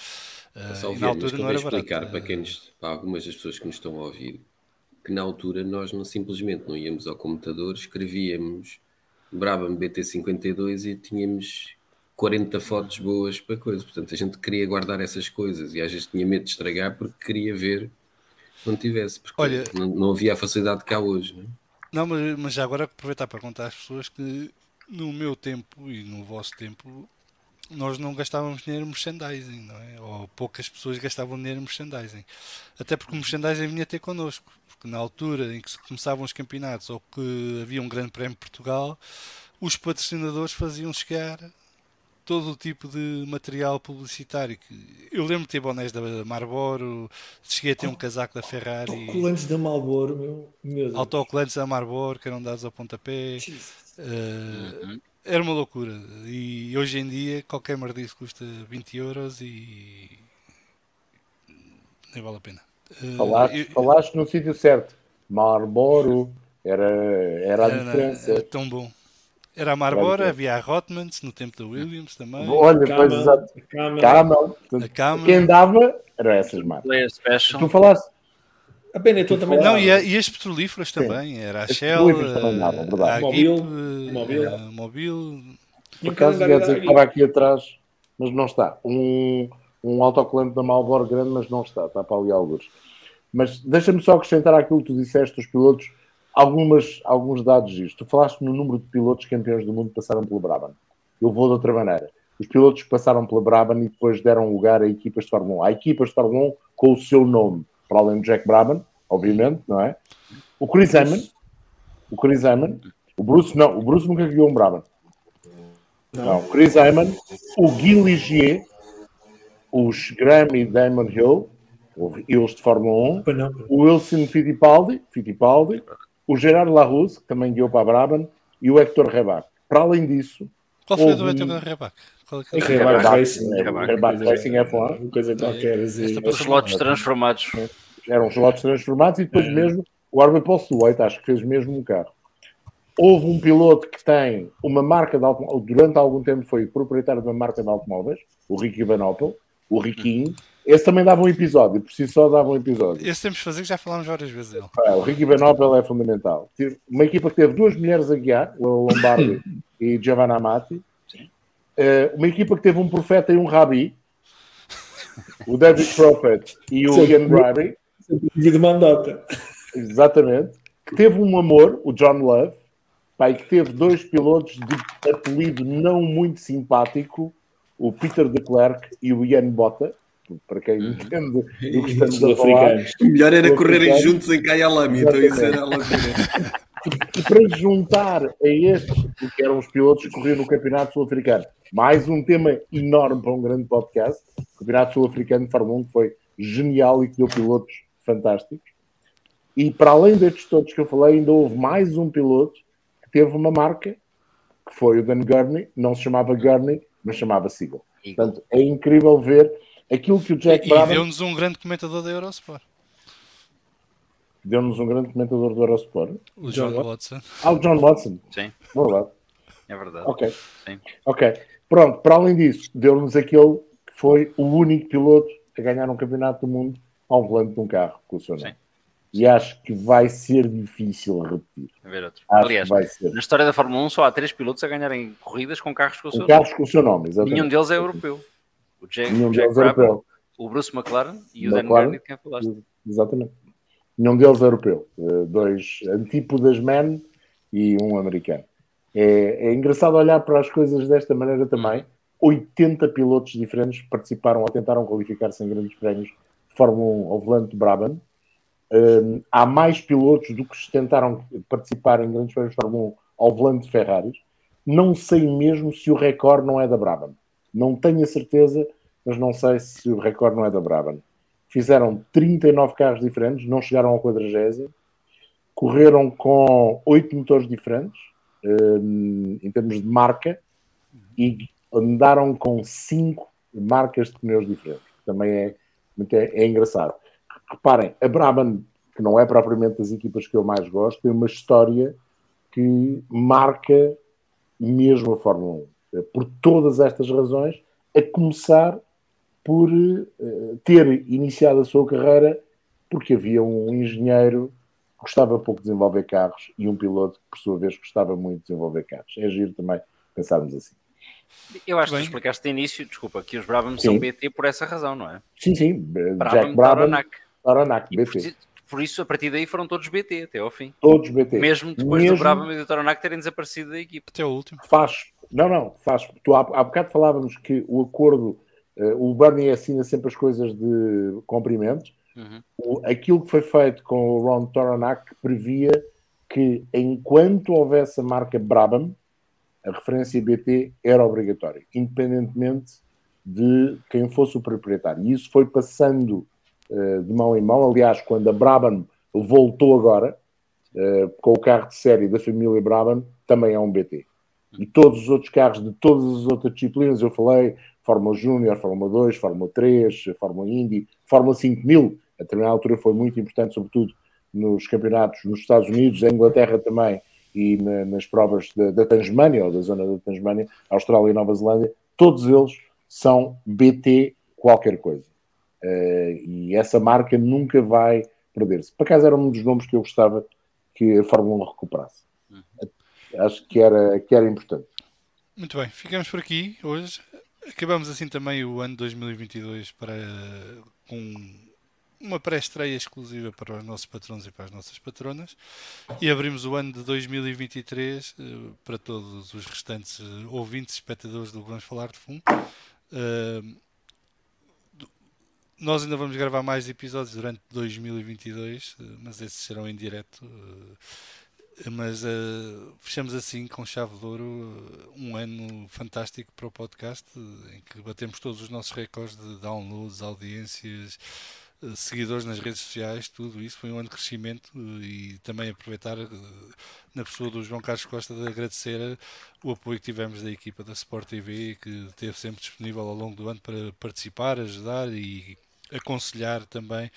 Uh, só na altura não era explicar barato. para, quem nos, para algumas das pessoas que nos estão a ouvir que na altura nós não simplesmente não íamos ao computador, escrevíamos Brabham BT52 e tínhamos 40 fotos boas para coisa. Portanto, a gente queria guardar essas coisas e às vezes tinha medo de estragar porque queria ver quando tivesse, porque Olha, não, não havia a facilidade que há hoje. Não, é? não mas, mas já agora aproveitar para contar às pessoas que no meu tempo e no vosso tempo nós não gastávamos dinheiro em merchandising, não é? Ou poucas pessoas gastavam dinheiro em merchandising. Até porque o merchandising vinha ter connosco. Porque na altura em que começavam os campeonatos ou que havia um grande prémio de Portugal, os patrocinadores faziam chegar todo o tipo de material publicitário. Eu lembro de ter bonés da Marlboro, cheguei a ter um casaco da Ferrari. Autocolantes da Marlboro, meu, meu Deus. Autocolantes da Marlboro que eram dados ao pontapé. Uh, era uma loucura. E hoje em dia qualquer merdice custa 20 euros e nem vale a pena. Uh, falaste, eu... falaste no sítio certo. Marlboro era, era a era, diferença. Era tão bom. Era a Marlboro, havia a Rotmans no tempo da Williams também. Olha, Camel, pois exato. Camel. Camel. A Camel. Quem dava era essas marcas. Tu falaste. A Benetton também Não, e, a, e, as petrolíferas também. Era a Shell, a, a Mobil, Mobil. A Mobil. Por acaso, quer dizer que estava aqui atrás, mas não está. Um, um autocolante da Marlboro grande, mas não está. Está para ali alguns. Mas deixa-me só acrescentar aquilo que tu disseste dos pilotos algumas, alguns dados disto. Tu falaste no número de pilotos campeões do mundo que passaram pela Brabham. Eu vou de outra maneira. Os pilotos que passaram pela Brabham e depois deram lugar a equipas de Fórmula 1. Há equipas de Fórmula 1 com o seu nome, para além do Jack Brabham, obviamente, não é? O Chris Amon, o Chris Amon, o Bruce não, o Bruce nunca ganhou um Brabham. Não, o Chris Amon, o Guy Ligier, os Graham e Damon Hill, eles de Fórmula 1, o Wilson Fittipaldi, Fittipaldi o Gerard Larousse, que também guiou para a Brabham, e o Hector Rebac. Para além disso. Qual foi o do Hector Rebac? É Rebac Racing. Rebac Racing F1. Uma coisa qualquer. Assim. Os lotes transformados. Eram os lotes transformados e depois é. mesmo o Arby Paul Stewart, acho que fez mesmo um carro. Houve um piloto que tem uma marca de automóveis, durante algum tempo foi proprietário de uma marca de automóveis, o Ricky Van Opel, o Riquinho, esse também dava um episódio, por si só dava um episódio. Esse temos de fazer, que já falámos várias vezes dele. É, o Ricky Benopel é fundamental. Uma equipa que teve duas mulheres a guiar, o Lombardi e Giovanna Amati. Eh, uma equipa que teve um profeta e um rabi, o David Prophet e o Ian Brady. De mandata. Exatamente. Que teve um amor, o John Love, pai, que teve dois pilotos de apelido não muito simpático, o Peter de Klerk e o Ian Botta para quem uhum. entende do que estamos a falar. O melhor era correrem juntos em Kyalami, então isso era a E para juntar a estes, que eram os pilotos que corriam no Campeonato Sul-Africano, mais um tema enorme para um grande podcast, o Campeonato Sul-Africano de Fórmula 1 que foi genial e que deu pilotos fantásticos. E para além destes todos que eu falei, ainda houve mais um piloto que teve uma marca, que foi o Dan Gurney, não se chamava Gurney, mas chamava Siegel. Portanto, é incrível ver aquilo que o Jack e, Brabham... E deu-nos um grande comentador da Eurosport. Deu-nos um grande comentador do Eurosport. O John, John Watson. Ah, o John Watson. Sim. Verdade. É verdade. Ok. Sim. Ok. Pronto, para além disso, deu-nos aquele que foi o único piloto a ganhar um campeonato do mundo ao volante de um carro com o seu nome. Sim. e acho que vai ser difícil repetir. A ver outro. Aliás, na história da Fórmula 1 só há três pilotos a ganharem corridas com carros com o seu carros nome. com o seu nome. Exatamente. Nenhum deles é europeu. O Jack, Nenhum Jack deles europeu. O Bruce McLaren e o Dan Gurney, quem falaste. Exatamente. Nenhum deles é europeu. Eh, dois antípodas men e um americano. É, é engraçado olhar para as coisas desta maneira também. 80 pilotos diferentes participaram ou tentaram qualificar-se em grandes prémios de Fórmula 1 ao volante de Brabham. Um, há mais pilotos do que tentaram participar em grandes prémios de Fórmula 1 ao volante de Ferraris. Não sei mesmo se o recorde não é da Brabham. Não tenho a certeza, mas não sei se o recorde não é da Brabham. Fizeram 39 carros diferentes, não chegaram ao quadragésimo. Correram com oito motores diferentes, um, em termos de marca, e andaram com cinco marcas de pneus diferentes. Também é, é, é engraçado. Reparem, a Brabham, que não é propriamente das equipas que eu mais gosto, tem uma história que marca mesmo a Fórmula 1. Por todas estas razões, a começar por uh, ter iniciado a sua carreira porque havia um engenheiro que gostava pouco de desenvolver carros e um piloto que, por sua vez, gostava muito de desenvolver carros. É giro também pensarmos assim. Eu acho Bem, que tu explicaste de início, desculpa, que os Brabham são BT por essa razão, não é? Sim, sim. Brabham, Jack Brabham, Taronac, BT. Por, isso, a partir daí foram todos BT até ao fim. Todos BT. Mesmo depois Mesmo... do Brabham e do Taronac terem desaparecido da equipe. Até o último. Faz. Não, não, faz. Tu, há, há bocado falávamos que o acordo, uh, o Bernie assina sempre as coisas de comprimento. Uhum. O, aquilo que foi feito com o Ron Taronac previa que enquanto houvesse a marca Brabham, a referência BT era obrigatória, independentemente de quem fosse o proprietário. E isso foi passando uh, de mão em mão. Aliás, quando a Brabham voltou agora, uh, com o carro de série da família Brabham, também é um BT. E todos os outros carros de todas as outras disciplinas, eu falei, Fórmula Júnior, Fórmula 2, Fórmula 3, Fórmula Indy, Fórmula 5000, a determinada altura foi muito importante, sobretudo nos campeonatos nos Estados Unidos, a Inglaterra também, e na, nas provas da, da Tasmânia, ou da zona da Tasmânia, Austrália e Nova Zelândia, todos eles são BT qualquer coisa. Uh, e essa marca nunca vai perder-se. Por acaso era um dos nomes que eu gostava que a Fórmula 1 recuperasse. Uhum. Acho que era, que era importante. Muito bem, ficamos por aqui hoje. Acabamos assim também o ano 2022 para, com uma pré-estreia exclusiva para os nossos patrões e para as nossas patronas e abrimos o ano de 2023 uh, eh, para todos os restantes uh, ouvintes espectadores do Vamos Falar de Fundo. Uh, nós ainda vamos gravar mais episódios durante 2022, mas esses serão em direto. Mas fechamos assim com chave de ouro um ano fantástico para o podcast, em que batemos todos os nossos recordes de downloads, audiências, seguidores nas redes sociais, tudo isso foi um ano de crescimento eh, e também aproveitar eh, na pessoa do João Carlos Costa de agradecer o apoio que tivemos da equipa da Sport TV que esteve sempre disponível ao longo do ano para participar, ajudar e aconselhar também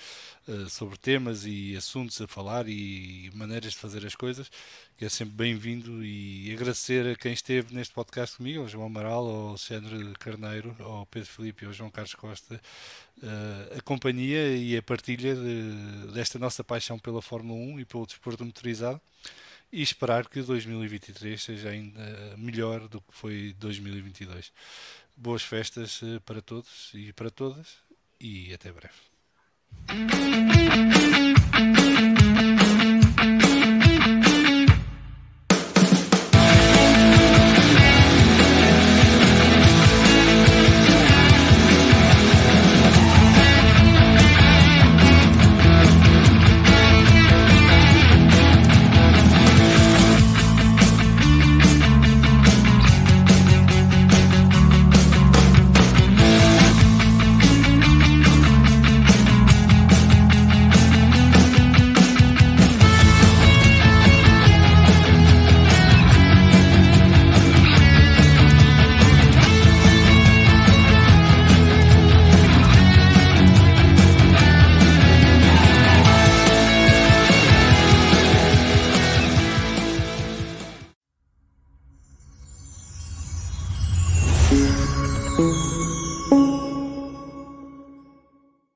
uh, sobre temas e assuntos a falar e maneiras de fazer as coisas, que é sempre bem-vindo e agradecer a quem esteve neste podcast comigo, ao João Amaral, ao Alexandre Carneiro, ao Pedro Filipe e ao João Carlos Costa, uh, a companhia e a partilha de, desta nossa paixão pela Fórmula 1 e pelo desporto motorizado e esperar que 2023 seja ainda melhor do que foi 2022. Boas festas eh, para todos e para todas e até